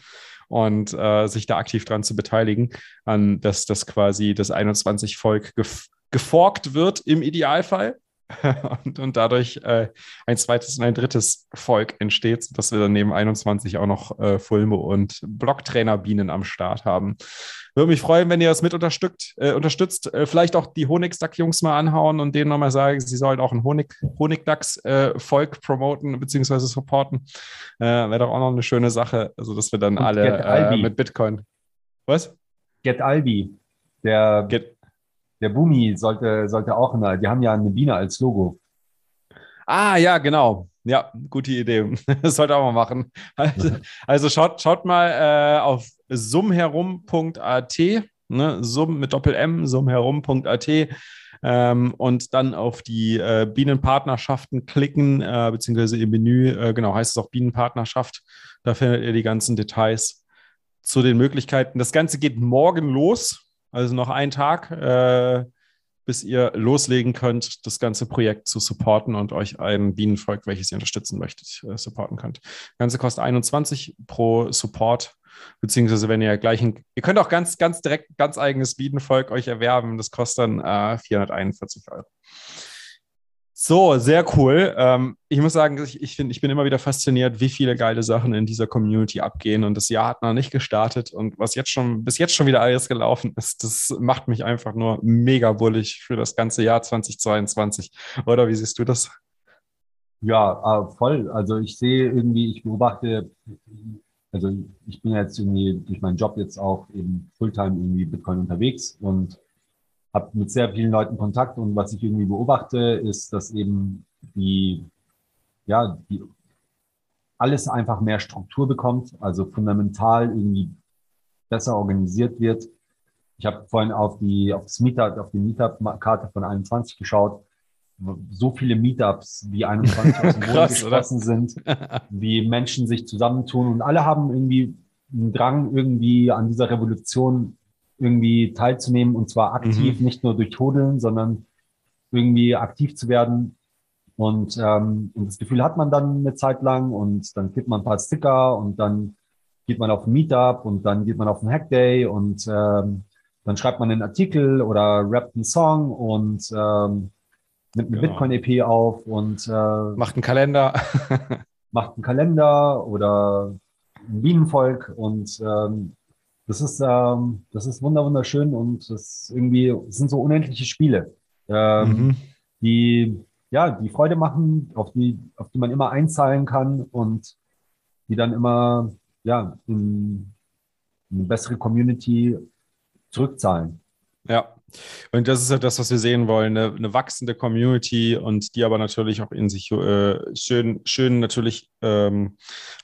und äh, sich da aktiv dran zu beteiligen, an dass das quasi das 21 Volk gef geforkt wird im Idealfall. <laughs> und, und dadurch äh, ein zweites und ein drittes Volk entsteht, dass wir dann neben 21 auch noch äh, Fulme und Blocktrainer-Bienen am Start haben. Würde mich freuen, wenn ihr das mit unterstützt. Äh, unterstützt. Äh, vielleicht auch die Honigstack-Jungs mal anhauen und denen nochmal sagen, sie sollen auch ein Honig, Honigdachs-Volk promoten bzw. supporten. Äh, Wäre doch auch noch eine schöne Sache. Also, dass wir dann Und alle äh, mit Bitcoin. Was? Get Albi, der, Get der Bumi sollte, sollte auch eine, die haben ja eine Biene als Logo. Ah, ja, genau. Ja, gute Idee. <laughs> Das sollte auch mal machen. Also, also schaut, schaut mal äh, auf sumherum.at, ne, sum mit Doppel-M, sumherum.at ähm, und dann auf die äh, Bienenpartnerschaften klicken, äh, beziehungsweise im Menü, äh, genau, heißt es auch Bienenpartnerschaft. Da findet ihr die ganzen Details zu den Möglichkeiten. Das Ganze geht morgen los, also noch ein Tag. Äh, bis ihr loslegen könnt, das ganze Projekt zu supporten und euch ein Bienenvolk, welches ihr unterstützen möchtet, äh, supporten könnt. Das Ganze kostet 21 pro Support, beziehungsweise wenn ihr gleich ein, ihr könnt auch ganz, ganz direkt ganz eigenes Bienenvolk euch erwerben. Das kostet dann äh, 441 Euro. So, sehr cool. Ähm, ich muss sagen, ich, ich, find, ich bin immer wieder fasziniert, wie viele geile Sachen in dieser Community abgehen. Und das Jahr hat noch nicht gestartet. Und was jetzt schon, bis jetzt schon wieder alles gelaufen ist, das macht mich einfach nur mega bullig für das ganze Jahr 2022. Oder wie siehst du das? Ja, äh, voll. Also ich sehe irgendwie, ich beobachte also ich bin jetzt irgendwie durch meinen Job jetzt auch eben Fulltime irgendwie Bitcoin unterwegs und habe mit sehr vielen Leuten Kontakt und was ich irgendwie beobachte, ist, dass eben die, ja, die alles einfach mehr Struktur bekommt, also fundamental irgendwie besser organisiert wird. Ich habe vorhin auf die auf das Meetup, auf die Meetup-Karte von 21 geschaut. So viele Meetups, wie 21 aus dem <laughs> Boden geschossen sind, wie Menschen sich zusammentun und alle haben irgendwie einen Drang, irgendwie an dieser Revolution irgendwie teilzunehmen und zwar aktiv, mhm. nicht nur durch Hodeln, sondern irgendwie aktiv zu werden. Und, ähm, und das Gefühl hat man dann eine Zeit lang und dann gibt man ein paar Sticker und dann geht man auf ein Meetup und dann geht man auf einen Hackday und ähm, dann schreibt man einen Artikel oder rappt einen Song und ähm, nimmt eine genau. Bitcoin-EP auf und äh, macht einen Kalender. macht einen Kalender oder ein Bienenvolk und ähm, das ist, ähm, das ist wunderschön und das irgendwie das sind so unendliche Spiele, ähm, mhm. die ja die Freude machen, auf die auf die man immer einzahlen kann und die dann immer ja in, in eine bessere Community zurückzahlen. Ja, und das ist ja das, was wir sehen wollen, eine, eine wachsende Community und die aber natürlich auch in sich äh, schön, schön natürlich ähm,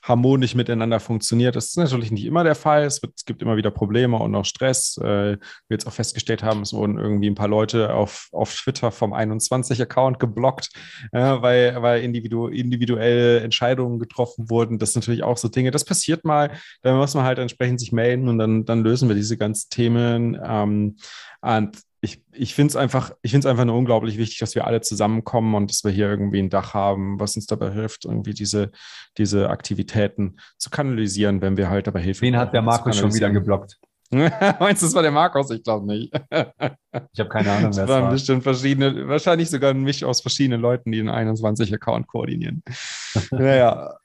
harmonisch miteinander funktioniert. Das ist natürlich nicht immer der Fall. Es, wird, es gibt immer wieder Probleme und auch Stress. Äh, wir jetzt auch festgestellt haben, es wurden irgendwie ein paar Leute auf, auf Twitter vom 21-Account geblockt, äh, weil, weil individu individuelle Entscheidungen getroffen wurden. Das sind natürlich auch so Dinge. Das passiert mal. Da muss man halt entsprechend sich melden und dann, dann lösen wir diese ganzen Themen. Ähm, und ich, ich finde es einfach, ich finde es einfach nur unglaublich wichtig, dass wir alle zusammenkommen und dass wir hier irgendwie ein Dach haben, was uns dabei hilft, irgendwie diese, diese Aktivitäten zu kanalisieren, wenn wir halt dabei helfen. Wen hat der Markus schon wieder geblockt? <laughs> Meinst du, das war der Markus? Ich glaube nicht. ich habe keine Ahnung, wer es war. bestimmt verschiedene, wahrscheinlich sogar ein Misch aus verschiedenen Leuten, die den 21-Account koordinieren. <laughs> naja,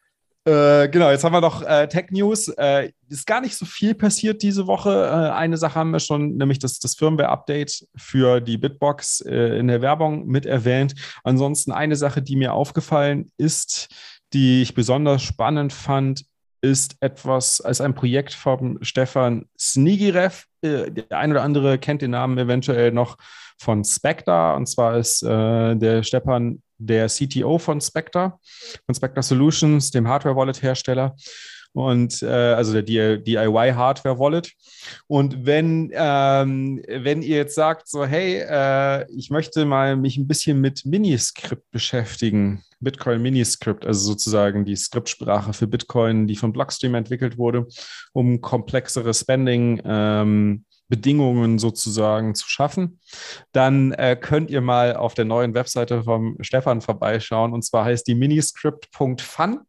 äh, genau, jetzt haben wir noch äh, Tech News. Äh, ist gar nicht so viel passiert diese Woche. Äh, eine Sache haben wir schon, nämlich das, das Firmware-Update für die Bitbox äh, in der Werbung mit erwähnt. Ansonsten eine Sache, die mir aufgefallen ist, die ich besonders spannend fand, ist etwas als ein Projekt von Stefan Snigirev. der ein oder andere kennt den Namen eventuell noch von Spectre. Und zwar ist der Stefan der CTO von Spectre, von Spectre Solutions, dem Hardware-Wallet-Hersteller und äh, also der DIY Hardware Wallet. Und wenn, ähm, wenn ihr jetzt sagt, so, hey, äh, ich möchte mal mich ein bisschen mit Miniscript beschäftigen, Bitcoin Miniscript, also sozusagen die Skriptsprache für Bitcoin, die von Blockstream entwickelt wurde, um komplexere Spending ähm, Bedingungen sozusagen zu schaffen, dann äh, könnt ihr mal auf der neuen Webseite vom Stefan vorbeischauen. Und zwar heißt die miniscript.fun.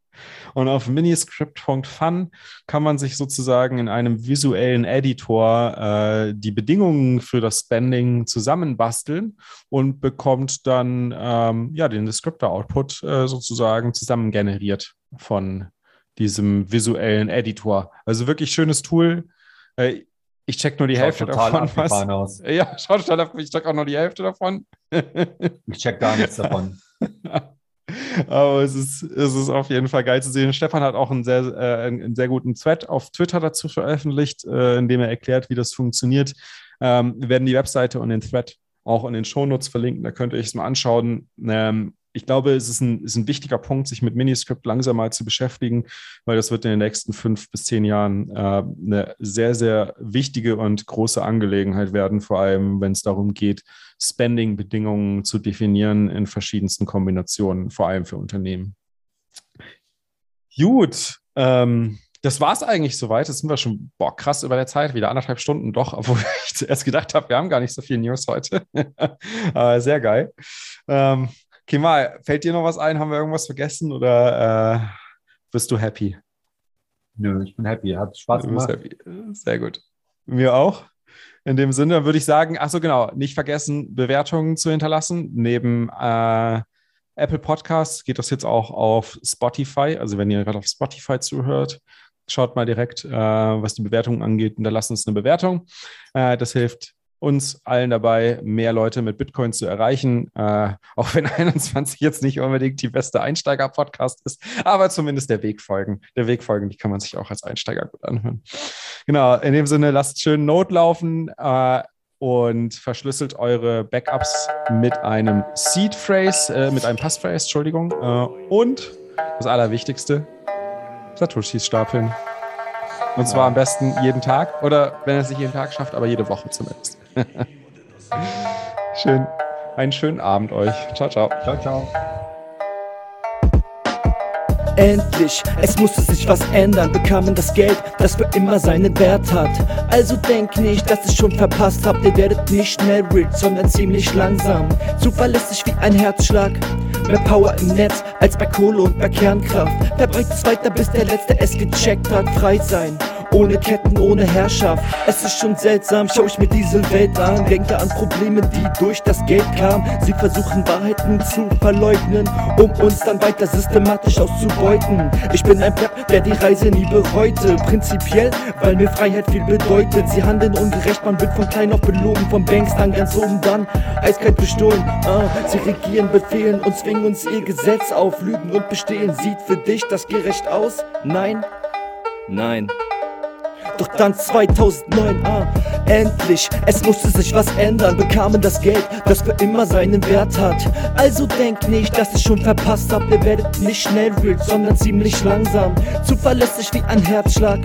Und auf miniscript.fun kann man sich sozusagen in einem visuellen Editor äh, die Bedingungen für das Spending zusammenbasteln und bekommt dann ähm, ja, den Descriptor-Output äh, sozusagen zusammen generiert von diesem visuellen Editor. Also wirklich schönes Tool. Ich check nur die schaut Hälfte davon. Was. Aus. <laughs> Ja, schaut total ab. Ich check auch nur die Hälfte davon. <laughs> ich check gar nichts davon. <laughs> Aber es ist, es ist auf jeden Fall geil zu sehen. Stefan hat auch einen sehr, äh, einen sehr guten Thread auf Twitter dazu veröffentlicht, äh, in dem er erklärt, wie das funktioniert. Ähm, wir werden die Webseite und den Thread auch in den Shownotes verlinken. Da könnt ihr euch es mal anschauen. Ähm, ich glaube, es ist ein, ist ein wichtiger Punkt, sich mit Miniscript langsam mal zu beschäftigen, weil das wird in den nächsten fünf bis zehn Jahren äh, eine sehr, sehr wichtige und große Angelegenheit werden, vor allem wenn es darum geht, Spending-Bedingungen zu definieren in verschiedensten Kombinationen, vor allem für Unternehmen. Gut, ähm, das war es eigentlich soweit. Jetzt sind wir schon boah, krass über der Zeit, wieder anderthalb Stunden doch, <laughs> obwohl ich zuerst gedacht habe, wir haben gar nicht so viel News heute. <laughs> äh, sehr geil. Ähm, Kemal, fällt dir noch was ein? Haben wir irgendwas vergessen oder äh, bist du happy? Nö, ich bin happy. Hat Spaß gemacht. Happy. Sehr gut. Mir auch. In dem Sinne würde ich sagen, ach so genau, nicht vergessen, Bewertungen zu hinterlassen. Neben äh, Apple Podcasts geht das jetzt auch auf Spotify. Also wenn ihr gerade auf Spotify zuhört, schaut mal direkt, äh, was die Bewertungen angeht, hinterlasst uns eine Bewertung. Äh, das hilft uns allen dabei, mehr Leute mit Bitcoin zu erreichen. Äh, auch wenn <laughs> 21 jetzt nicht unbedingt die beste Einsteiger-Podcast ist, aber zumindest der Wegfolgen. Der Wegfolgen, die kann man sich auch als Einsteiger gut anhören. Genau, in dem Sinne, lasst schön Not laufen. Äh, und verschlüsselt eure Backups mit einem Seed Phrase, äh, mit einem Passphrase, Entschuldigung. Äh, und das Allerwichtigste, Satoshis stapeln. Und zwar am besten jeden Tag oder wenn er es nicht jeden Tag schafft, aber jede Woche zumindest. <laughs> Schön. Einen schönen Abend euch. Ciao, ciao. Ciao, ciao. Endlich, es musste sich was ändern, bekamen das Geld, das für immer seinen Wert hat. Also denk nicht, dass ihr schon verpasst habt, ihr werdet nicht schnell rich, sondern ziemlich langsam. Zuverlässig wie ein Herzschlag. Mehr Power im Netz als bei Kohle und bei Kernkraft. Verbreitet es weiter, bis der Letzte es gecheckt hat. Frei sein ohne Ketten, ohne Herrschaft. Es ist schon seltsam, schau ich mir diese Welt an. Denke an Probleme, die durch das Geld kamen. Sie versuchen Wahrheiten zu verleugnen, um uns dann weiter systematisch auszubeuten. Ich bin ein Pleb, der die Reise nie bereute. Prinzipiell, weil mir Freiheit viel bedeutet. Sie handeln ungerecht, man wird von klein auf belogen. Vom Bankstern ganz oben dann eiskalt bestohlen. Ah, sie regieren, befehlen und zwingen uns ihr Gesetz auf. Lügen und bestehen. Sieht für dich das gerecht aus? Nein? Nein. Doch dann 2009, ah, endlich, es musste sich was ändern, bekamen das Geld, das für immer seinen Wert hat. Also denkt nicht, dass ihr schon verpasst habt, ihr werdet nicht schnell rich, sondern ziemlich langsam. Zuverlässig wie ein Herzschlag.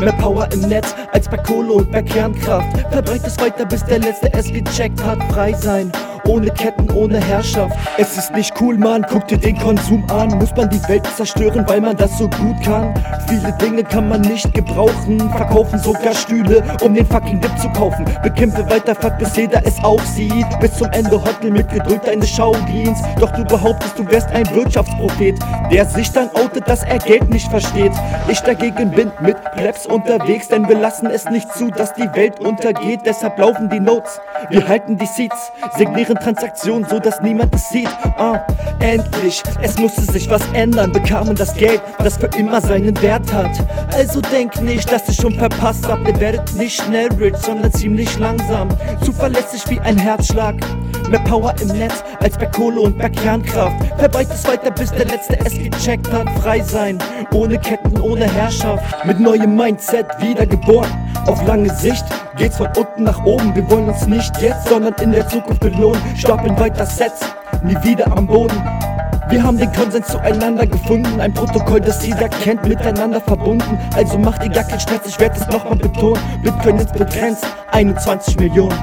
Mehr Power im Netz als bei Kohle und bei Kernkraft. Verbreitet es weiter, bis der Letzte es gecheckt hat. Frei sein ohne Ketten, ohne Herrschaft. Es ist nicht cool, man, guck dir den Konsum an. Muss man die Welt zerstören, weil man das so gut kann? Viele Dinge kann man nicht gebrauchen, verkaufen sogar Stühle, um den fucking Dip zu kaufen. Bekämpfe weiter, fuck, bis jeder es auch sieht. Bis zum Ende Hotel mit gedrückt deine Schaudienst. Doch du behauptest, du wärst ein Wirtschaftsprophet, der sich dann outet, dass er Geld nicht versteht. Ich dagegen bin mit Plebs unterwegs, denn wir lassen es nicht zu, dass die Welt untergeht. Deshalb laufen die Notes, wir halten die Seats, signieren ihren Transaktionen, so dass niemand es sieht. Ah, endlich, es musste sich was ändern, bekamen das Geld, das für immer seinen Wert hat. Also denk nicht, dass ihr schon verpasst habt, ihr werdet nicht schnell rich, sondern ziemlich langsam. Zuverlässig wie ein Herzschlag. Mehr Power im Netz als bei Kohle und bei Kernkraft. Verbreitet es weiter, bis der Letzte es gecheckt hat. Frei sein, ohne Ketten, ohne Herrschaft. Mit neuem Mindset wiedergeboren. Auf lange Sicht geht's von unten nach oben. Wir wollen uns nicht jetzt, sondern in der Zukunft belohnen. Stapeln weiter Sets, nie wieder am Boden. Wir haben den Konsens zueinander gefunden, ein Protokoll, das jeder kennt, miteinander verbunden. Also macht ihr gar keinen Stress, ich werde es nochmal betonen. Bitcoin ist begrenzt, 21 Millionen.